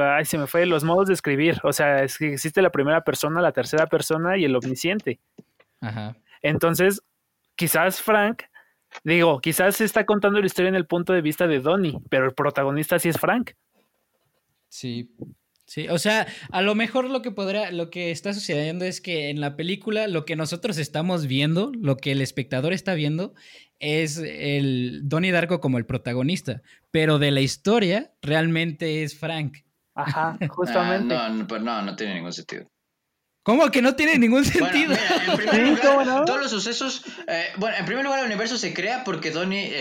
ay, se me fue, los modos de escribir. O sea, es que existe la primera persona, la tercera persona y el omnisciente. Ajá. Entonces, quizás Frank, digo, quizás se está contando la historia en el punto de vista de Donnie, pero el protagonista sí es Frank. Sí, Sí, o sea, a lo mejor lo que podrá, lo que está sucediendo es que en la película lo que nosotros estamos viendo, lo que el espectador está viendo, es el Donnie Darko como el protagonista, pero de la historia realmente es Frank. Ajá, justamente. Ah, no, no, no, no tiene ningún sentido. ¿Cómo que no tiene ningún sentido? en primer lugar, todos los sucesos, eh, bueno, en primer lugar el universo se crea porque Donnie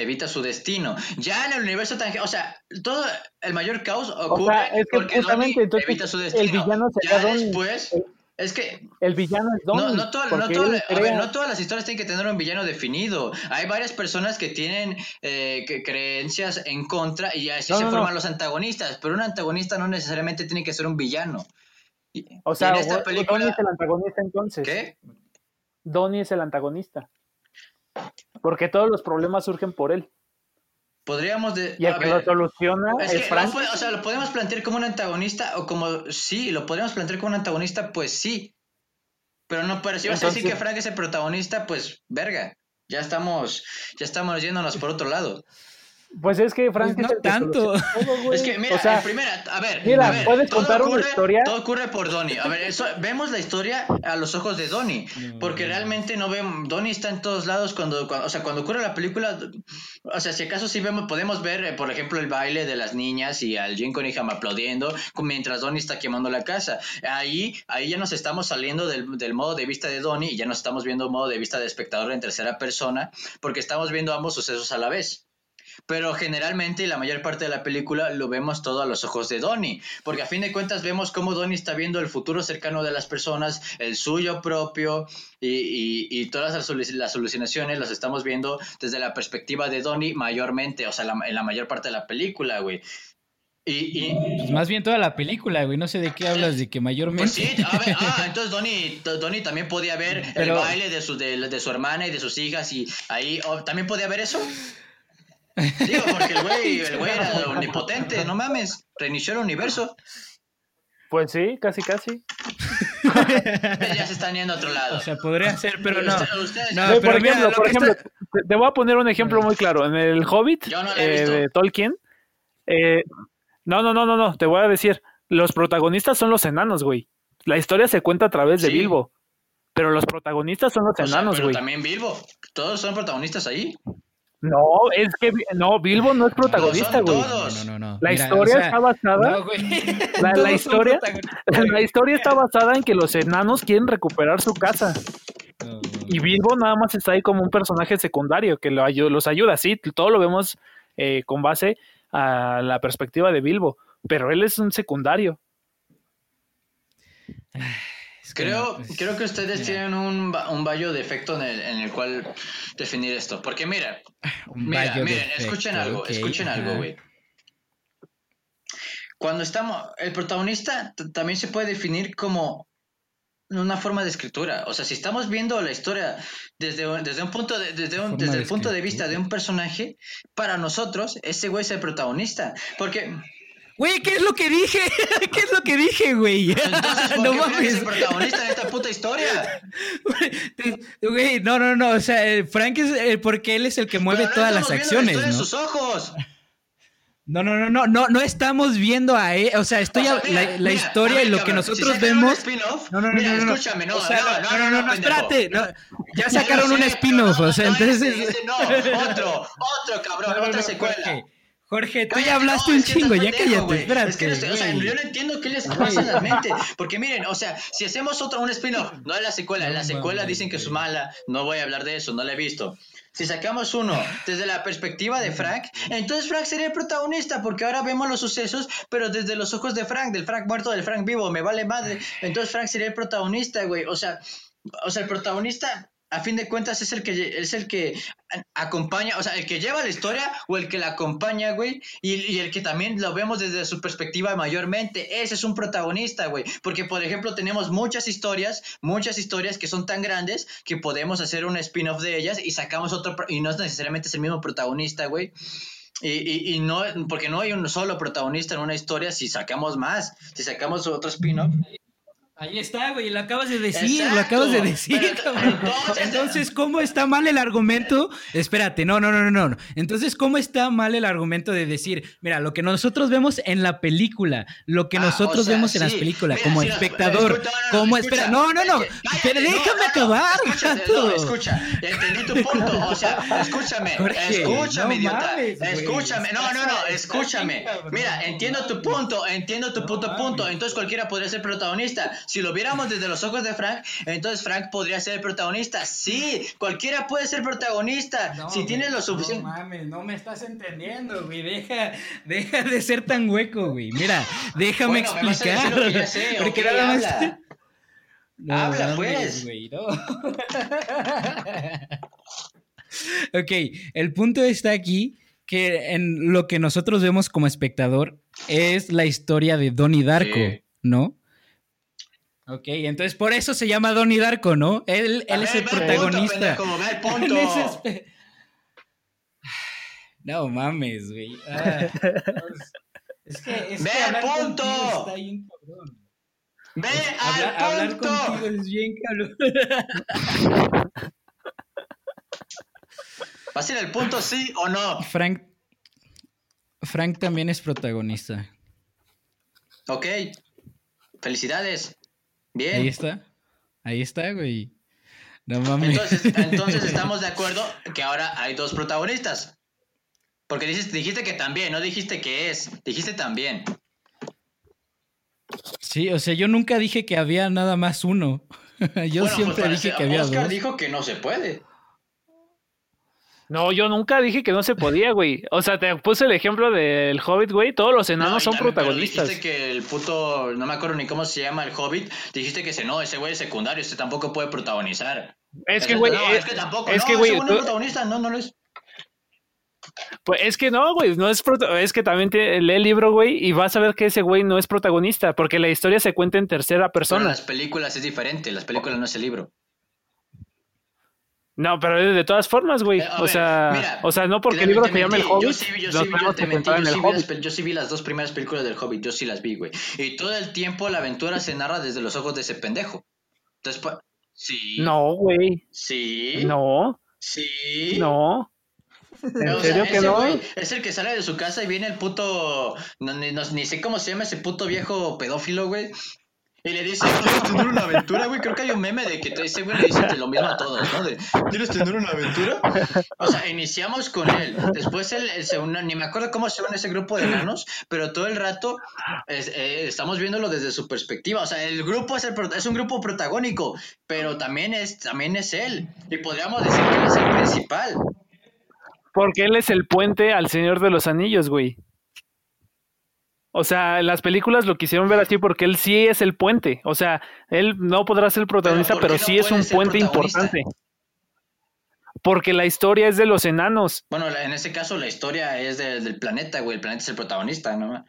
evita su destino. Ya en el universo tan, o sea, todo el mayor caos ocurre porque Donnie evita su destino. El villano ya después, es que el villano es Donnie. No, no, no, todas las historias tienen que tener un villano definido. Hay varias personas que tienen eh, creencias en contra y así se forman los antagonistas. Pero un antagonista no necesariamente tiene que ser un villano. O sea, Donnie es el antagonista entonces. ¿Qué? Donnie es el antagonista. Porque todos los problemas surgen por él. Podríamos de, y el que lo soluciona es, Frank. o sea, lo podemos plantear como un antagonista o como sí, lo podemos plantear como un antagonista, pues sí. Pero no, pero si vas a decir que Frank es el protagonista, pues verga. Ya estamos, ya estamos yéndonos por otro lado. Pues es que Frank pues no tanto. es que mira, en primera, a ver, mira, a ver, puedes contar ocurre, una historia. Todo ocurre por Donnie. A ver, eso, vemos la historia a los ojos de Donnie, porque realmente no vemos Donnie está en todos lados cuando, o sea, cuando ocurre la película, o sea, si acaso sí vemos podemos ver, eh, por ejemplo, el baile de las niñas y al Jim Cunningham aplaudiendo mientras Donnie está quemando la casa. Ahí ahí ya nos estamos saliendo del, del modo de vista de Donnie y ya nos estamos viendo un modo de vista de espectador en tercera persona, porque estamos viendo ambos sucesos a la vez pero generalmente la mayor parte de la película lo vemos todo a los ojos de Donnie, porque a fin de cuentas vemos cómo Donnie está viendo el futuro cercano de las personas, el suyo propio y, todas las, las alucinaciones las estamos viendo desde la perspectiva de Donnie mayormente, o sea, en la mayor parte de la película, güey. Y, Pues más bien toda la película, güey. No sé de qué hablas, de que mayormente. Pues sí, a ver, ah, entonces Donnie, también podía ver el baile de su, de, su hermana y de sus hijas y ahí oh, también podía ver eso. Digo, porque el güey, el güey era omnipotente, no mames, reinició el universo. Pues sí, casi, casi. ya se están yendo a otro lado. O sea, podría ser, pero no. no por ejemplo, por ejemplo te voy a poner un ejemplo muy claro. En el Hobbit eh, de Tolkien, eh, no, no, no, no, no, te voy a decir, los protagonistas son los enanos, güey. La historia se cuenta a través de Bilbo, pero los protagonistas son los enanos, güey. También Bilbo, todos son protagonistas ahí. No, es que no, Bilbo no es protagonista, güey. No, no, no, no, La historia está basada. la, historia, la historia está basada en que los enanos quieren recuperar su casa. Y Bilbo nada más está ahí como un personaje secundario que lo, los ayuda, sí, todo lo vemos eh, con base a la perspectiva de Bilbo, pero él es un secundario. Creo, creo que ustedes tienen un, un vallo de efecto en el, en el cual definir esto. Porque mira, mira miren, escuchen algo, escuchen algo, güey. Cuando estamos, el protagonista también se puede definir como una forma de escritura. O sea, si estamos viendo la historia desde, desde un punto de, desde, un, desde el punto de vista de un personaje, para nosotros ese güey es el protagonista. Porque Güey, ¿qué es lo que dije? ¿Qué es lo que dije, güey? Entonces, ¿por no mames. es el protagonista de esta puta historia? Güey, no, no, no. O sea, Frank es el, porque él es el que mueve no todas las acciones. ¿no? sus ojos. No, no, no, no, no, no estamos viendo a él, o sea, estoy a, la, la historia y lo que nosotros vemos. No, no, no, no, no, escúchame, no, o sea, no, no, no, no, espérate, ya sacaron un spin-off, o sea, entonces. No, otro, otro cabrón, otra secuela. Jorge, tú ya hablaste un chingo, ya cállate, espérate. Es que o sea, yo no entiendo qué les pasa en la mente. Porque miren, o sea, si hacemos otro, un spin-off, no es la secuela, en la secuela dicen que es mala, no voy a hablar de eso, no la he visto. Si sacamos uno desde la perspectiva de Frank, entonces Frank sería el protagonista, porque ahora vemos los sucesos, pero desde los ojos de Frank, del Frank muerto, del Frank vivo, me vale madre. Entonces Frank sería el protagonista, güey. O sea, o sea, el protagonista a fin de cuentas es el que es el que acompaña, o sea, el que lleva la historia o el que la acompaña, güey, y, el que también lo vemos desde su perspectiva mayormente. Ese es un protagonista, güey, porque por ejemplo tenemos muchas historias, muchas historias que son tan grandes que podemos hacer un spin-off de ellas y sacamos otro y no es necesariamente el mismo protagonista, güey. Y, y, y, no, porque no hay un solo protagonista en una historia si sacamos más, si sacamos otro spin-off. Ahí está, güey, lo acabas de decir, lo acabas de decir. entonces, ¿cómo está mal el argumento? Espérate, no, no, no, no, no. Entonces, ¿cómo está mal el argumento de decir, mira, lo que nosotros vemos en la película, lo que ah, nosotros vemos en las películas, como espectador, como espera, no, no, no, pero déjame acabar. Escucha, escucha, entendí tu punto, o sea, escúchame, escúchame, idiota, escúchame, no, no, no, escúchame. Mira, entiendo tu punto, entiendo tu punto, punto. Entonces cualquiera podría ser protagonista si lo viéramos desde los ojos de Frank, entonces Frank podría ser el protagonista. Sí, cualquiera puede ser protagonista. si tiene lo suficiente. No mames, no me estás entendiendo, güey. Deja, deja de ser tan hueco, güey. Mira, déjame explicar. porque nada más. Habla, pues. Güey, ok, el punto está aquí que en lo que nosotros vemos como espectador es la historia de Donnie Darko, ¿no? Ok, entonces por eso se llama Donnie Darko, ¿no? Él, él es el protagonista. No mames, güey. Ah, es que, es ¡Ve al punto! Está bien cabrón. ¡Ve al punto! Hablar contigo es bien cabrón. ¿Va a ser el punto sí o no? Frank. Frank también es protagonista. Ok. Felicidades. Bien. Ahí está. Ahí está, güey. No mames. Entonces, entonces estamos de acuerdo que ahora hay dos protagonistas. Porque dijiste, dijiste que también, no dijiste que es, dijiste también. Sí, o sea, yo nunca dije que había nada más uno. yo pues siempre dije que había Oscar dijo que no se puede. No, yo nunca dije que no se podía, güey. O sea, te puse el ejemplo del Hobbit, güey. Todos los enanos son protagonistas. Dijiste que el puto, no me acuerdo ni cómo se llama el Hobbit. Dijiste que ese no, ese güey es secundario, este tampoco puede protagonizar. Es que, güey. No, es, que tampoco. Es que, güey. no es protagonista, no, no lo es. Pues es que no, güey, no es es que también lee el libro, güey, y vas a ver que ese güey no es protagonista, porque la historia se cuenta en tercera persona. Pero las películas es diferente, las películas no es el libro. No, pero de todas formas, güey. Eh, o, sea, o sea, no porque el libro se llama El Hobbit. Yo sí, yo sí, yo te mentí, yo sí, vi las, yo sí vi las dos primeras películas del Hobbit, yo sí las vi, güey. Y todo el tiempo la aventura se narra desde los ojos de ese pendejo. Entonces, sí. No, güey. Sí. No. Sí. No. ¿En serio que no? es el que sale de su casa y viene el puto. ni, ni, sé cómo se llama ese puto viejo pedófilo, güey. Y le dice, ¿quieres tener una aventura, güey? Creo que hay un meme de que ese güey le dice lo mismo a todos, ¿no? De, ¿quieres tener una aventura? O sea, iniciamos con él. Después él, se une, ni me acuerdo cómo se une ese grupo de enanos, pero todo el rato eh, estamos viéndolo desde su perspectiva. O sea, el grupo es, el, es un grupo protagónico, pero también es, también es él. Y podríamos decir que él es el principal. Porque él es el puente al Señor de los Anillos, güey. O sea, las películas lo quisieron ver así porque él sí es el puente. O sea, él no podrá ser el protagonista, pero, sí es un puente importante. Porque la historia es de los enanos. Bueno, en ese caso la historia es del planeta, güey. El planeta es el protagonista, ¿no?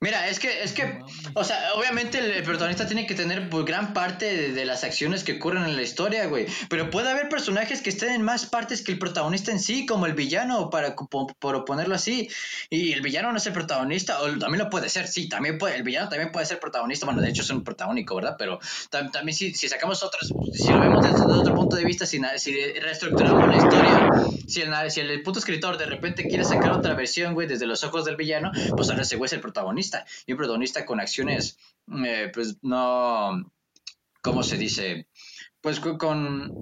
Mira, es que, es que, o sea, obviamente el, protagonista tiene que tener pues, gran parte de, las acciones que ocurren en la historia, güey. Pero puede haber personajes que estén en más partes que el protagonista en sí, como el villano, para por ponerlo así. Y el villano no es el protagonista, o también lo puede ser, sí, también puede, el villano también puede ser protagonista. Bueno, de hecho es un protagónico, ¿verdad? Pero también si, si sacamos otros, si lo vemos desde otro punto de vista, si, si reestructuramos la historia, si el, si el puto escritor de repente quiere sacar otra versión, güey, desde los ojos del villano, pues ahora ese güey es el protagonista y un protagonista con acciones, eh, pues no, ¿cómo se dice? Pues con,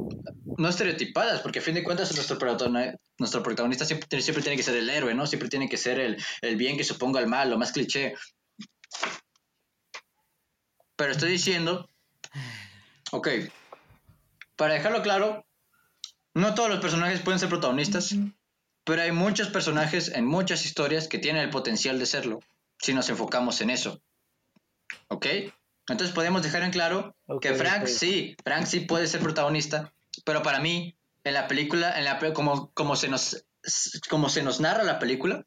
no estereotipadas, porque a fin de cuentas nuestro protagonista, nuestro protagonista siempre, siempre tiene que ser el héroe, ¿no? Siempre tiene que ser el, el bien que suponga el mal, lo más cliché. Pero estoy diciendo, ok, para dejarlo claro, no todos los personajes pueden ser protagonistas, pero hay muchos personajes en muchas historias que tienen el potencial de serlo si nos enfocamos en eso. ¿Ok? Entonces podemos dejar en claro que Frank sí, Frank sí puede ser protagonista, pero para mí, en la película, en la, como, como, se nos, como se nos narra la película,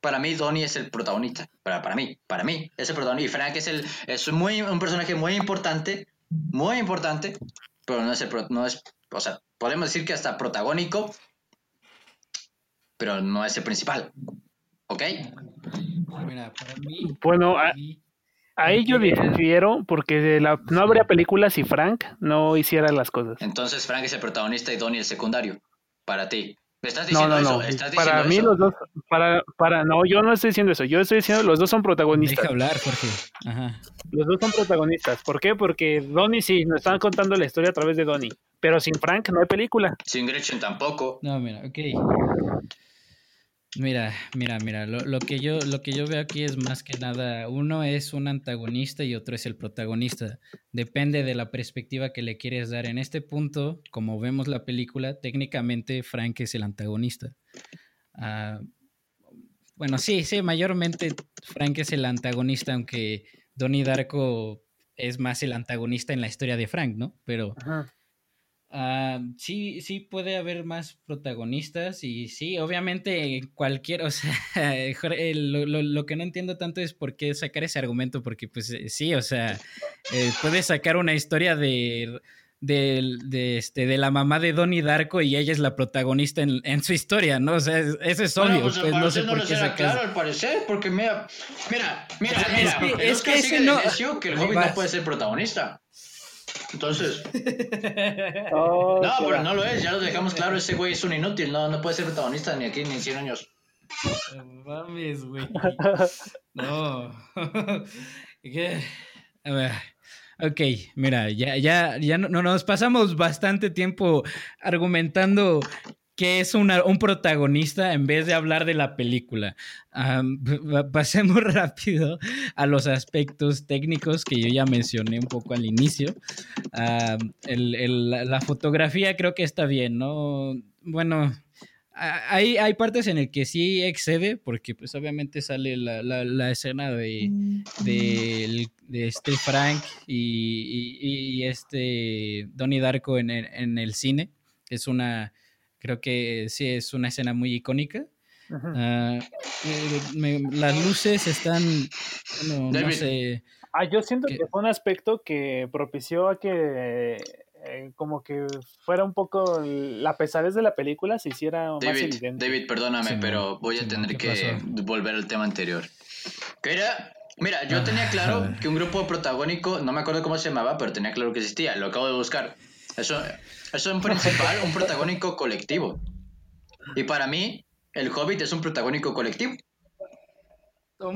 para mí Donnie es el protagonista. Para, para mí, para mí es el protagonista. Y Frank es, el, es muy, un personaje muy importante, muy importante, pero no es, el, no es, o sea, podemos decir que hasta protagónico, pero no es el principal. ¿Ok? Mira, para mí. Bueno, Ahí yo difiero porque no habría películas si Frank no hiciera las cosas. Entonces Frank es el protagonista y Donnie el secundario, para ti. ¿Me estás diciendo no, no, eso? No. para mí los dos, para, para, no, yo no estoy diciendo eso. Yo estoy diciendo los dos son protagonistas. Deja hablar, Jorge. Ajá. Los dos son protagonistas. ¿Por qué? Porque Donnie sí, nos están contando la historia a través de Donnie. Pero sin Frank no hay película. Sin Gretchen tampoco. No, mira, ok. Mira, mira, mira, lo, que yo, lo que yo veo aquí es más que nada, uno es un antagonista y otro es el protagonista. Depende de la perspectiva que le quieres dar. En este punto, como vemos la película, técnicamente Frank es el antagonista. Ah, bueno, sí, sí, mayormente Frank es el antagonista, aunque Donnie Darko es más el antagonista en la historia de Frank, ¿no? Pero... Ah, sí, sí puede haber más protagonistas y sí, obviamente cualquier, o sea, lo, que no entiendo tanto es por qué sacar ese argumento, porque pues eh, sí, o sea, eh, puedes sacar una historia de, de, este, de la mamá de Donnie Darko y ella es la protagonista en, su historia, ¿no? O sea, eso es obvio, pues, pues no sé por qué. Claro, al parecer, porque mira, mira, mira, mira, es que, ese no... que el Hobbit no puede ser protagonista. Entonces. Oh, no, pero no lo es, ya lo dejamos claro. Ese güey es un inútil, no, no puede ser protagonista ni aquí ni en 100 años. Mames, güey. No. A ver. Ok, mira, ya, ya, ya no, nos pasamos bastante tiempo argumentando que es un protagonista en vez de hablar de la película. pasemos rápido a los aspectos técnicos que yo ya mencioné un poco al inicio. la, fotografía creo que está bien, ¿no? Bueno, hay, hay partes en el que sí excede, porque pues obviamente sale la, escena de, de, este Frank y, este Donnie Darko en en el cine. Es una Creo que sí es una escena muy icónica. Ah, eh, las luces están, no sé. Ah, yo siento que, fue un aspecto que propició a que eh, como que fuera un poco la pesadez de la película se hiciera más evidente. David, perdóname, pero voy a tener que volver al tema anterior. Que era, mira, yo tenía claro que un grupo protagónico, no me acuerdo cómo se llamaba, pero tenía claro que existía, lo acabo de buscar. Eso, es un principal, un protagónico colectivo. Y para mí, el Hobbit es un protagónico colectivo. Pero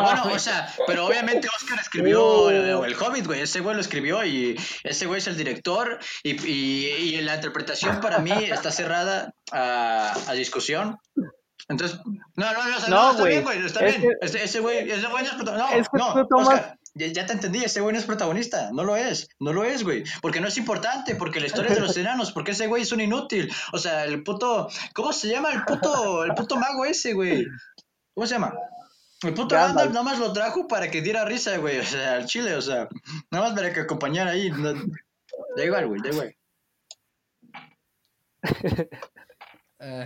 bueno, o sea, pero obviamente Oscar escribió el, Hobbit, güey. Ese güey lo escribió y ese güey es el director. Y, y, la interpretación para mí está cerrada a, a discusión. Entonces, no, no, no, no, está bien, güey, está bien. ese, güey, ese güey no es protagonista. No, no, Oscar, ya, te entendí, ese güey no es protagonista, no lo es, no lo es, güey, porque no es importante, porque la historia es de los enanos, porque ese güey es un inútil, o sea, el puto, ¿cómo se llama el puto, el puto mago ese, güey? ¿Cómo se llama? El puto Gandalf nada más lo trajo para que diera risa, güey, o sea, al chile, o sea, nada más para que acompañara ahí, da igual, güey, da igual. Uh,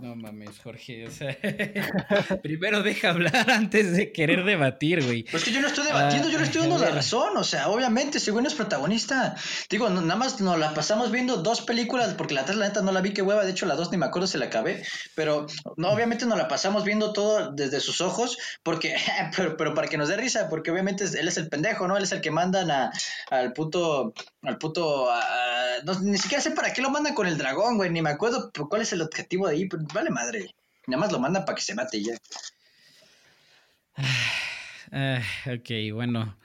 no mames, Jorge. O sea, primero deja hablar antes de querer debatir, güey. Pues que yo no estoy debatiendo, yo le estoy dando la razón. O sea, obviamente, ese güey no es protagonista. Digo, nada más nos la pasamos viendo dos películas, porque la tres, la neta, no la vi, que hueva. De hecho, la dos ni me acuerdo si la acabé. Pero, no, obviamente nos la pasamos viendo todo desde sus ojos, porque, pero, pero para que nos dé risa, porque obviamente él es el pendejo, ¿no? Él es el que mandan a, al puto, al puto, no, ni siquiera sé para qué lo mandan con el dragón, güey. Ni me acuerdo cuál es el objetivo de ahí. Pero vale madre. Nada más lo mandan para que se mate ya. Ah, ok, bueno.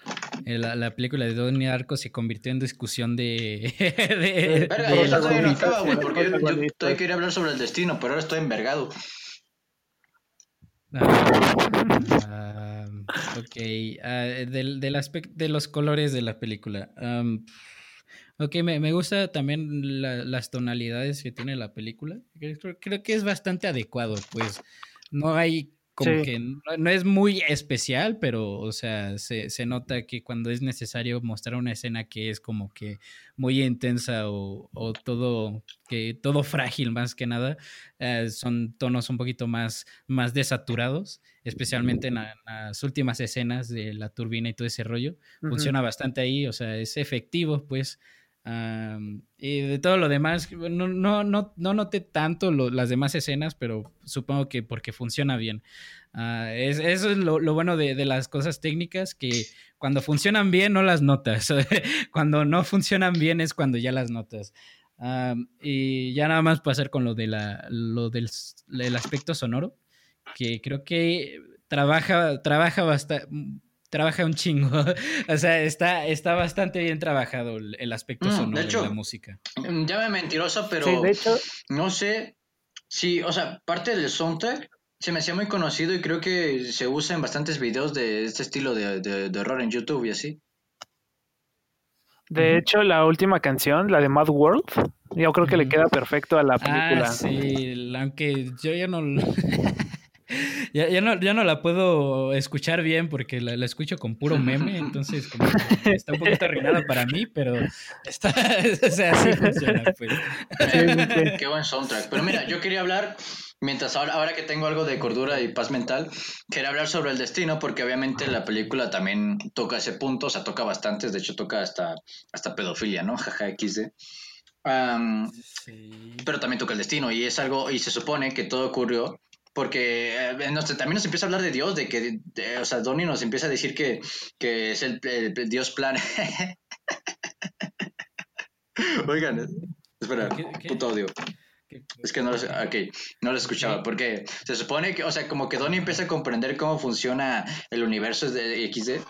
Eh, la, la, película de Donnie Arco se convirtió en discusión de. de, de todavía no acaba, güey, porque yo, todavía quería hablar sobre el destino, pero ahora estoy envergado. Ah, ok, ah, del, del aspecto de los colores de la película. Um, Ok, me, me gusta también las tonalidades que tiene la película. Creo, que es bastante adecuado, pues no hay como que no, es muy especial, pero o sea, se, se, nota que cuando es necesario mostrar una escena que es como que muy intensa o, o todo que todo frágil más que nada, eh, son tonos un poquito más, más desaturados, especialmente en, las últimas escenas de la turbina y todo ese rollo. Funciona bastante ahí, o sea, es efectivo, pues y de todo lo demás, no, no, no, no noté tanto las demás escenas, pero supongo que porque funciona bien. Ah, eso es lo, bueno de, las cosas técnicas, que cuando funcionan bien no las notas. cuando no funcionan bien es cuando ya las notas. y ya nada más pasar con lo, de la, lo del, aspecto sonoro, que creo que trabaja, trabaja bastante trabaja un chingo. o sea, está, está bastante bien trabajado el, aspecto mm, sonoro de, la música. Ya me mentiroso, pero de hecho, no sé si, o sea, parte del soundtrack se me hacía muy conocido y creo que se usa en bastantes videos de este estilo de, de, horror en YouTube y así. De hecho, la última canción, la de Mad World, yo creo que le queda perfecto a la película. Ah, sí, aunque yo ya no... ya, ya, no, ya no la puedo escuchar bien porque la, escucho con puro meme, entonces está un poquito arruinada para mí, pero está, o sea, así funciona. Pues. Qué buen soundtrack. Pero mira, yo quería hablar, mientras ahora, ahora que tengo algo de cordura y paz mental, quería hablar sobre el destino porque obviamente la película también toca ese punto, o sea, toca bastantes, de hecho toca hasta, hasta pedofilia, ¿no? Jaja, XD. Pero también toca el destino y es algo, y se supone que todo ocurrió porque eh, también nos empieza a hablar de Dios, de que, o sea, Donnie nos empieza a decir que, que es el, Dios plan. Oigan, espera, puto odio. Es que no lo, okay, no lo escuchaba, porque se supone que, o sea, como que Donnie empieza a comprender cómo funciona el universo de XD.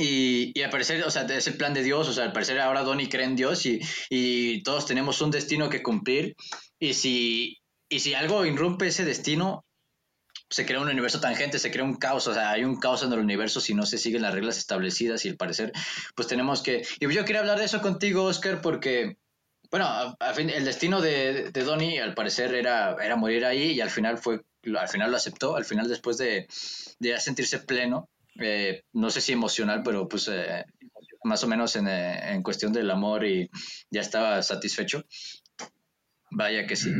Y, y al parecer, o sea, es el plan de Dios, o sea, al parecer ahora Donnie cree en Dios y, y todos tenemos un destino que cumplir. Y si, y si algo irrumpe ese destino, se crea un universo tangente, se crea un caos, o sea, hay un caos en el universo si no se siguen las reglas establecidas y al parecer, pues tenemos que... Y yo quería hablar de eso contigo, Oscar, porque, bueno, fin, el destino de, de Donnie al parecer era, era morir ahí y al final fue, al final lo aceptó, al final después de, de sentirse pleno, eh, no sé si emocional, pero pues eh, más o menos en, eh, en cuestión del amor y ya estaba satisfecho. Vaya que sí.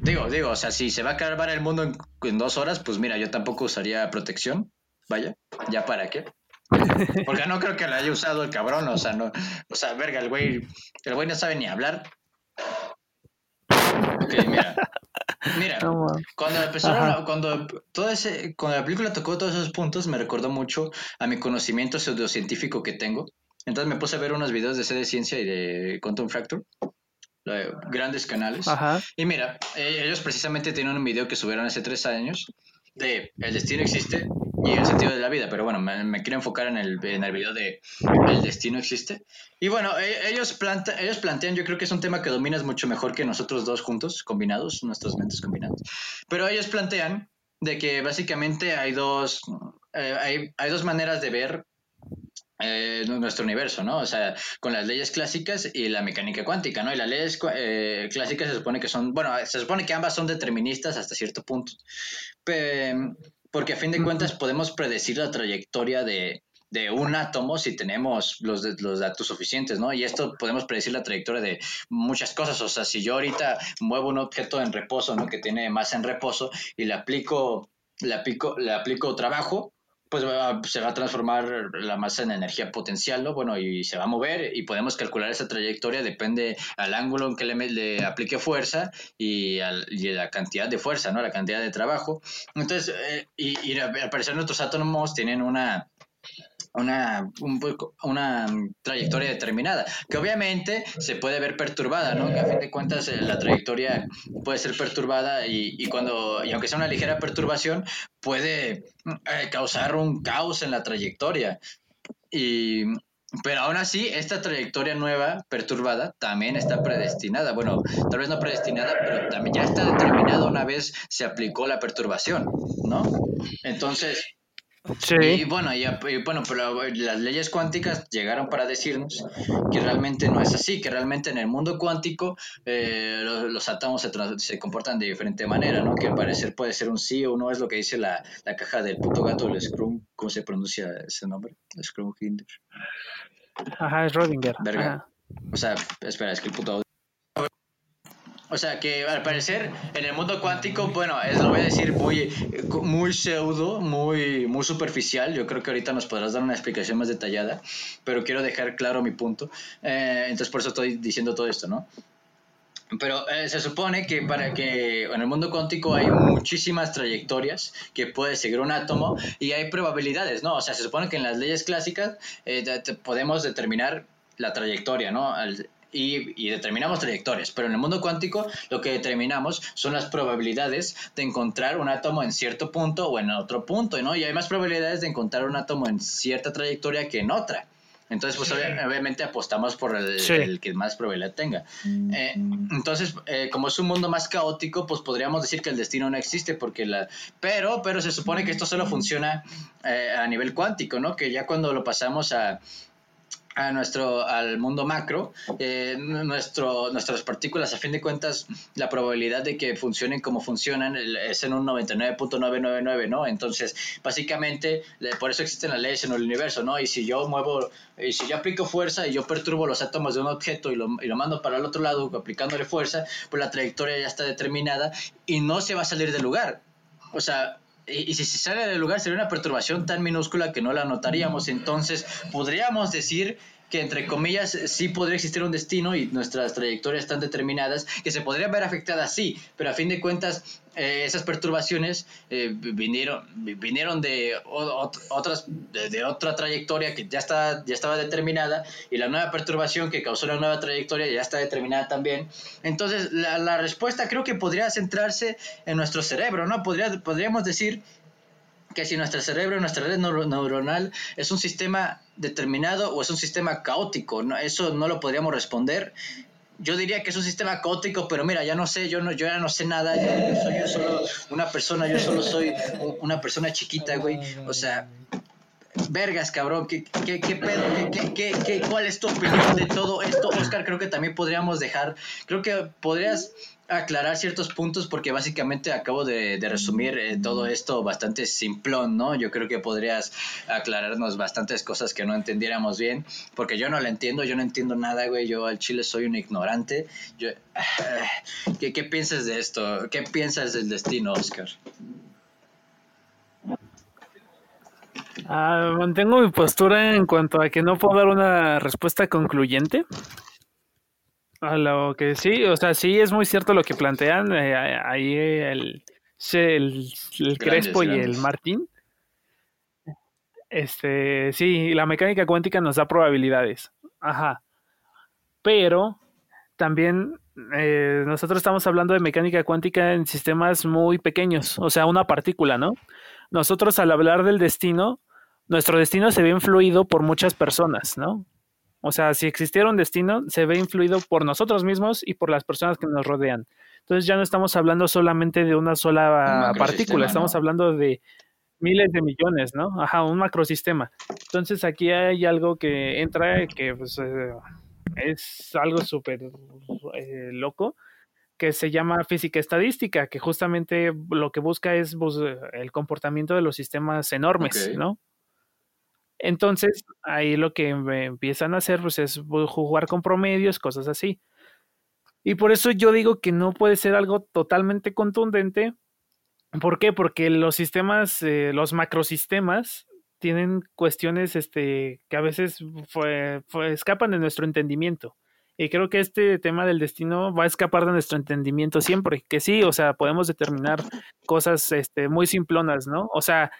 Digo, digo, o sea, si se va a acabar el mundo en, dos horas, pues mira, yo tampoco usaría protección. Vaya, ¿ya para qué? Porque no creo que la haya usado el cabrón, o sea, no, o sea, verga, el güey, el güey no sabe ni hablar. Ok, mira. Mira, cuando empezaron, cuando todo ese, cuando la película tocó todos esos puntos, me recordó mucho a mi conocimiento pseudocientífico que tengo. Entonces me puse a ver unos videos de C de ciencia y de Quantum Fracture grandes canales. Y mira, eh, ellos precisamente tienen un video que subieron hace tres años de El destino existe y el sentido de la vida, pero bueno, me, quiero enfocar en el, en el video de El destino existe. Y bueno, e, ellos, planta, ellos plantean, yo creo que es un tema que dominas mucho mejor que nosotros dos juntos, combinados, nuestras mentes combinadas, pero ellos plantean de que básicamente hay dos, eh, hay, hay dos maneras de ver eh, nuestro universo, ¿no? O sea, con las leyes clásicas y la mecánica cuántica, ¿no? Y las leyes eh, clásicas se supone que son, bueno, se supone que ambas son deterministas hasta cierto punto, porque a fin de cuentas podemos predecir la trayectoria de, un átomo si tenemos los, los datos suficientes, ¿no? Y esto podemos predecir la trayectoria de muchas cosas, o sea, si yo ahorita muevo un objeto en reposo, ¿no? Que tiene más en reposo y le aplico, le aplico, le aplico trabajo, pues se va a transformar la masa en energía potencial, ¿no? Bueno, y se va a mover y podemos calcular esa trayectoria, depende al ángulo en que le, le aplique fuerza y, a la cantidad de fuerza, ¿no? La cantidad de trabajo. Entonces, eh, y, y al parecer nuestros átomos tienen una una, una trayectoria determinada, que obviamente se puede ver perturbada, ¿no? Que a fin de cuentas eh, la trayectoria puede ser perturbada y, y, cuando, y aunque sea una ligera perturbación, puede eh, causar un caos en la trayectoria. Y, pero aún así, esta trayectoria nueva, perturbada, también está predestinada. Bueno, tal vez no predestinada, pero también ya está determinada una vez se aplicó la perturbación, ¿no? Entonces, y bueno, y, bueno, pero las leyes cuánticas llegaron para decirnos que realmente no es así, que realmente en el mundo cuántico eh, los, átomos se, se, comportan de diferente manera, ¿no? Que al parecer puede ser un sí o no, es lo que dice la, la caja del puto gato, el Scrum, ¿cómo se pronuncia ese nombre? El Scrum Hinder. Ajá, es Rodinger. Verga. O sea, espera, es que el puto O sea, que al parecer en el mundo cuántico, bueno, es, lo voy a decir muy, muy pseudo, muy, muy superficial. Yo creo que ahorita nos podrás dar una explicación más detallada, pero quiero dejar claro mi punto. Eh, entonces, por eso estoy diciendo todo esto, ¿no? Pero eh, se supone que para que en el mundo cuántico hay muchísimas trayectorias que puede seguir un átomo y hay probabilidades, ¿no? O sea, se supone que en las leyes clásicas eh, podemos determinar la trayectoria, ¿no? Y, determinamos trayectorias, pero en el mundo cuántico lo que determinamos son las probabilidades de encontrar un átomo en cierto punto o en otro punto, ¿no? Y hay más probabilidades de encontrar un átomo en cierta trayectoria que en otra. Entonces, pues obviamente apostamos por el, que más probabilidad tenga. Eh, entonces, eh, como es un mundo más caótico, pues podríamos decir que el destino no existe, porque la... Pero, pero se supone que esto solo funciona eh, a nivel cuántico, ¿no? Que ya cuando lo pasamos a, a nuestro, al mundo macro, eh, nuestro, nuestras partículas, a fin de cuentas, la probabilidad de que funcionen como funcionan es en un 99.999, ¿no? Entonces, básicamente, por eso existen las leyes en el universo, ¿no? Y si yo muevo, y si yo aplico fuerza y yo perturbo los átomos de un objeto y lo, y lo mando para el otro lado aplicándole fuerza, pues la trayectoria ya está determinada y no se va a salir del lugar. O sea, y, si se sale del lugar sería una perturbación tan minúscula que no la notaríamos. Entonces, podríamos decir que entre comillas sí podría existir un destino y nuestras trayectorias están determinadas, que se podrían ver afectadas, sí, pero a fin de cuentas eh, esas perturbaciones eh, vinieron, vinieron de, otras, de, otra trayectoria que ya, está, ya estaba determinada y la nueva perturbación que causó la nueva trayectoria ya está determinada también. Entonces la, la respuesta creo que podría centrarse en nuestro cerebro, ¿no? Podría, podríamos decir que si nuestro cerebro, nuestra red neuronal es un sistema determinado o es un sistema caótico, eso no lo podríamos responder. Yo diría que es un sistema caótico, pero mira, ya no sé, yo no, yo ya no sé nada, yo, soy yo solo una persona, yo solo soy una persona chiquita, güey. O sea, vergas, cabrón, ¿qué, qué, qué pedo? ¿Qué, qué, qué, cuál es tu opinión de todo esto? Oscar, creo que también podríamos dejar, creo que podrías aclarar ciertos puntos porque básicamente acabo de, resumir eh, todo esto bastante simplón, ¿no? Yo creo que podrías aclararnos bastantes cosas que no entendiéramos bien, porque yo no la entiendo, yo no entiendo nada, güey, yo al chile soy un ignorante. Yo, ¿qué, ¿Qué piensas de esto? ¿Qué piensas del destino, Oscar? Ah, mantengo mi postura en cuanto a que no puedo dar una respuesta concluyente. A lo que sí, o sea, sí es muy cierto lo que plantean eh, ahí el, el, Crespo y el Martín. Este, sí, la mecánica cuántica nos da probabilidades. Ajá. Pero también eh, nosotros estamos hablando de mecánica cuántica en sistemas muy pequeños, o sea, una partícula, ¿no? Nosotros al hablar del destino, nuestro destino se ve influido por muchas personas, ¿no? O sea, si existiera un destino, se ve influido por nosotros mismos y por las personas que nos rodean. Entonces ya no estamos hablando solamente de una sola partícula, estamos hablando de miles de millones, ¿no? Ajá, un macrosistema. Entonces aquí hay algo que entra que pues, eh, es algo súper eh, loco, que se llama física estadística, que justamente lo que busca es pues, el comportamiento de los sistemas enormes, ¿no? Entonces, ahí lo que empiezan a hacer pues, es jugar con promedios, cosas así. Y por eso yo digo que no puede ser algo totalmente contundente. ¿Por qué? Porque los sistemas, eh, los macrosistemas, tienen cuestiones este, que a veces escapan de nuestro entendimiento. Y creo que este tema del destino va a escapar de nuestro entendimiento siempre. Que sí, o sea, podemos determinar cosas este, muy simplonas, ¿no? O sea,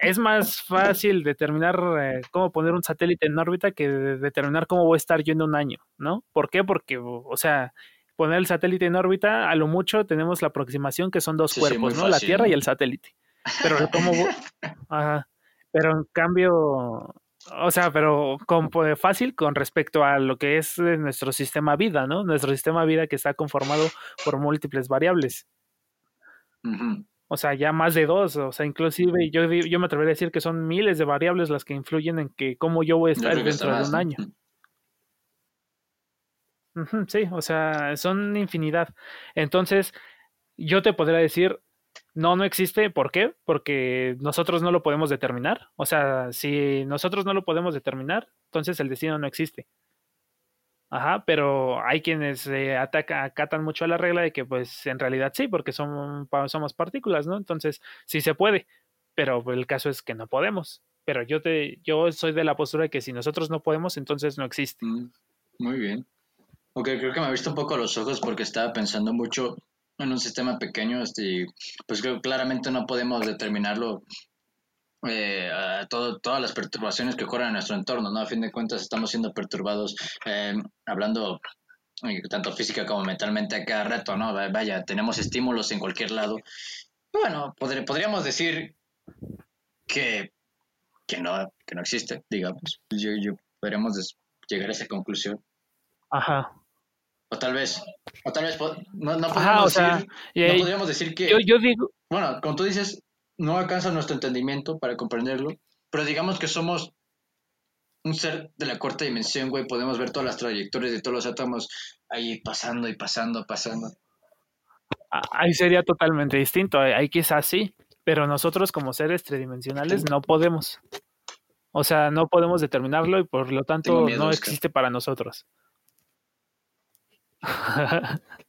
es más fácil determinar eh, cómo poner un satélite en órbita que determinar cómo voy a estar yo en un año, ¿no? ¿Por qué? Porque, o sea, poner el satélite en órbita, a lo mucho tenemos la aproximación que son dos cuerpos, ¿no? la Tierra y el satélite. Pero cómo Ajá. Pero en cambio, o sea, pero como fácil con respecto a lo que es eh, nuestro sistema vida, ¿no? Nuestro sistema vida que está conformado por múltiples variables. O sea, ya más de dos, o sea, inclusive yo, yo me atrevería a decir que son miles de variables las que influyen en que cómo yo voy a estar dentro de un año. sí, o sea, son infinidad. Entonces, yo te podría decir, no, no existe. ¿Por qué? Porque nosotros no lo podemos determinar. O sea, si nosotros no lo podemos determinar, entonces el destino no existe. Ajá, pero hay quienes se acatan mucho a la regla de que pues en realidad sí, porque son, somos partículas, ¿no? Entonces sí se puede, pero el caso es que no podemos. Pero yo te, yo soy de la postura de que si nosotros no podemos, entonces no existe. Mm, muy bien. Ok, creo que me ha visto un poco los ojos porque estaba pensando mucho en un sistema pequeño, este, pues creo que claramente no podemos determinarlo eh, todo, todas las perturbaciones que ocurren en nuestro entorno, ¿no? A fin de cuentas estamos siendo perturbados, eh, hablando eh, tanto física como mentalmente a cada reto, ¿no? Vaya, tenemos estímulos en cualquier lado. Bueno, podríamos decir que, que, no, que no existe, digamos. Yo, yo podríamos llegar a esa conclusión. Ajá. O tal vez, o tal vez, no, no, podemos, decir, no podríamos decir que... Yo, yo digo... Bueno, como tú dices, no alcanza nuestro entendimiento para comprenderlo, pero digamos que somos un ser de la cuarta dimensión, güey, podemos ver todas las trayectorias de todos los átomos ahí pasando y pasando, pasando. Ahí sería totalmente distinto, ahí quizás sí, pero nosotros como seres tridimensionales no podemos. O sea, no podemos determinarlo y por lo tanto no existe para nosotros.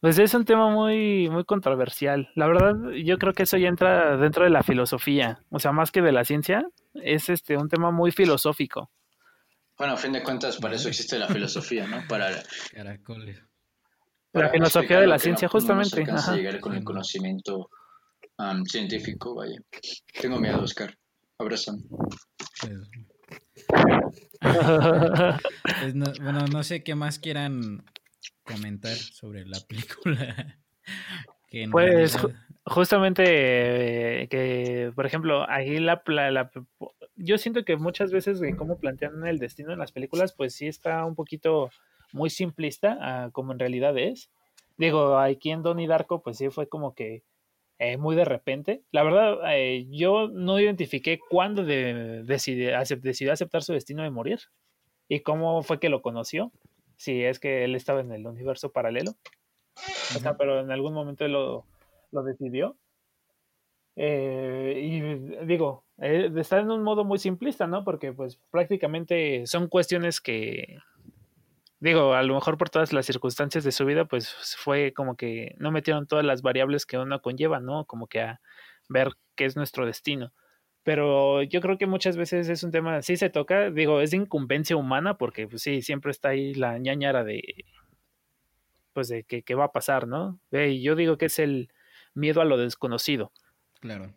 Pues es un tema muy, muy controversial. La verdad, yo creo que eso ya entra dentro de la filosofía. O sea, más que de la ciencia, es este un tema muy filosófico. Bueno, a fin de cuentas, para eso existe la filosofía, ¿no? Para, la filosofía de la ciencia, justamente. No llegar con el conocimiento científico, vaya. Tengo miedo, Oscar. Abrázame. Pues bueno, no sé qué más quieran comentar sobre la película? pues justamente eh, que, por ejemplo, ahí la, la, Yo siento que muchas veces de cómo plantean el destino en las películas, pues sí está un poquito muy simplista como en realidad es. Digo, aquí en Donnie Darko, pues sí fue como que eh, muy de repente. La verdad, eh, yo no identifiqué cuándo de, decidió aceptar su destino de morir y cómo fue que lo conoció si es que él estaba en el universo paralelo. O sea, pero en algún momento él lo, lo decidió. Eh, y digo, eh, está en un modo muy simplista, ¿no? Porque pues prácticamente son cuestiones que, digo, a lo mejor por todas las circunstancias de su vida, pues fue como que no metieron todas las variables que uno conlleva, ¿no? Como que a ver qué es nuestro destino pero yo creo que muchas veces es un tema, sí se toca, digo, es de incumbencia humana, porque pues sí, siempre está ahí la ñañara de, pues de que, va a pasar, ¿no? Y yo digo que es el miedo a lo desconocido. Claro.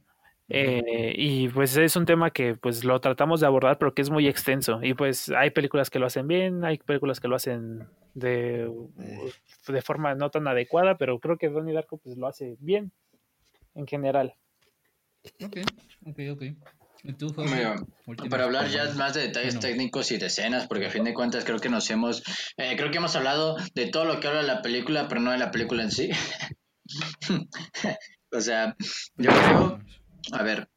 Eh, y pues es un tema que pues lo tratamos de abordar, pero que es muy extenso. Y pues hay películas que lo hacen bien, hay películas que lo hacen de, eh. de forma no tan adecuada, pero creo que Donnie Darko pues lo hace bien en general. Ok, ok, ok. para hablar ya más de detalles técnicos y de escenas, porque a fin de cuentas creo que nos hemos, eh, creo que hemos hablado de todo lo que habla la película, pero no de la película en sí. o sea, yo creo, a ver,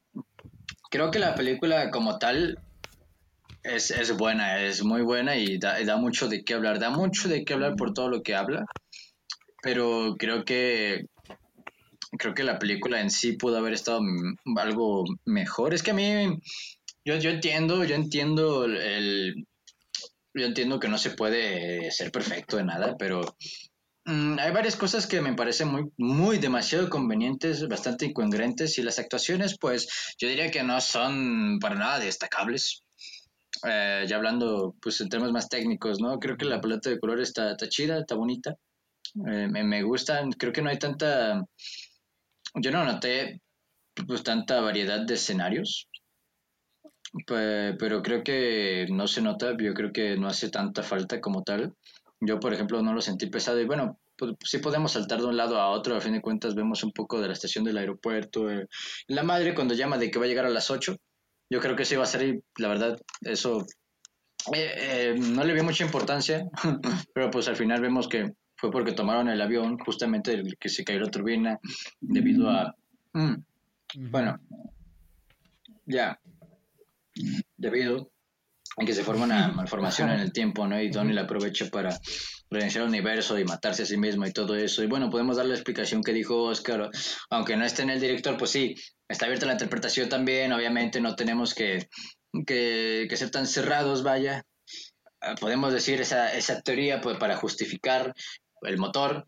creo que la película como tal es, es buena, es muy buena y da, da mucho de qué hablar, da mucho de qué hablar por todo lo que habla, pero creo que creo que la película en sí pudo haber estado algo mejor. Es que a mí, yo, yo entiendo, yo entiendo el, yo entiendo que no se puede ser perfecto de nada, pero mm, hay varias cosas que me parecen muy, muy demasiado convenientes, bastante incongruentes y las actuaciones, pues yo diría que no son para nada destacables. Eh, ya hablando pues en temas más técnicos, ¿no? Creo que la paleta de colores está, está chida, está bonita. Eh, me, me gustan, creo que no hay tanta yo no noté pues tanta variedad de escenarios, pero creo que no se nota, yo creo que no hace tanta falta como tal. Yo, por ejemplo, no lo sentí pesado y bueno, pues, sí podemos saltar de un lado a otro, a fin de cuentas vemos un poco de la estación del aeropuerto, eh, la madre cuando llama de que va a llegar a las 8, yo creo que sí va a ser, la verdad, eso eh, eh, no le vi mucha importancia, pero pues al final vemos que fue porque tomaron el avión justamente el que se cayó la turbina debido a... Mm, bueno, ya, debido a que se forma una malformación en el tiempo, ¿no? Y Donnie la aprovecha para reiniciar el universo y matarse a sí mismo y todo eso. Y bueno, podemos dar la explicación que dijo Oscar, aunque no esté en el director, pues sí, está abierta la interpretación también, obviamente no tenemos que, que, que ser tan cerrados, vaya. podemos decir esa, esa teoría pues, para justificar el motor.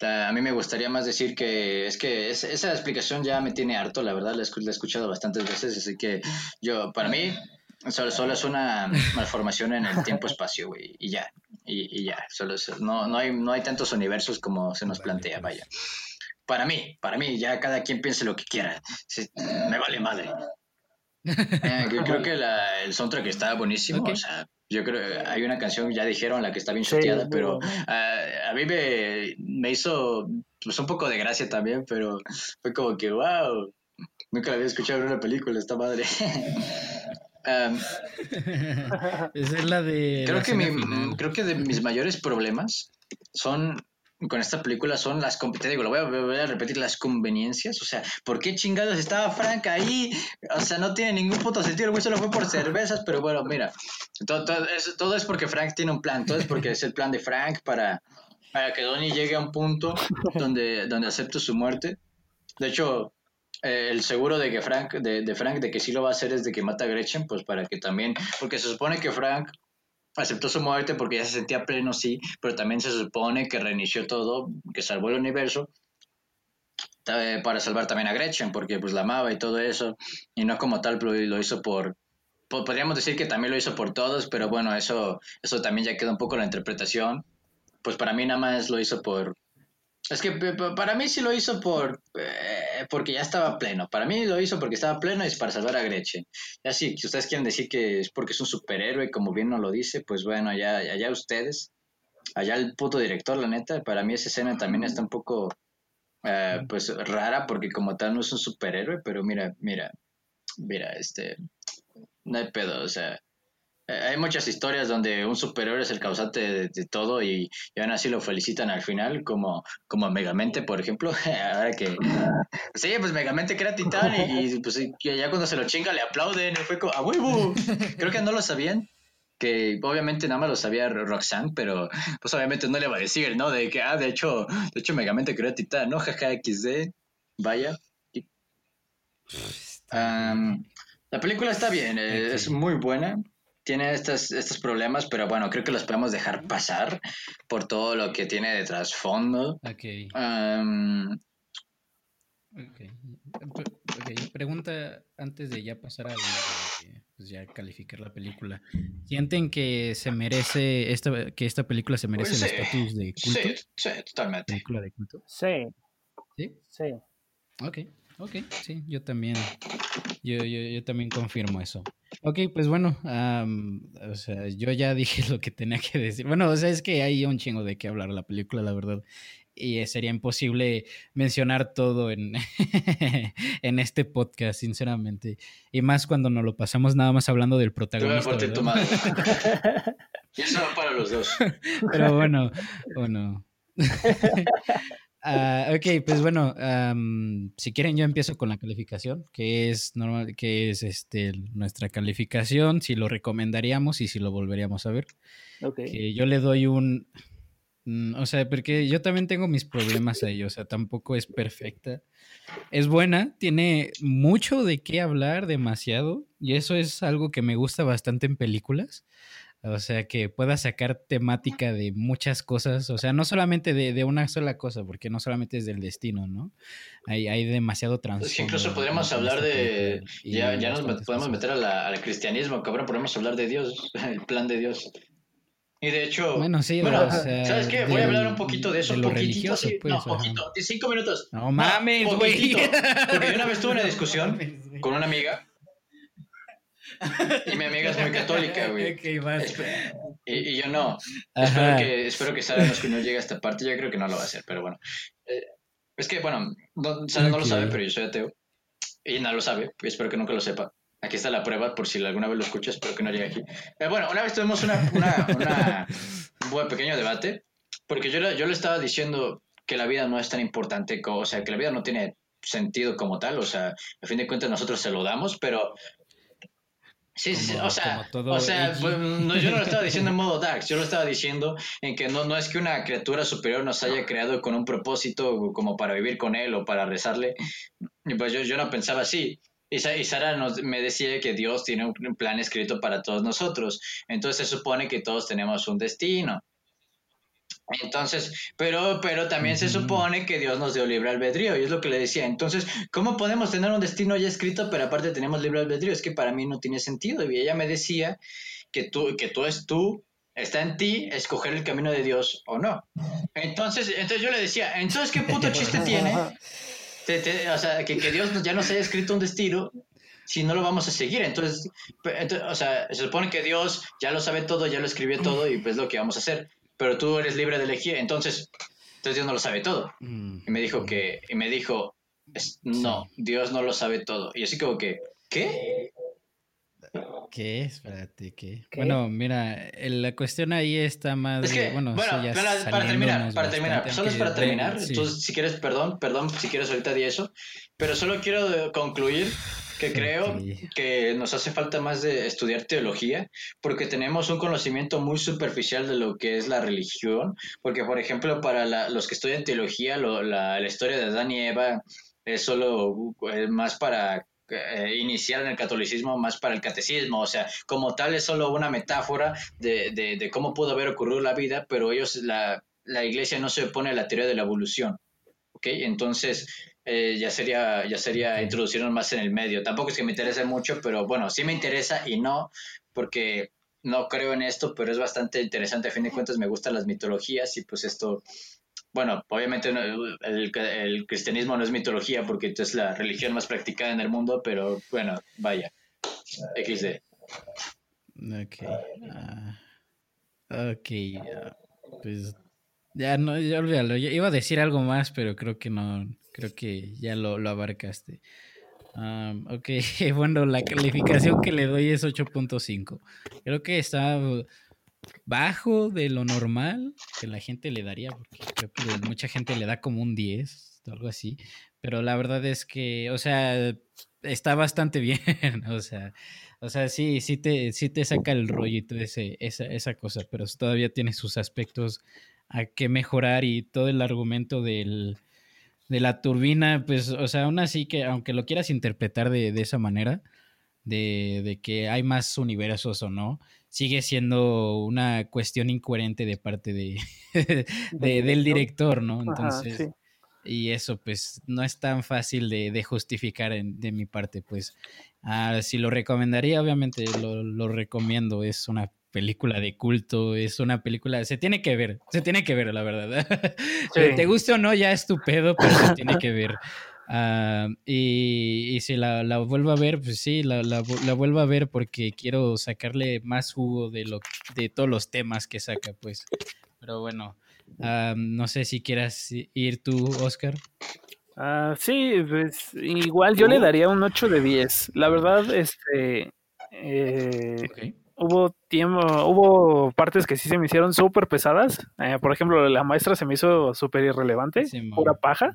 A mí me gustaría más decir que es que esa explicación ya me tiene harto, la verdad, la he, escuchado bastantes veces, así que yo, para mí, solo, solo es una malformación en el tiempo-espacio, güey, y ya, y, ya, solo no, no, hay, no hay tantos universos como se nos plantea, pues. vaya. Para mí, para mí, ya cada quien piense lo que quiera, me vale madre. Eh, creo que el soundtrack está buenísimo, o sea, yo creo hay una canción, ya dijeron, la que está bien chuteada, pero ah, a mí me, me, hizo pues, un poco de gracia también, pero fue como que, wow, nunca la había escuchado en una película, esta madre. Esa es la de... Creo, que creo que de mis mayores problemas son con esta película son las, te digo, lo voy a, repetir, las conveniencias, o sea, ¿por qué chingados estaba Frank ahí? O sea, no tiene ningún puto sentido, el güey solo fue por cervezas, pero bueno, mira, todo, todo, es, porque Frank tiene un plan, todo es porque es el plan de Frank para, para que Donnie llegue a un punto donde, donde acepte su muerte. De hecho, eh, el seguro de que Frank, de, de, Frank, de que sí lo va a hacer es de que mata a Gretchen, pues para que también, porque se supone que Frank aceptó su muerte porque ya se sentía pleno, sí, pero también se supone que reinició todo, que salvó el universo eh, para salvar también a Gretchen, porque pues la amaba y todo eso, y no como tal lo, hizo por, podríamos decir que también lo hizo por todos, pero bueno, eso, eso también ya queda un poco la interpretación, pues para mí nada más lo hizo por, es que para mí sí lo hizo por eh, porque ya estaba pleno. Para mí lo hizo porque estaba pleno y es para salvar a Gretchen. Ya sí, si ustedes quieren decir que es porque es un superhéroe, como bien nos lo dice, pues bueno, allá, allá ustedes. Allá el puto director, la neta. Para mí esa escena también está un poco eh, pues rara porque como tal no es un superhéroe, pero mira, mira, mira, este, no hay pedo, o sea, hay muchas historias donde un superhéroe es el causante de, todo y, aún así lo felicitan al final, como, como Megamente, por ejemplo. Ahora que. Sí, pues Megamente era titán y, pues ya cuando se lo chinga le aplauden. Fue como, ¡a huevo! Creo que no lo sabían. Que obviamente nada más lo sabía Roxanne, pero pues obviamente no le va a decir, ¿no? De que, ah, de hecho, de hecho Megamente era titán, ¿no? Jaja XD. Vaya. la película está bien, eh, es muy buena tiene estos, estos problemas, pero bueno, creo que los podemos dejar pasar por todo lo que tiene de trasfondo. Ok. okay. Pregunta antes de ya pasar a pues ya calificar la película. ¿Sienten que se merece esta, que esta película se merece el estatus de culto? Sí, sí, totalmente. ¿Película de culto? Sí. ¿Sí? Sí. Ok, ok, sí, yo también, yo, yo, yo también confirmo eso. Ok, pues bueno, o sea, yo ya dije lo que tenía que decir. Bueno, o sea, es que hay un chingo de qué hablar la película, la verdad. Y sería imposible mencionar todo en, en este podcast, sinceramente. Y más cuando nos lo pasamos nada más hablando del protagonista. Tu y eso va para los dos. Pero bueno, bueno. Uh, ok, pues bueno, si quieren yo empiezo con la calificación, que es normal, que es este nuestra calificación, si lo recomendaríamos y si lo volveríamos a ver. Okay. yo le doy un, mm, o sea, porque yo también tengo mis problemas ahí, o sea, tampoco es perfecta. Es buena, tiene mucho de qué hablar, demasiado, y eso es algo que me gusta bastante en películas. O sea, que pueda sacar temática de muchas cosas, o sea, no solamente de, una sola cosa, porque no solamente es del destino, ¿no? Hay, hay demasiado trasfondo. Es que incluso podríamos hablar de, ya, ya nos podemos meter al cristianismo, cabrón, podemos hablar de Dios, el plan de Dios. Y de hecho, bueno, sí, bueno, ¿sabes qué? Voy a hablar un poquito de eso, de poquitito, sí, pues, no, poquito, cinco minutos. No mames, güey. porque yo una vez tuve una discusión con una amiga y mi amiga es muy católica, güey. y, yo no. Espero que, espero que sabemos que no llegue a esta parte. Yo creo que no lo va a hacer, pero bueno. Eh, es que, bueno, no, no lo sabe, pero yo soy ateo. Y no lo sabe, y espero que nunca lo sepa. Aquí está la prueba, por si alguna vez lo escucha, espero que no llegue aquí. Eh, bueno, una vez tuvimos una, una, una, un buen pequeño debate, porque yo, yo le estaba diciendo que la vida no es tan importante, o sea, que la vida no tiene sentido como tal, o sea, a fin de cuentas nosotros se lo damos, pero Sí, sí, o sea, o sea pues, no, yo no lo estaba diciendo en modo Dax, yo lo estaba diciendo en que no, no es que una criatura superior nos haya creado con un propósito como para vivir con él o para rezarle, pues yo, yo no pensaba así. Y, y, Sara nos, me decía que Dios tiene un plan escrito para todos nosotros. Entonces se supone que todos tenemos un destino. Entonces, pero, pero también se supone que Dios nos dio libre albedrío, y es lo que le decía. Entonces, ¿cómo podemos tener un destino ya escrito, pero aparte tenemos libre albedrío? Es que para mí no tiene sentido. Y ella me decía que tú, que tú es tú, está en ti escoger el camino de Dios o no. Entonces, entonces yo le decía, entonces, ¿qué puto chiste tiene? o sea, que, que Dios ya nos haya escrito un destino si no lo vamos a seguir. Entonces, o sea, se supone que Dios ya lo sabe todo, ya lo escribió todo y pues lo que vamos a hacer pero tú eres libre de elegir, entonces, entonces Dios no lo sabe todo. Mm. Y me dijo que, y me dijo, no, Dios no lo sabe todo. Y así como que, ¿qué? ¿Qué? Espérate, ¿qué? Bueno, mira, la cuestión ahí está más. Es que, bueno, bueno para, terminar, para terminar, solo es para terminar. Entonces, si quieres, perdón, perdón, si quieres ahorita di eso, pero solo quiero concluir que creo que nos hace falta más de estudiar teología, porque tenemos un conocimiento muy superficial de lo que es la religión, porque por ejemplo para los que estudian teología, la, historia de Adán y Eva es solo más para eh, iniciar en el catolicismo, más para el catecismo, o sea, como tal es solo una metáfora de, de, cómo pudo haber ocurrido la vida, pero ellos, la, la iglesia no se opone a la teoría de la evolución. ¿ok? Entonces, eh, ya sería, ya sería introducirnos más en el medio. Tampoco es que me interese mucho, pero bueno, sí me interesa y no, porque no creo en esto, pero es bastante interesante. A fin de cuentas, me gustan las mitologías y pues esto, bueno, obviamente el, cristianismo no es mitología porque es la religión más practicada en el mundo, pero bueno, vaya. XD. Ok. Ah, ok. pues ya no, ya olvídalo. Yo iba a decir algo más, pero creo que no. Creo que ya lo, abarcaste. ok, bueno, la calificación que le doy es 8.5. Creo que está bajo de lo normal que la gente le daría, porque mucha gente le da como un 10, algo así. Pero la verdad es que, o sea, está bastante bien. o sea, o sea, sí, sí te, sí te saca el rollito ese, esa, esa cosa, pero todavía tiene sus aspectos a que mejorar y todo el argumento del de la turbina, pues, o sea, aún así que, aunque lo quieras interpretar de, esa manera, de, que hay más universos o no, sigue siendo una cuestión incoherente de parte de, del director, ¿no? Entonces, y eso, pues, no es tan fácil de, justificar de mi parte, pues. Ah, si lo recomendaría, obviamente lo, lo recomiendo, es una película de culto, es una película, se tiene que ver, se tiene que ver, la verdad. Te guste o no, ya es tu pedo, pero se tiene que ver. Ah, y, si la, la, vuelvo a ver, pues sí, la, la, vuelvo a ver porque quiero sacarle más jugo de, lo, de todos los temas que saca, pues. Pero bueno, ah, no sé si quieras ir tú, Oscar. Uh, sí, pues igual yo le daría un 8 de 10. La verdad, este... Eh, hubo tiempo, hubo partes que sí se me hicieron súper pesadas. Eh, por ejemplo, la maestra se me hizo súper irrelevante, pura paja.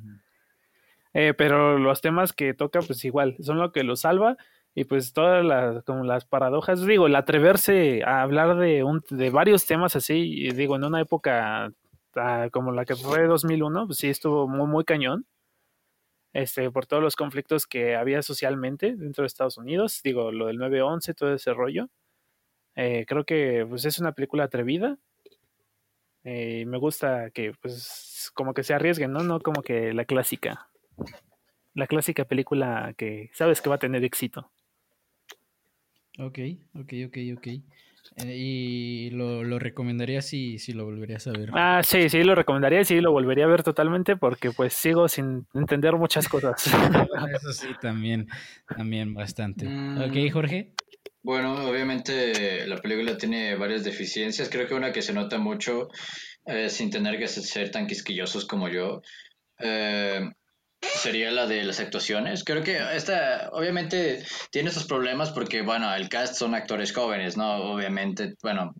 Eh, pero los temas que toca, pues igual, son lo que lo salva. Y pues todas las, como las paradojas, digo, el atreverse a hablar de, un, de varios temas así, digo, en una época ah, como la que fue 2001, pues sí estuvo muy, muy cañón. Este, por todos los conflictos que había socialmente dentro de Estados Unidos, digo, lo del 9-11, todo ese rollo. Eh, creo que pues, es una película atrevida. Eh, me gusta que, pues, como que se arriesguen, ¿no? No como que la clásica. La clásica película que sabes que va a tener éxito. Ok, ok, ok, ok. Eh, ¿Y lo, lo recomendaría si, si lo volverías a ver? Ah, sí, sí, lo recomendaría y sí, lo volvería a ver totalmente porque pues sigo sin entender muchas cosas. Eso sí, también, también bastante. Ok, mm. Jorge. Bueno, obviamente la película tiene varias deficiencias. Creo que una que se nota mucho, eh, sin tener que ser tan quisquillosos como yo, eh, sería la de las actuaciones. Creo que esta, obviamente, tiene sus problemas porque, bueno, el cast son actores jóvenes, ¿no? Obviamente, bueno,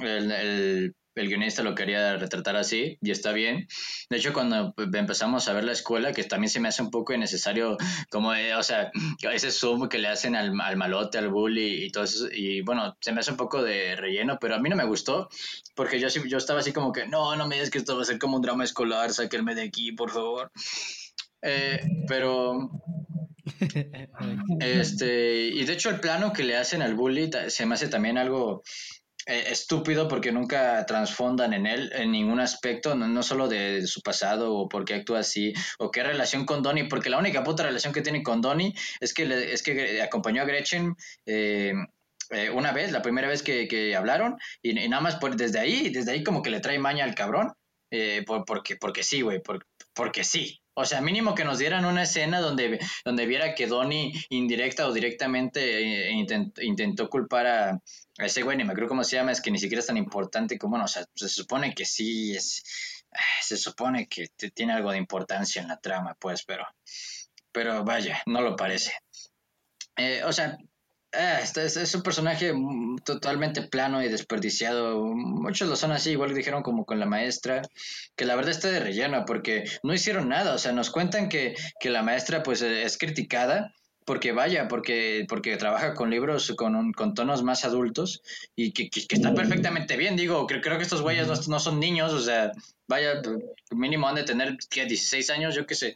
el guionista lo quería retratar así y está bien. De hecho, cuando empezamos a ver la escuela, que también se me hace un poco innecesario, como, eh, o sea, ese zoom que le hacen al, malote, al bully y todo eso, y bueno, se me hace un poco de relleno, pero a mí no me gustó, porque yo, yo estaba así como que, no, no me digas que esto va a ser como un drama escolar, sáquenme de aquí, por favor. Eh, pero este, y de hecho el plano que le hacen al bully se me hace también algo estúpido porque nunca transfondan en él en ningún aspecto, no, solo de, su pasado o por qué actúa así o qué relación con Donnie, porque la única puta relación que tiene con Donnie es que, es que acompañó a Gretchen eh, eh, una vez, la primera vez que, hablaron y, nada más por, desde ahí, desde ahí como que le trae maña al cabrón, porque, porque sí, güey, porque sí. O sea, mínimo que nos dieran una escena donde, donde viera que Donnie indirecta o directamente intentó culpar a, ese güey, ni me acuerdo cómo se llama, es que ni siquiera es tan importante como, bueno, o sea, se supone que sí es, se supone que tiene algo de importancia en la trama, pues, pero, pero vaya, no lo parece. Eh, o sea, eh, este es, un personaje totalmente plano y desperdiciado. Muchos lo son así, igual dijeron como con la maestra, que la verdad está de relleno porque no hicieron nada. O sea, nos cuentan que, que la maestra pues es criticada porque vaya, porque, porque trabaja con libros con, con tonos más adultos y que, que, está perfectamente bien. Digo, creo, creo que estos güeyes no, son niños, o sea, vaya, mínimo han de tener, ¿qué? 16 años, yo qué sé.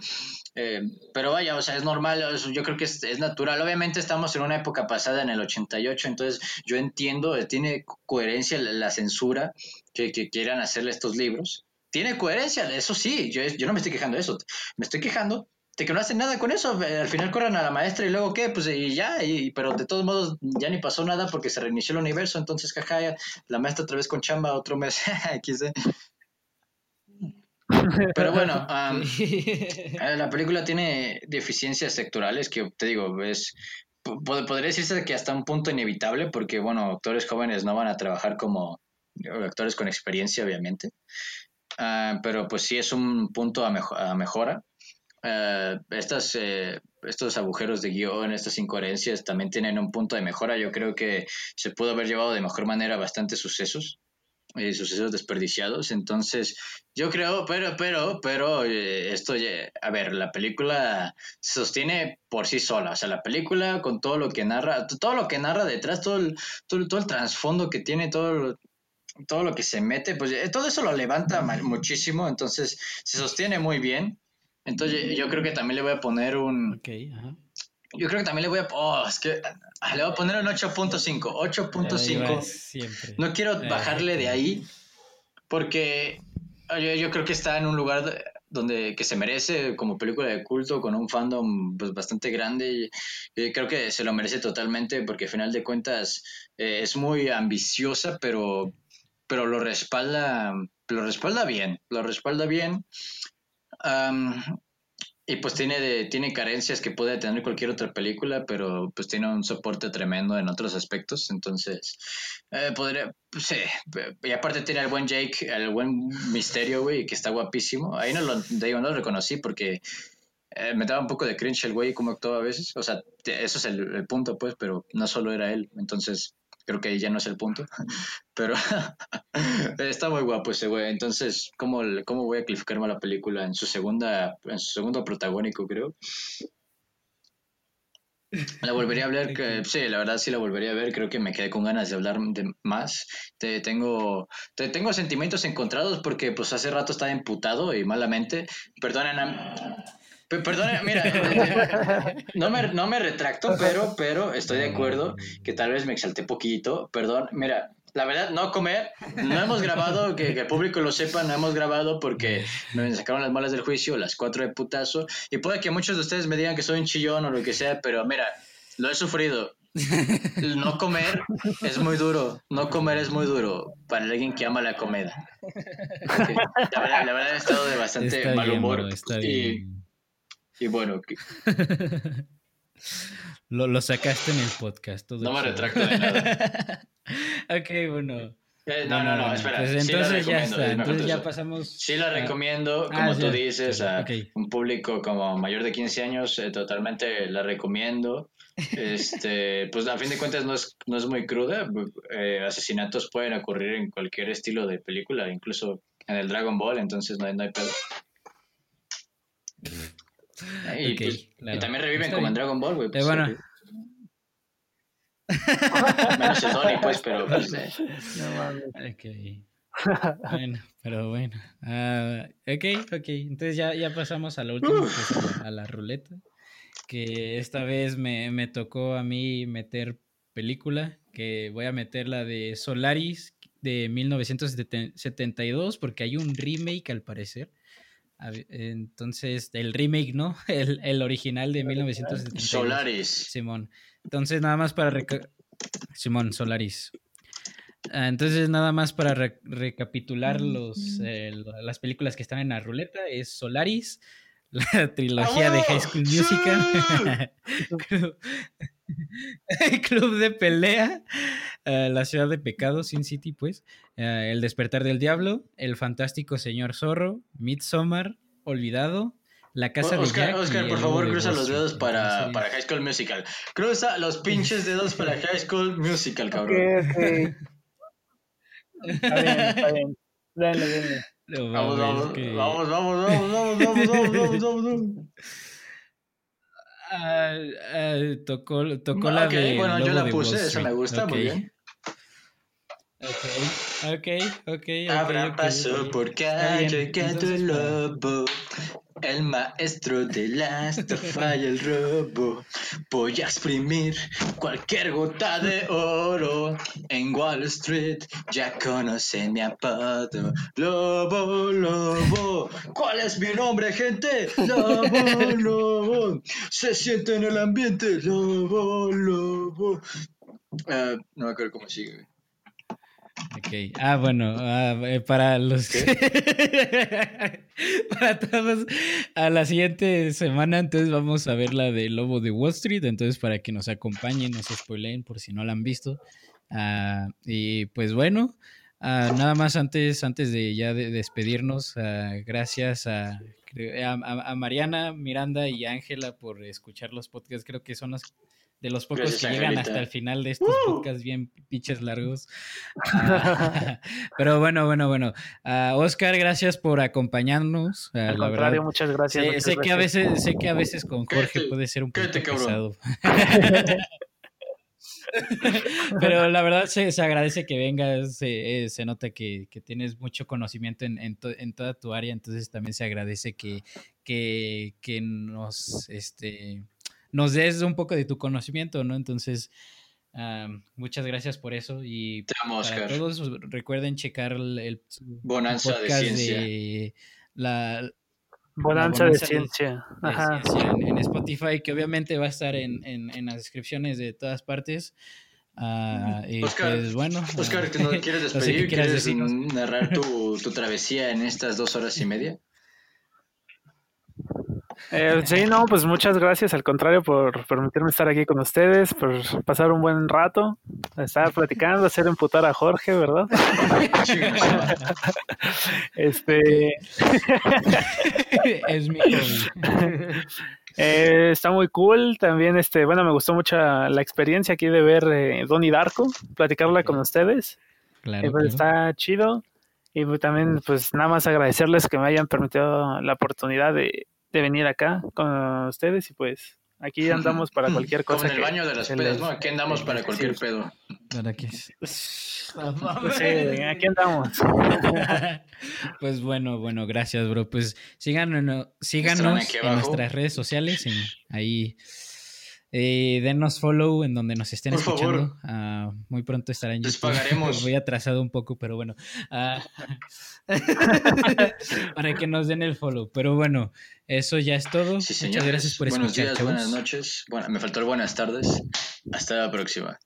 Eh, pero vaya, o sea, es normal, yo creo que es, es, natural. Obviamente estamos en una época pasada, en el 88, entonces yo entiendo, eh, tiene coherencia la, censura que, que quieran hacerle estos libros. Tiene coherencia, eso sí, yo, yo no me estoy quejando de eso, me estoy quejando que no hacen nada con eso. Eh, al final corran a la maestra y luego qué, pues y ya, y, pero de todos modos ya ni pasó nada porque se reinició el universo, entonces jaja, la maestra otra vez con chamba otro mes, Pero bueno, eh, la película tiene deficiencias sectorales que te digo, es podría decirse que hasta un punto inevitable porque bueno, actores jóvenes no van a trabajar como actores con experiencia, obviamente. Ah, pero pues sí es un punto a, a mejora. Eh, estas, eh, estos agujeros de guion, estas incoherencias también tienen un punto de mejora. Yo creo que se pudo haber llevado de mejor manera bastantes sucesos, eh, sucesos desperdiciados. Entonces, yo creo, pero, pero, pero, esto, a ver, la película se sostiene por sí sola. O sea, la película con todo lo que narra, todo lo que narra detrás, todo el, todo, todo el trasfondo que tiene, todo todo lo que se mete, pues todo eso lo levanta muchísimo, entonces se sostiene muy bien. Entonces yo creo que también le voy a poner un... Ajá. Yo creo que también le voy a... Oh, es que ah, le voy a poner un 8.5. 8.5. No quiero bajarle de ahí porque yo, creo que está en un lugar donde que se merece como película de culto con un fandom pues, bastante grande y, creo que se lo merece totalmente porque al final de cuentas eh, es muy ambiciosa pero pero lo respalda lo respalda bien lo respalda bien y pues tiene, de, tiene carencias que puede tener cualquier otra película, pero pues tiene un soporte tremendo en otros aspectos. Entonces, eh, podría, pues, sí. Y aparte tiene al buen Jake, el buen misterio, güey, que está guapísimo. Ahí no lo, no lo reconocí porque eh, me daba un poco de cringe el güey como actuaba a veces. O sea, eso es el punto, pues, pero no solo era él. Entonces, creo que ya no es el punto, pero está muy guapo ese güey. Entonces, ¿cómo, ¿cómo voy a calificarme a la película en su segunda, en su segundo protagónico, creo? La volvería a ver, que, sí, la verdad sí la volvería a ver, creo que me quedé con ganas de hablar de más. Te, tengo, te, tengo sentimientos encontrados porque pues hace rato estaba imputado y malamente. Perdonen a, Perdón, mira, no me, no me retracto, pero, pero estoy de acuerdo que tal vez me exalté poquito. Perdón, mira, la verdad, no comer. No hemos grabado, que, el público lo sepa, no hemos grabado porque me sacaron las malas del juicio, las cuatro de putazo. Y puede que muchos de ustedes me digan que soy un chillón o lo que sea, pero mira, lo he sufrido. No comer es muy duro. No comer es muy duro para alguien que ama la comida. La verdad, la verdad he estado de bastante mal humor. está bien. Y bueno. lo, lo, sacaste en el podcast. no me retracto de nada. ok, bueno. Eh, no, no, no, espera. Pues entonces ya está. Entonces ya pasamos. Sí, la recomiendo, como ah, tú dices, a un público como mayor de 15 años, eh, totalmente la recomiendo. Este, pues a fin de cuentas no es, no es muy cruda. Eh, asesinatos pueden ocurrir en cualquier estilo de película, incluso en el Dragon Ball, entonces no hay, no hay pedo. Y, pues, también reviven como en Dragon Ball, güey. Pues, bueno. Menos el Donnie, pues, pero pues, eh. bueno, pero bueno. Uh, ok, ok. Entonces ya, ya pasamos a la última, a la ruleta. que esta vez me, me tocó a mí meter película, que voy a meter la de Solaris de 1972, porque hay un remake al parecer. Entonces, el remake, ¿no? El, el original de 1972. Solaris. Simón. Entonces, nada más para... Simón, Solaris. Ah, entonces, nada más para recapitular los, eh, las películas que están en la ruleta, es Solaris, la trilogía de High School Musical, Club de Pelea, ah, La Ciudad de Pecado, Sin City, pues, ah, El Despertar del Diablo, El Fantástico Señor Zorro, Midsommar, Olvidado, la casa de Oscar, Oscar, por favor, cruza los dedos para, para, High School Musical. Cruza los pinches dedos para High School Musical, cabrón. Está bien, está bien. Dale, dale. vamos, vamos, vamos, vamos, vamos, vamos, vamos, vamos, vamos, vamos, Ah, tocó tocó la de. Bueno, yo la puse, esa me gusta, muy bien. Ok, ok, ok. okay Habrá okay, paso por calle gato el lobo. El maestro de las falla el robo. Voy a exprimir cualquier gota de oro. En Wall Street ya conocen mi apodo. Lobo, lobo. ¿Cuál es mi nombre, gente? Lobo, lobo. Se siente en el ambiente. Lobo, lobo. Uh, no me acuerdo cómo sigue. Ok, ah, bueno, ah, eh, para los para todos, a la siguiente semana entonces vamos a ver la de Lobo de Wall Street, entonces para que nos acompañen, nos spoileen por si no la han visto. Ah, y pues bueno, ah, nada más antes, antes de ya de despedirnos, gracias a, a, a Mariana, Miranda y Ángela por escuchar los podcasts, creo que son los de los pocos que llegan hasta el final de estos podcasts bien pinches largos. Ah, pero bueno, bueno, bueno. Uh, Oscar, gracias por acompañarnos. Uh, Al contrario, muchas gracias. sé, que a veces, sé que a veces con Jorge puede ser un poco pesado. Pero la verdad se, se agradece que vengas, se, eh, se nota que, que, tienes mucho conocimiento en, en, to, en, toda tu área, entonces también se agradece que, que, que nos, este, nos des un poco de tu conocimiento, ¿no? Entonces, um, muchas gracias por eso y Te amo, para Oscar. todos recuerden checar el, el Bonanza de Ciencia. De la, Bonanza, de Ciencia, de, Ajá. de ciencia en, en, Spotify, que obviamente va a estar en, en, en las descripciones de todas partes. Uh, y Oscar, pues bueno. Oscar, uh, ¿que no quieres despedir? no sé qué ¿Quieres decirnos? narrar tu, tu travesía en estas dos horas y media? Eh, sí, no, pues muchas gracias al contrario por permitirme estar aquí con ustedes, por pasar un buen rato, estar platicando, hacer emputar a Jorge, ¿verdad? este es mi. Eh, está muy cool. También, este, bueno, me gustó mucho la experiencia aquí de ver eh, Donnie Darko, platicarla con ustedes. Claro, Eh, pues, claro. Está chido. Y también, pues nada más agradecerles que me hayan permitido la oportunidad de, de venir acá con ustedes. Y pues aquí andamos para cualquier Como cosa. en el que baño de las pedas, les- ¿no? Aquí andamos para cualquier Sí. pedo. Para que- Pues sí, aquí andamos. pues bueno, bueno, gracias, bro. Pues síganos, síganos en nuestras redes sociales, en, ahí eh, denos follow en donde nos estén Por escuchando. favor. Ah, muy pronto estará en Les YouTube. pagaremos. Voy atrasado un poco, pero bueno. Ah, para que nos den el follow. Pero bueno, eso ya es todo. Sí, Muchas gracias por Buenos escuchar, días, chavos. buenas noches. Bueno, me faltó el buenas tardes. Hasta la próxima.